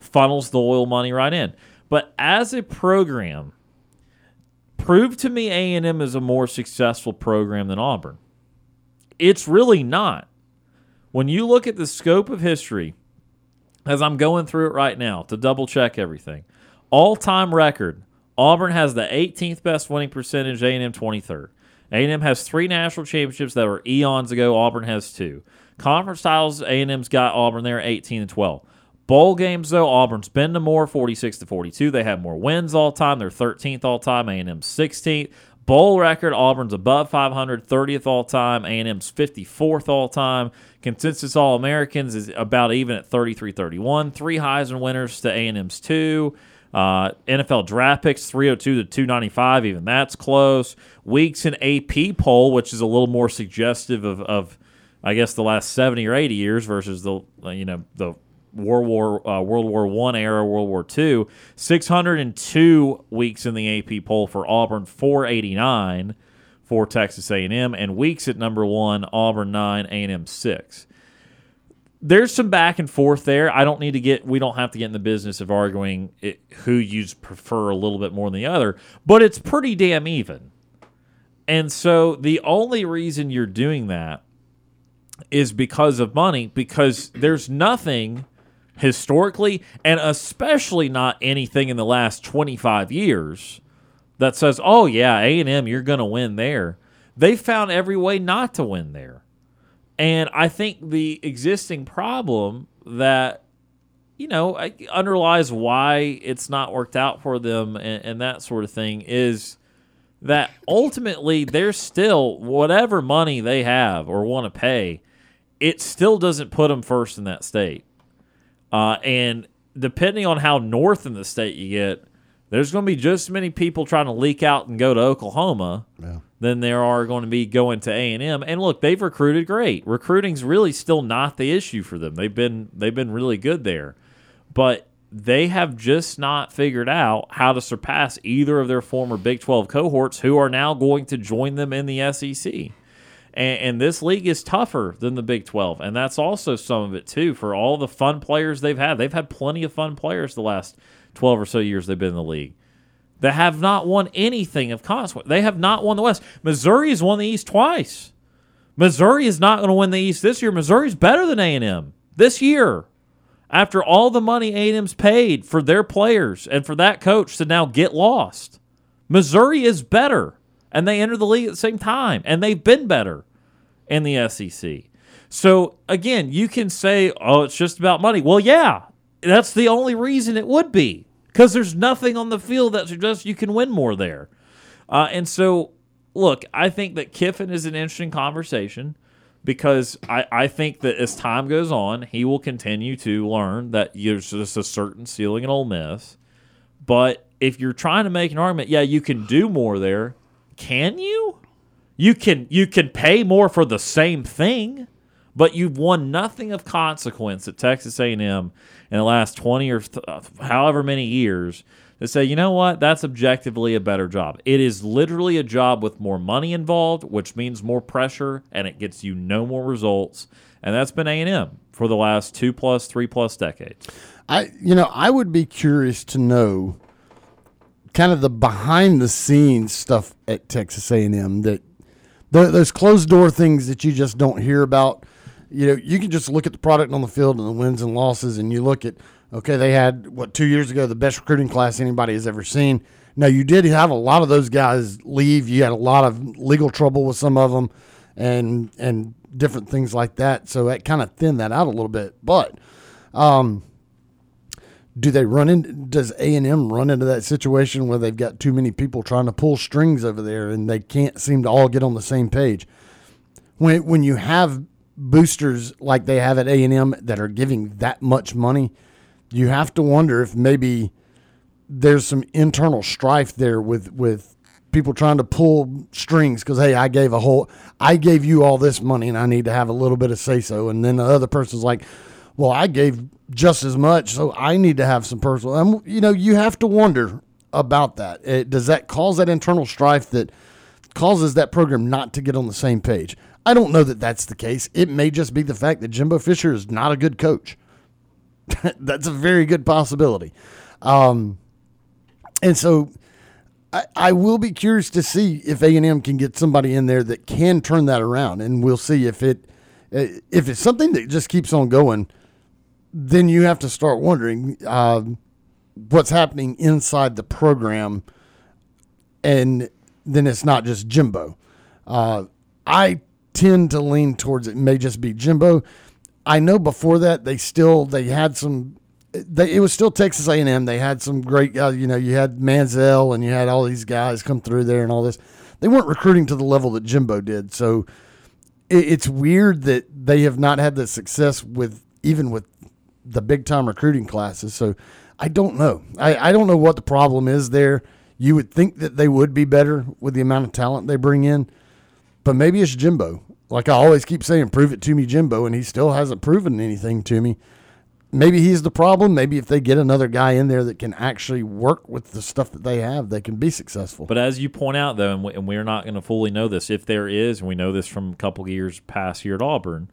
funnels the oil money right in. But as a program, prove to me A and M is a more successful program than Auburn. It's really not. When you look at the scope of history, as I'm going through it right now to double check everything, all time record. Auburn has the 18th best winning percentage. A&M 23rd. A&M has three national championships that were eons ago. Auburn has two. Conference titles. A&M's got Auburn there 18 and 12. Bowl games though, Auburn's been to more 46 to 42. They have more wins all time. They're 13th all time. A&M's 16th. Bowl record, Auburn's above 500, 30th all time. A&M's 54th all time. Consensus All Americans is about even at 33 31. Three Heisman winners to A&M's two. Uh, NFL draft picks 302 to 295, even that's close. Weeks in AP poll, which is a little more suggestive of, of I guess, the last 70 or 80 years versus the, you know, the World War uh, World War One era, World War Two. Six hundred and two weeks in the AP poll for Auburn, four eighty nine for Texas A and M, and weeks at number one, Auburn nine, A and M six. There's some back and forth there. I don't need to get. We don't have to get in the business of arguing it, who you prefer a little bit more than the other, but it's pretty damn even. And so the only reason you're doing that is because of money, because there's nothing historically, and especially not anything in the last 25 years that says, "Oh yeah, A and M, you're going to win there." They found every way not to win there, and I think the existing problem that you know underlies why it's not worked out for them and, and that sort of thing is that ultimately they're still whatever money they have or want to pay, it still doesn't put them first in that state. Uh, and depending on how north in the state you get, there's going to be just as many people trying to leak out and go to Oklahoma than there are going to be going to A and M. And look, they've recruited great. Recruiting's really still not the issue for them. They've been they've been really good there, but they have just not figured out how to surpass either of their former Big 12 cohorts who are now going to join them in the SEC. And, and this league is tougher than the Big 12. And that's also some of it, too, for all the fun players they've had. They've had plenty of fun players the last 12 or so years they've been in the league that have not won anything of consequence. They have not won the West. Missouri has won the East twice. Missouri is not going to win the East this year. Missouri's better than A&M this year. After all the money A&M's paid for their players and for that coach to now get lost. Missouri is better and they enter the league at the same time and they've been better in the SEC. So again, you can say, "Oh, it's just about money." Well, yeah, that's the only reason it would be because there's nothing on the field that suggests you can win more there. Uh, and so, look, I think that Kiffin is an interesting conversation because I, I think that as time goes on, he will continue to learn that there's just a certain ceiling in Ole Miss. But if you're trying to make an argument, yeah, you can do more there. Can you? You can you can pay more for the same thing, but you've won nothing of consequence at Texas A&M in the last 20 or th- uh, however many years to say, you know what, that's objectively a better job. It is literally a job with more money involved, which means more pressure, and it gets you no more results. And that's been A&M for the last two plus, three plus decades. I you know I would be curious to know kind of the behind the scenes stuff at Texas A&M that th- those closed door things that you just don't hear about. You know, you can just look at the product on the field and the wins and losses, and you look at okay, they had what two years ago the best recruiting class anybody has ever seen. Now you did have a lot of those guys leave. You had a lot of legal trouble with some of them, and and different things like that. So that kind of thinned that out a little bit. But um, do they run in? Does A and M run into that situation where they've got too many people trying to pull strings over there, and they can't seem to all get on the same page? When when you have boosters like they have at A and M that are giving that much money, you have to wonder if maybe there's some internal strife there with with people trying to pull strings because hey, I gave a whole, I gave you all this money, and I need to have a little bit of say so, and then the other person's like, well, I gave just as much, so I need to have some personal. You know, you have to wonder about that. It, does that cause that internal strife that causes that program not to get on the same page? I don't know that that's the case. It may just be the fact that Jimbo Fisher is not a good coach. *laughs* that's a very good possibility. Um, and so I, I will be curious to see if A and M can get somebody in there that can turn that around, and we'll see if it if it's something that just keeps on going. Then you have to start wondering uh, what's happening inside the program, and then it's not just Jimbo. Uh, I tend to lean towards it may just be Jimbo. I know before that they still they had some. They, it was still Texas A and M. They had some great guys. You know, you had Manziel and you had all these guys come through there and all this. They weren't recruiting to the level that Jimbo did. So it, it's weird that they have not had the success with even with the big time recruiting classes. So I don't know. I, I don't know what the problem is there. You would think that they would be better with the amount of talent they bring in, but maybe it's Jimbo. Like I always keep saying, prove it to me, Jimbo, and he still hasn't proven anything to me. Maybe he's the problem. Maybe if they get another guy in there that can actually work with the stuff that they have, they can be successful. But as you point out, though, and, we, and we're not going to fully know this, if there is, and we know this from a couple years past here at Auburn,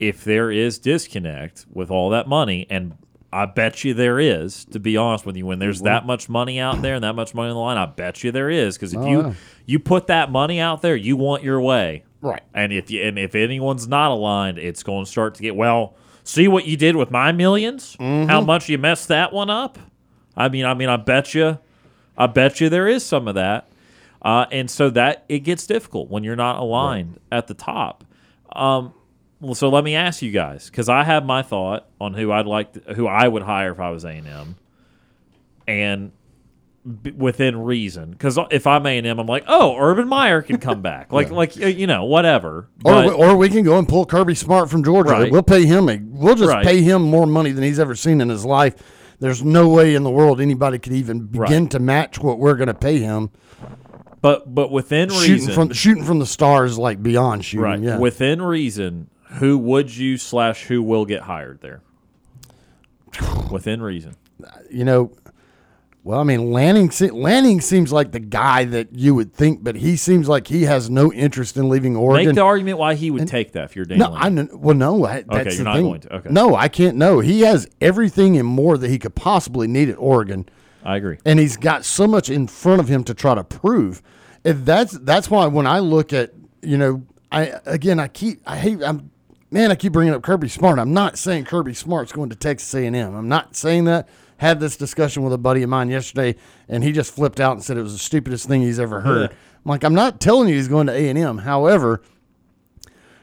if there is disconnect with all that money, and I bet you there is, to be honest with you, when there's that much money out there and that much money on the line, I bet you there is. Because if Oh, you yeah. you put that money out there, you want your way, Right. And if you, and if anyone's not aligned, it's going to start to get well. See what you did with my 1000000s Mm-hmm. How much you messed that one up? I mean, I mean, I bet you, I bet you there is some of that, uh, and so that it gets difficult when you're not aligned at the top. Um, so let me ask you guys because I have my thought on who I'd like, to, who I would hire if I was A and M, and b- within reason. Because if I'm A and M, I'm like, oh, Urban Meyer can come *laughs* back, like, like uh, you know, whatever. Or, But- we- or we can go and pull Kirby Smart from Georgia. Right. We'll pay him. A, we'll just Right. pay him more money than he's ever seen in his life. There's no way in the world anybody could even begin Right. to match what we're going to pay him. but but within Shooting reason, from shooting from the stars, like beyond shooting. right? Yeah. Within reason, who would you slash who will get hired there? Within reason. you know, well, I mean, Lanning. Lanning seems like the guy that you would think, but he seems like he has no interest in leaving Oregon. Make the argument why he would take that if you're Dan. No, Lanning. I well, no. I, that's you're the not thing. going to. Okay. No, I can't. No, he has everything and more that he could possibly need at Oregon, I agree. and he's got so much in front of him to try to prove. If that's that's why when I look at you know, I again I keep I hate I'm man I keep bringing up Kirby Smart. I'm not saying Kirby Smart's going to Texas A&M. I'm not saying that. Had this discussion with a buddy of mine yesterday, and he just flipped out and said it was the stupidest thing he's ever heard. Yeah. I'm like, I'm not telling you he's going to A&M. However,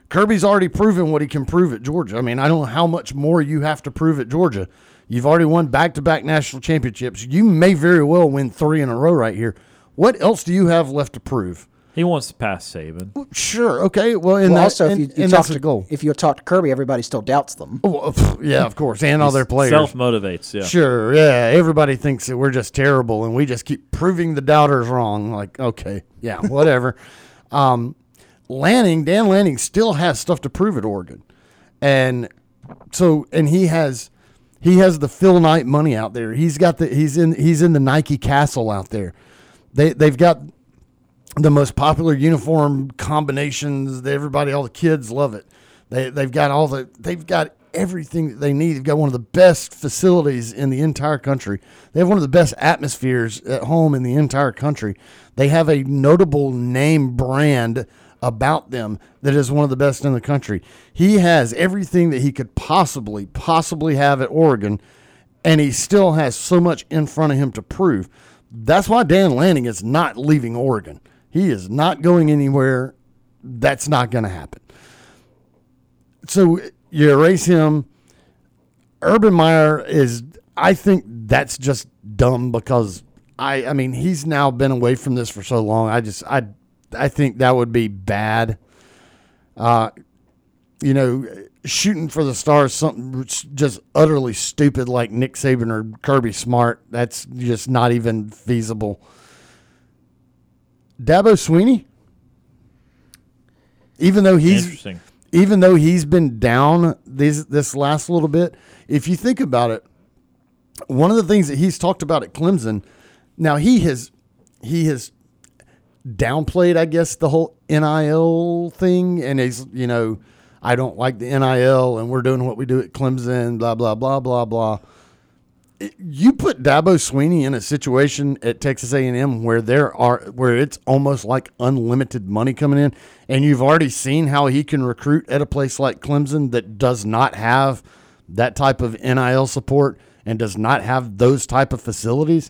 Kirby's already proven what he can prove at Georgia. I mean, I don't know how much more you have to prove at Georgia. You've already won back to back national championships. You may very well win three in a row right here. What else do you have left to prove? He wants to pass Saban. Sure. Okay. Well, and well, that, also, if and, you, you and talk to the goal. if you talk to Kirby, everybody still doubts them. Well, *laughs* yeah, of course, and all their players. Self motivates. Yeah. Sure, yeah. Everybody thinks that we're just terrible, and we just keep proving the doubters wrong. Like, okay, yeah, *laughs* whatever. um, Lanning, Dan Lanning, still has stuff to prove at Oregon, and so, and he has, he has the Phil Knight money out there. He's got the, he's in, he's in the Nike Castle out there. They, they've got the most popular uniform combinations. Everybody, all the kids love it. They they've got all the they've got everything that they need. They've got one of the best facilities in the entire country. They have one of the best atmospheres at home in the entire country. They have a notable name brand about them that is one of the best in the country. He has everything that he could possibly possibly have at Oregon and he still has so much in front of him to prove. That's why Dan Lanning is not leaving Oregon. He is not going anywhere. That's not going to happen. So you erase him. Urban Meyer is, I think that's just dumb because I, I mean, he's now been away from this for so long. I just, I, I think that would be bad. Uh, you know, shooting for the stars, something just utterly stupid like Nick Saban or Kirby Smart. That's just not even feasible. Dabo Swinney, even though he's even though he's been down this this last little bit, if you think about it, one of the things that he's talked about at Clemson, now he has he has downplayed, I guess, the whole NIL thing, and he's you know, I don't like the NIL, and we're doing what we do at Clemson, blah blah blah blah blah. You put Dabo Swinney in a situation at Texas A&M where there are where it's almost like unlimited money coming in, and you've already seen how he can recruit at a place like Clemson that does not have that type of NIL support and does not have those type of facilities.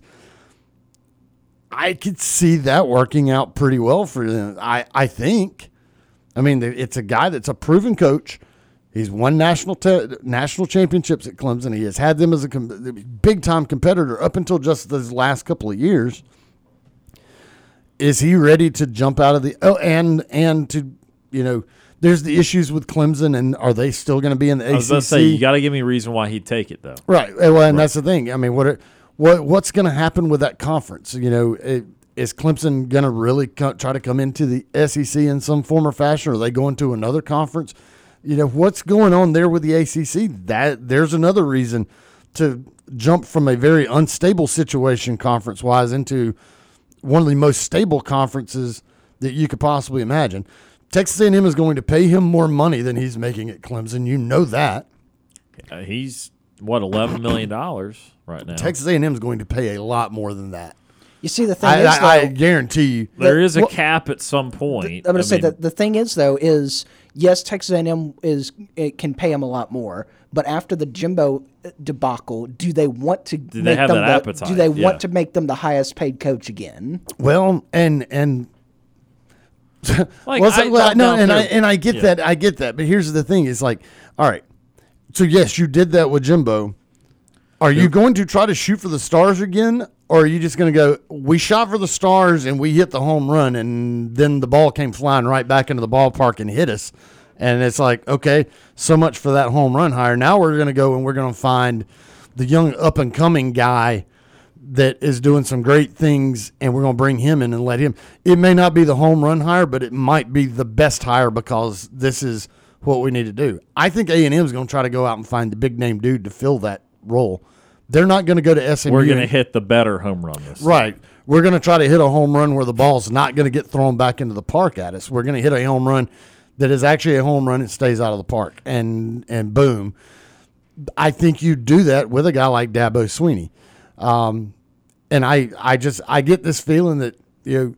I could see that working out pretty well for them. I, I think. I mean, it's a guy that's a proven coach. He's won national te- national championships at Clemson. He has had them as a com- big time competitor up until just those last couple of years. Is he ready to jump out of the oh and and to you know there's the issues with Clemson and are they still going to be in the I was ACC? say you got to give me a reason why he'd take it though. Right. Well, and that's the thing. I mean, what are, what what's going to happen with that conference? You know, it, is Clemson going to really co- try to come into the SEC in some form or fashion? Or are they going to another conference? You know, what's going on there with the ACC? That there's another reason to jump from a very unstable situation conference wise into one of the most stable conferences that you could possibly imagine. Texas A&M is going to pay him more money than he's making at Clemson. You know that. Uh, he's what eleven million dollars right now. Texas A&M is going to pay a lot more than that. You see, the thing I, is, I, I guarantee you. There is a Well, cap at some point. I'm going to say mean, that the thing is though is yes, Texas A&M is it can pay him a lot more, but after the Jimbo debacle, do they want to? they make have them that the, appetite? Do they Yeah. want to make them the highest paid coach again? Well, and and Like, well, so- I well, don't no, and I and I get Yeah. that, I get that. But here's the thing: is like, all right, so yes, you did that with Jimbo. Are you going to try to shoot for the stars again, or are you just going to go? We shot for the stars and we hit the home run, and then the ball came flying right back into the ballpark and hit us. And it's like, okay, so much for that home run hire. Now we're going to go and we're going to find the young up and coming guy that is doing some great things, and we're going to bring him in and let him. It may not be the home run hire, but it might be the best hire because this is what we need to do. I think A and M is going to try to go out and find the big name dude to fill that role. They're not going to go to SMU. We're going to hit the better home run this. Right. We're going to try to hit a home run where the ball's not going to get thrown back into the park at us. We're going to hit a home run that is actually a home run and stays out of the park. And and boom. I think you do that with a guy like Dabo Swinney. Um, and I I just I get this feeling that you know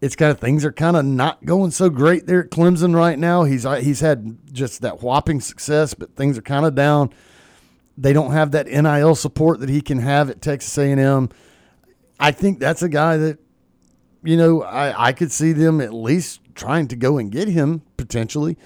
it's kind of things are kind of not going so great there at Clemson right now. He's he's had just that whopping success, but things are kind of down. They don't have that NIL support that he can have at Texas A&M. I think that's a guy that, you know, I, I could see them at least trying to go and get him potentially.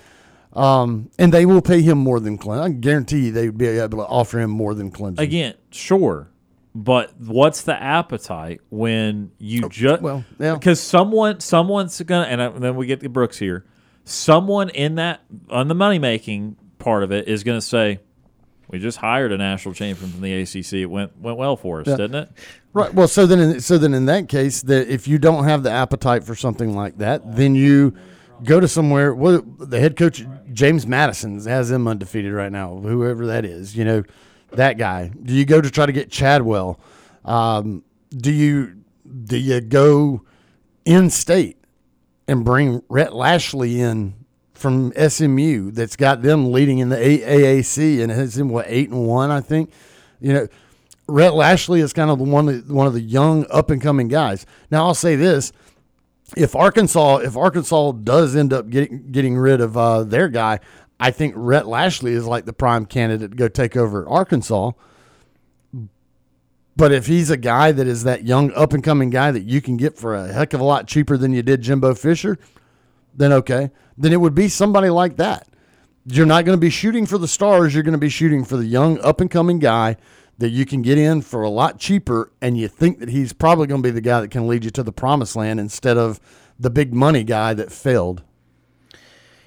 Um, and they will pay him more than Clemson. I guarantee you they would be able to offer him more than Clemson. Again, sure. But what's the appetite when you just Oh, well, yeah. because someone someone's gonna and I- then we get to Brooks here. Someone in that on the money making part of it is going to say, "We just hired a national champion from the ACC. It went went well for us, Yeah. didn't it?" Right. Well, so then, in, so then in that case, that if you don't have the appetite for something like that, then you go to somewhere. Well, the head coach James Madison has them undefeated right now. Whoever that is, you know, that guy. Do you go to try to get Chadwell? Um, do you do you go in state and bring Rhett Lashlee in from SMU? That's got them leading in the AAC and has him what eight and one, I think. You know. Rhett Lashlee is kind of the one one of the young up and coming guys. Now I'll say this: if Arkansas if Arkansas does end up getting getting rid of uh, their guy, I think Rhett Lashlee is like the prime candidate to go take over Arkansas. But if he's a guy that is that young up and coming guy that you can get for a heck of a lot cheaper than you did Jimbo Fisher, then okay, then it would be somebody like that. You're not going to be shooting for the stars. You're going to be shooting for the young up and coming guy that you can get in for a lot cheaper, and you think that he's probably going to be the guy that can lead you to the promised land instead of the big money guy that failed.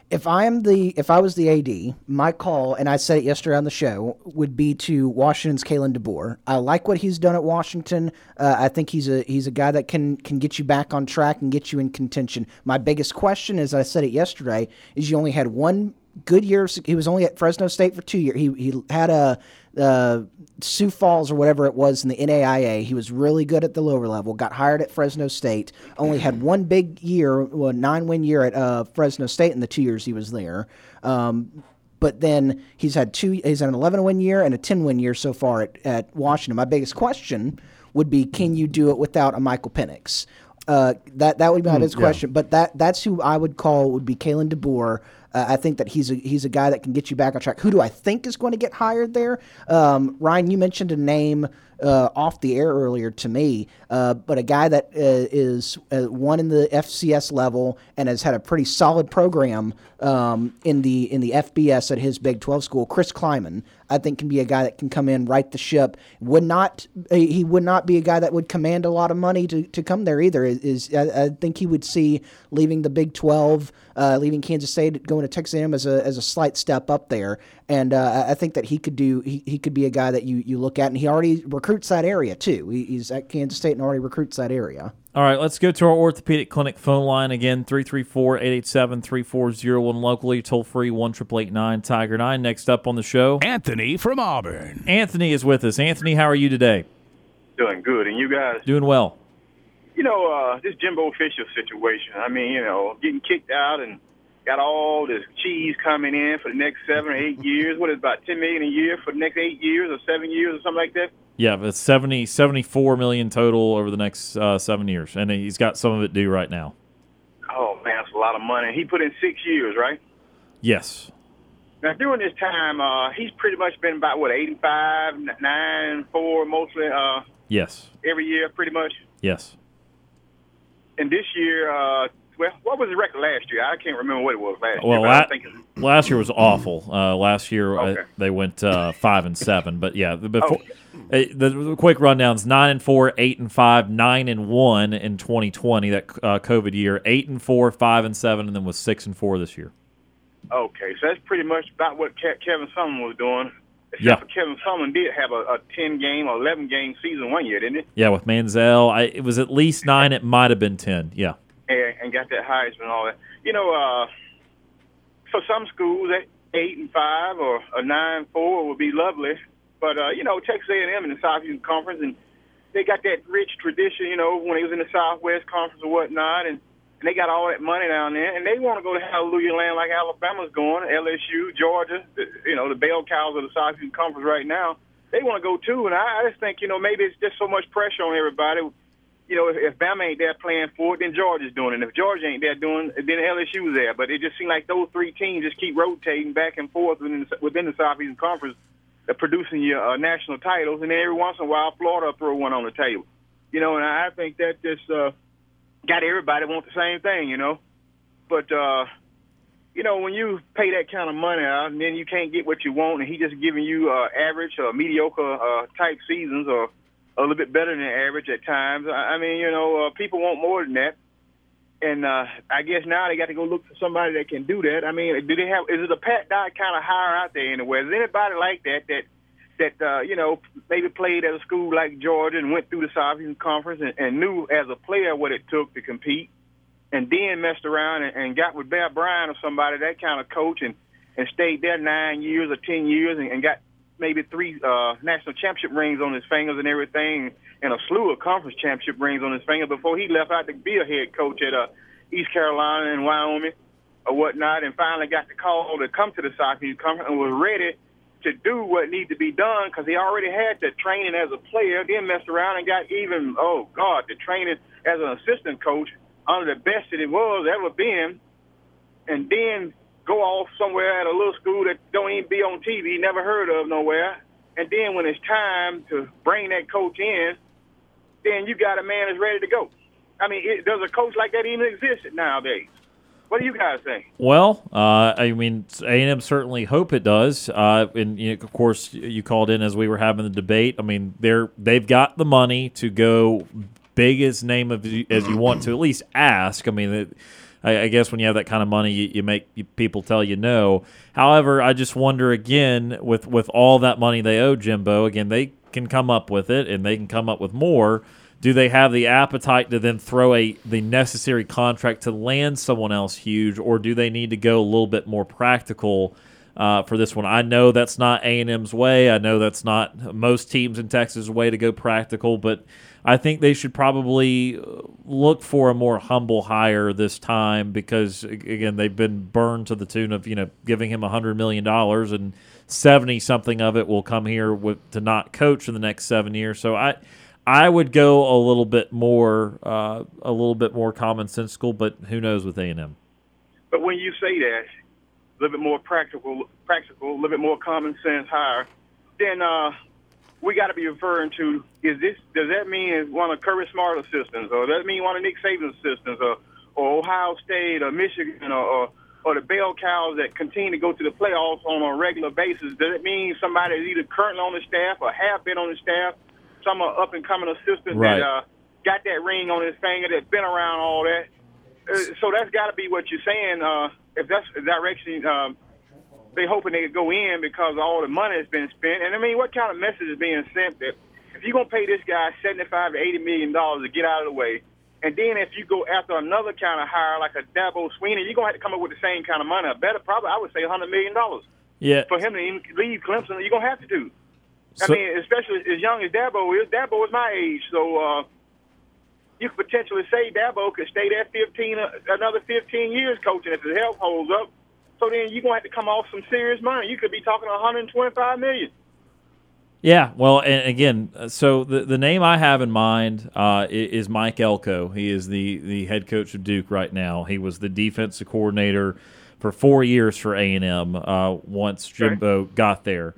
If I am the if I was the AD, my call, and I said it yesterday on the show, would be to Washington's Kalen DeBoer. I like what he's done at Washington. Uh, I think he's a he's a guy that can can get you back on track and get you in contention. My biggest question, as I said it yesterday, is you only had one good year. He was only at Fresno State for two years. He he had a uh, Sioux Falls or whatever it was in the NAIA. He was really good at the lower level. Got hired at Fresno State. Only had one big year, well, nine win year at uh, Fresno State in the two years he was there. Um, but then he's had two. He's had an 11 win year and a 10 win year so far at, at Washington. My biggest question would be, can you do it without a Michael Penix? Uh, that that would be my Hmm, biggest yeah. question. But that that's who I would call would be Kalen DeBoer. Uh, I think that he's a he's a guy that can get you back on track. Who do I think is going to get hired there? Um, Ryan, you mentioned a name uh, off the air earlier to me, uh, but a guy that uh, is uh, one in the FCS level and has had a pretty solid program um, in the in the FBS at his Big Twelve school. Chris Klieman, I think, can be a guy that can come in, right the ship. Would not he would not be a guy that would command a lot of money to, to come there either. Is, is I, I think he would see leaving the Big Twelve, uh, leaving Kansas State, going to Texas A&M as a as a slight step up there. And uh, I I think that he could do he, he could be a guy that you, you look at, and he already recruits that area too. He, he's at Kansas State and already recruits that area. All right, let's go to our orthopedic clinic phone line again 334 887 3401 locally, toll free 1 Tiger 9. Next up on the show, Anthony from Auburn. Anthony is with us. Anthony, how are you today? Doing good. And you guys, Doing well. You know, uh, this Jimbo Fisher situation, I mean, you know, getting kicked out and got all this cheese coming in for the next seven or eight years. What is it, about ten million a year for the next eight years or seven years or something like that? Yeah, but it's 70, 74 million total over the next uh, seven years, and he's got some of it due right now. Oh man, that's a lot of money. He put in six years, right? Yes. Now during this time, uh, he's pretty much been about what eighty-five, nine, four, mostly uh, Yes. every year, pretty much. Yes. And this year, uh, well, what was the record last year? I can't remember what it was last Well, year. but I la- think it's- last year was awful. Uh, last year uh, Okay. they went uh, five and seven, but yeah, the before. uh, The, the quick rundowns: nine and four, eight and five, nine and one in 2020, that uh, COVID year. Eight and four, five and seven, and then was six and four this year. Okay, so that's pretty much about what Kevin Sumlin was doing. Yeah. Kevin Sumlin did have a, a 10 game 11 game season one year, didn't he? Yeah, with Manziel, I, it was at least nine. It might have been ten. Yeah. And, and got that Heisman and all that. You know, uh, for some schools, that eight and five or a nine four would be lovely. But uh, you know, Texas A&M in the Southeastern Conference, and they got that rich tradition. You know, when they was in the Southwest Conference or whatnot, and, and they got all that money down there, and they want to go to Hallelujah Land like Alabama's going, LSU, Georgia, the, you know, the bell cows of the Southeastern Conference right now. They want to go too, and I, I just think you know maybe it's just so much pressure on everybody. You know, if, if Bama ain't there playing for it, then Georgia's doing it. If Georgia ain't there doing it, then LSU's there. But it just seems like those three teams just keep rotating back and forth within the, within the Southeastern Conference, uh, producing your uh, national titles. And then every once in a while, Florida throw one on the table. You know, and I think that just uh, got everybody want the same thing. You know, but uh, you know when you pay that kind of money out, and then you can't get what you want, and he just giving you uh, average or mediocre uh, type seasons or a little bit better than average at times. I I mean, you know, uh, people want more than that. And uh, I guess now they got to go look for somebody that can do that. I mean, do they have? Is it a Pat Dye kind of hire out there anywhere? Is anybody like that that that uh, you know maybe played at a school like Georgia and went through the Southeastern Conference and, and knew as a player what it took to compete, and then messed around and, and got with Bear Bryant or somebody that kind of coach and and stayed there nine years or ten years and, and got maybe three uh, national championship rings on his fingers and everything, and a slew of conference championship rings on his finger before he left out to be a head coach at uh, East Carolina and Wyoming or whatnot, and finally got the call to come to the Southeast Conference and was ready to do what needed to be done because he already had the training as a player, then messed around and got even, oh God, the training as an assistant coach under the best that it was ever been, and then go off somewhere at a little school that don't even be on TV, never heard of nowhere. And then when it's time to bring that coach in, then you got a man that's ready to go. I mean, it, does a coach like that even exist nowadays? What do you guys think? Well, uh, I mean, A and M certainly hope it does. Uh, and you know, of course, you called in as we were having the debate. I mean, they're they've got the money to go big as name of as you want to at least ask. I mean, it, I, guess when you have that kind of money, you, you make people tell you no. However, I just wonder again with with all that money they owe Jimbo. Again, they can come up with it, and they can come up with more. Do they have the appetite to then throw a the necessary contract to land someone else huge, or do they need to go a little bit more practical uh, for this one? I know that's not A and M's way. I know that's not most teams in Texas' way to go practical, but I think they should probably uh, look for a more humble hire this time because again they've been burned to the tune of you know giving him hundred million dollars and seventy something of it will come here with to not coach in the next seven years. So I. I would go a little bit more, uh, a little bit more commonsensical, but who knows with A and M. But when you say that, a little bit more practical, practical, a little bit more common sense higher, then uh, we got to be referring to is this? Does that mean one of Kirby Smart assistants, or does that mean one of Nick Saban's assistants, or, or Ohio State, or Michigan, or, or or the bell cows that continue to go to the playoffs on a regular basis? Does it mean somebody is either currently on the staff or have been on the staff? Some up and coming assistant Right. that uh, got that ring on his finger that's been around all that. Uh, so that's got to be what you're saying. Uh, if that's the direction um, they hoping they could go in because all the money has been spent. And I mean, what kind of message is being sent that if you're gonna pay this guy 75 to 80 million dollars to get out of the way, and then if you go after another kind of hire like a Dabo Swinney, you're gonna have to come up with the same kind of money. A better, probably, I would say 100 million dollars Yeah. for him to even leave Clemson. You're gonna have to do. So- I mean, especially as young as Dabo is. Dabo is my age, so uh, you could potentially say Dabo could stay there 15, uh, another 15 years coaching if his health holds up. So then you're gonna have to come off some serious money. You could be talking 125 million. Yeah, well, and again, uh, so the the name I have in mind uh, is Mike Elko. He is the the head coach of Duke right now. He was the defensive coordinator for four years for A and M. Uh, once Jimbo got there,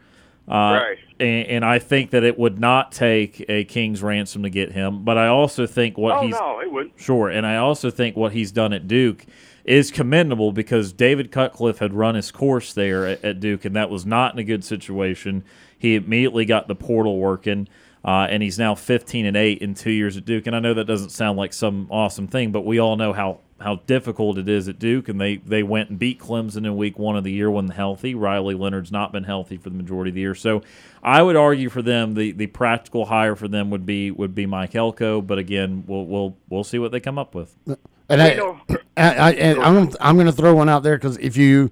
Uh, Right. And, and I think that it would not take a king's ransom to get him. But I also think what oh he's no, it wouldn't. Sure, and I also think what he's done at Duke is commendable because David Cutcliffe had run his course there at, at Duke, and that was not in a good situation. He immediately got the portal working, uh, and he's now 15 and eight in two years at Duke. And I know that doesn't sound like some awesome thing, but we all know how how difficult it is at Duke, and they they went and beat Clemson in week one of the year when healthy. Riley Leonard's not been healthy for the majority of the year, so I would argue for them the, the practical hire for them would be would be Mike Elko. But again, we'll we'll we'll see what they come up with. And I, I, I and I'm I'm going to throw one out there because if you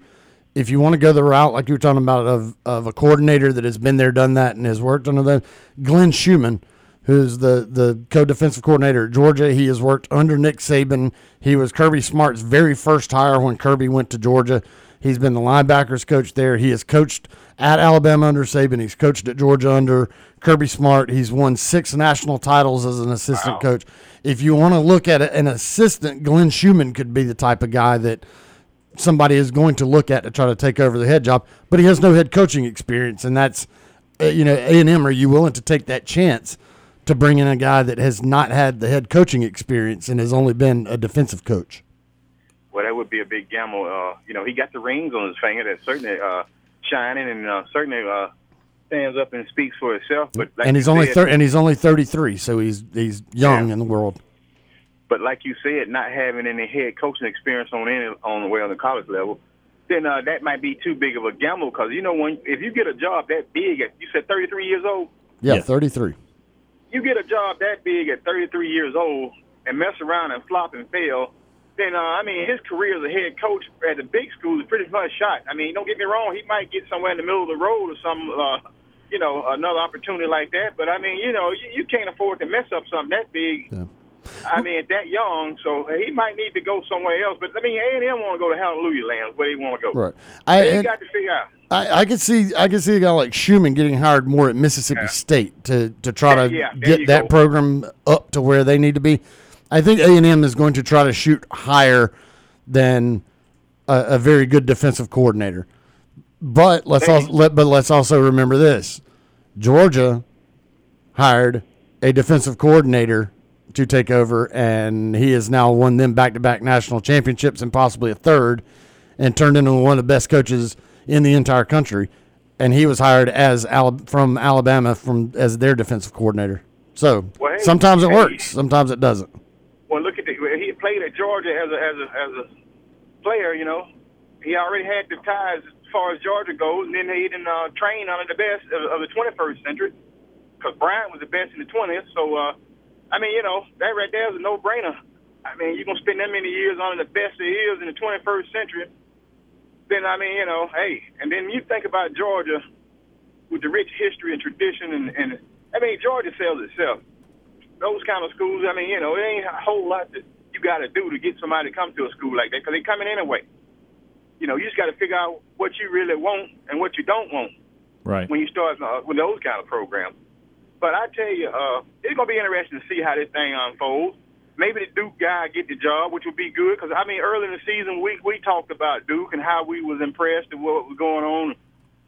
if you want to go the route like you were talking about of of a coordinator that has been there, done that, and has worked under that, Glenn Schumann, who's the the co-defensive coordinator at Georgia, he has worked under Nick Saban. He was Kirby Smart's very first hire when Kirby went to Georgia. He's been the linebackers coach there. He has coached at Alabama under Saban. He's coached at Georgia under Kirby Smart. He's won six national titles as an assistant coach. If you want to look at an assistant, Glenn Schumann could be the type of guy that somebody is going to look at to try to take over the head job. But he has no head coaching experience, and that's uh, you know A and M. Are you willing to take that chance to bring in a guy that has not had the head coaching experience and has only been a defensive coach? Well, that would be a big gamble. Uh, you know, he got the rings on his finger that's certainly uh, shining and uh, certainly uh, stands up and speaks for itself. But like and he's only said- thir- and he's only thirty three, so he's he's young in the world. But like you said, not having any head coaching experience on any on the way on the college level, then uh, that might be too big of a gamble. Because you know, when if you get a job that big, at you said 33 years old, Yeah, thirty three. you get a job that big at 33 years old and mess around and flop and fail, then uh, I mean his career as a head coach at the big school is pretty much shot. I mean, don't get me wrong, he might get somewhere in the middle of the road or some, uh, you know, another opportunity like that. But I mean, you know, you, you can't afford to mess up something that big. I mean, that young, so he might need to go somewhere else. But I mean, A and M want to go to Hallelujah Land, where they want to go. Right. I- They got to figure out. I, I could see I could see a guy like Schumann getting hired more at Mississippi State to, to try to Yeah, yeah, there you get that go. program up to where they need to be. I think A and M is going to try to shoot higher than a, a very good defensive coordinator. But let's also let, but let's also remember this: Georgia hired a defensive coordinator to take over, and he has now won them back-to-back national championships and possibly a third, and turned into one of the best coaches in the entire country. And he was hired as Ala- from Alabama from as their defensive coordinator. So Well, hey, sometimes it hey. works, sometimes it doesn't. Well, look at the, he played at Georgia as a as a as a player. You know, he already had the ties as far as Georgia goes, and then he didn't uh, train under the best of, of the 21st century because Bryant was the best in the 20th. So, uh, I mean, you know, that right there is a no-brainer. I mean, you're gonna spend that many years under the best of years in the 21st century. Then, I mean, you know, hey, and then you think about Georgia with the rich history and tradition, and, and I mean, Georgia sells itself those kind of schools, I mean, you know, it ain't a whole lot that you got to do to get somebody to come to a school like that because they coming anyway. You know, you just got to figure out what you really want and what you don't want Right. when you start uh, with those kind of programs. But I tell you, uh, it's gonna be interesting to see how this thing unfolds. Maybe the Duke guy get the job, which would be good because I mean, early in the season, we we talked about Duke and how we was impressed and what was going on,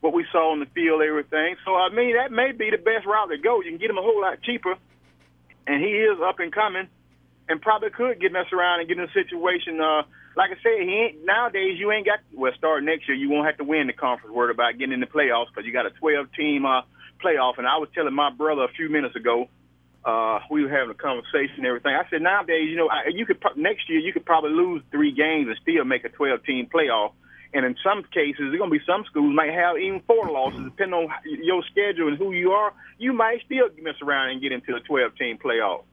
what we saw on the field, everything. So I mean, that may be the best route to go. You can get him a whole lot cheaper, and he is up and coming, and probably could get messed around and get in a situation. Uh, like I said, he ain't nowadays. You ain't got well. Starting next year, you won't have to win the conference. Word about getting in the playoffs because you got a 12 team uh, playoff. And I was telling my brother a few minutes ago, uh, we were having a conversation and everything. I said nowadays, you know, I, you could pro- next year you could probably lose three games and still make a 12 team playoff. And in some cases, there's going to be some schools might have even four losses, depending on your schedule and who you are. You might still mess around and get into a 12 team playoff.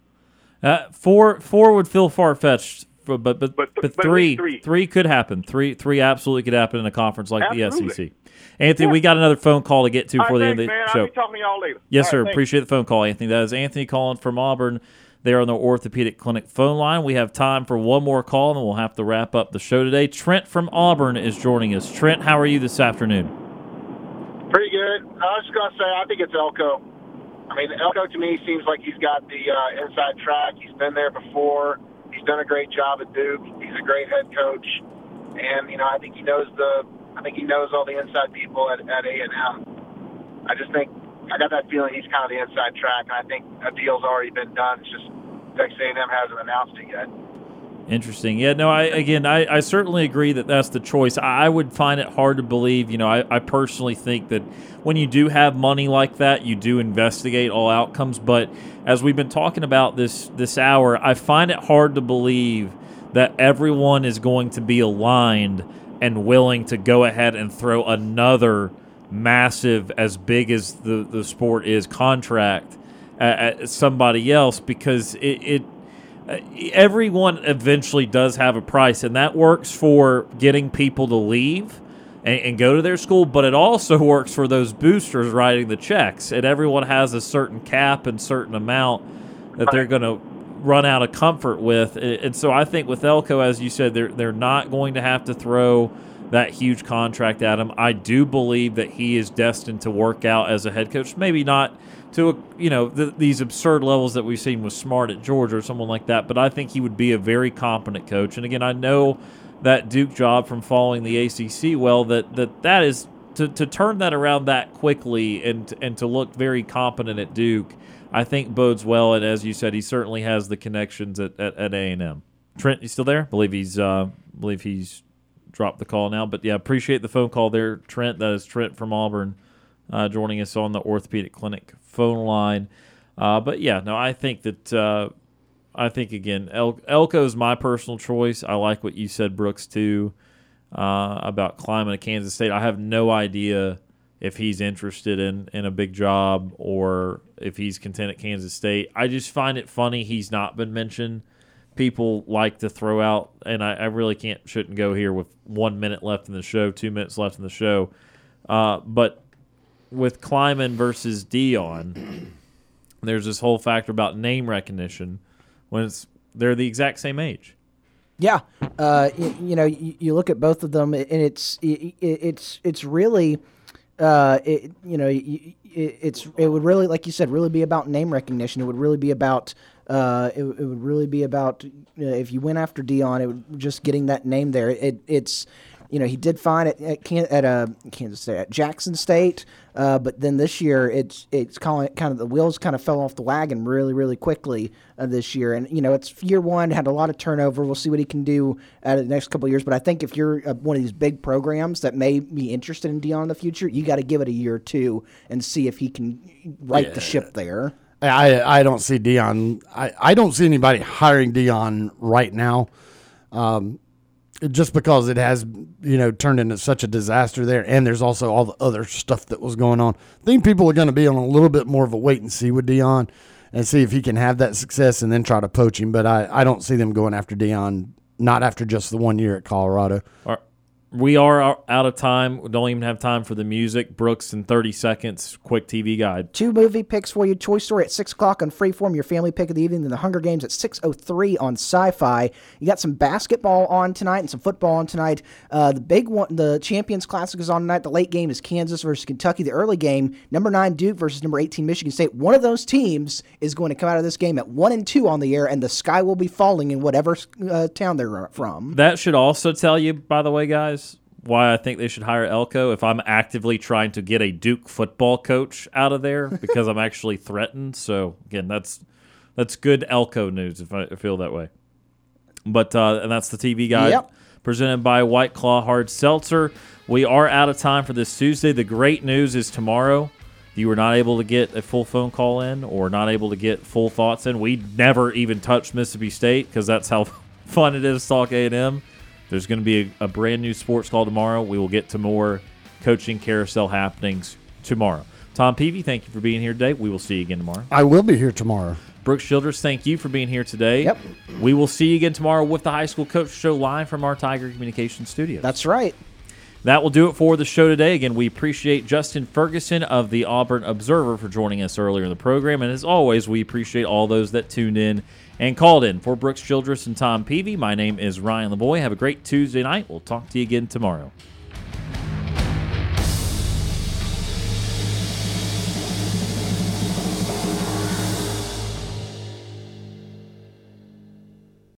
Uh, four four would feel far fetched, but but but, but, but at three, three. three could happen. Three three absolutely could happen in a conference like Absolutely. the SEC. Anthony, we got another phone call to get to All before right, the end of the man. show. I'll be talking to y'all later. Yes, All sir. right, thanks. Appreciate the phone call, Anthony. That is Anthony calling from Auburn. There on the orthopedic clinic phone line. We have time for one more call, and then we'll have to wrap up the show today. Trent from Auburn is joining us. Trent, how are you this afternoon? Pretty good. I was just gonna say, I think it's Elko. I mean, Elko to me seems like he's got the uh, inside track. He's been there before. He's done a great job at Duke. He's a great head coach, and you know, I think he knows the. I think he knows all the inside people at A and M. I just think I got that feeling he's kind of the inside track, and I think a deal's already been done. It's just Texas A&M hasn't announced it yet. Interesting. Yeah, no, I again, I, I certainly agree that that's the choice. I would find it hard to believe. You know, I, I personally think that when you do have money like that, you do investigate all outcomes. But as we've been talking about this this hour, I find it hard to believe that everyone is going to be aligned and willing to go ahead and throw another massive, as big as the the sport is, contract at, at somebody else because it, it Uh, everyone eventually does have a price, and that works for getting people to leave and, and, go to their school, but it also *laughs* works for those boosters writing the checks. And everyone has a certain cap and certain amount that they're going to run out of comfort with. And so I think with Elko, as you said, they're they're not going to have to throw that huge contract at him. I do believe that he is destined to work out as a head coach. Maybe not to a, you know the, these absurd levels that we've seen with Smart at Georgia or someone like that. But I think he would be a very competent coach. And again, I know that Duke job from following the ACC well that that that is to, to turn that around that quickly and and to look very competent at Duke. I think bodes well. And as you said, he certainly has the connections at at A and M. Trent, you still there? believe he's uh, believe he's dropped the call now. But yeah, appreciate the phone call there, Trent. That is Trent from Auburn uh, joining us on the orthopedic clinic phone line. Uh, but yeah, no, I think that uh, I think again, El- Elko is my personal choice. I like what you said, Brooks, too, uh, about climbing to Kansas State. I have no idea if he's interested in in a big job or if he's content at Kansas State. I just find it funny he's not been mentioned. People like to throw out, and I, I really can't shouldn't go here with one minute left in the show, two minutes left in the show. Uh, but with Klieman versus Deion, there's this whole factor about name recognition when it's they're the exact same age. Yeah, uh, you, you, know, you, you, look at both of them, and it's it, it's it's really, uh, it, you know, it, it's it would really, like you said, really be about name recognition. It would really be about. Uh, it, it would really be about if you went after Deion, it would just getting that name there. It, it's you know, he did fine at at, Can- at uh, Kansas State, at Jackson State, uh, but then this year it's it's kind of, kind of the wheels kind of fell off the wagon really really quickly uh, this year, and you know it's year one had a lot of turnover. We'll see what he can do at the next couple of years, but I think if you're uh, one of these big programs that may be interested in Deion in the future, you got to give it a year or two and see if he can right yeah. the ship there. I I don't see Deion. I, I don't see anybody hiring Deion right now. Um, just because it has you know turned into such a disaster there, and there's also all the other stuff that was going on. I think people are going to be on a little bit more of a wait and see with Deion and see if he can have that success, and then try to poach him. But I, I don't see them going after Deion not after just the one year at Colorado we are out of time. We don't even have time for the music. Brooks in 30 seconds, quick TV guide. Two movie picks for you. Toy Story at 6 o'clock on Freeform, your family pick of the evening. Then The Hunger Games at 6.03 on Sci-Fi. You got some basketball on tonight and some football on tonight. Uh, the big one, the Champions Classic is on tonight. The late game is Kansas versus Kentucky. The early game, number 9 Duke versus number 18 Michigan State. One of those teams is going to come out of this game at 1 and 2 on the air, and the sky will be falling in whatever uh, town they're from. That should also tell you, by the way, guys, why I think they should hire Elko if I'm actively trying to get a Duke football coach out of there *laughs* because I'm actually threatened. So again, that's that's good Elko news if I feel that way. But uh, and that's the TV guide yep. presented by White Claw Hard Seltzer. We are out of time for this Tuesday. The great news is tomorrow. You were not able to get a full phone call in or not able to get full thoughts in. We never even touched Mississippi State because that's how *laughs* fun it is to talk A&M. There's going to be a, a, brand new sports call tomorrow. We will get to more coaching carousel happenings tomorrow. Tom Peavy, thank you for being here today. We will see you again tomorrow. I will be here tomorrow. Brooks Childress, thank you for being here today. Yep. We will see you again tomorrow with the High School Coach Show live from our Tiger Communications Studio. That's right. That will do it for the show today. Again, we appreciate Justin Ferguson of the Auburn Observer for joining us earlier in the program. And as always, we appreciate all those that tuned in and called in. For Brooks Childress and Tom Peavy, my name is Ryan Lavoie. Have a great Tuesday night. We'll talk to you again tomorrow.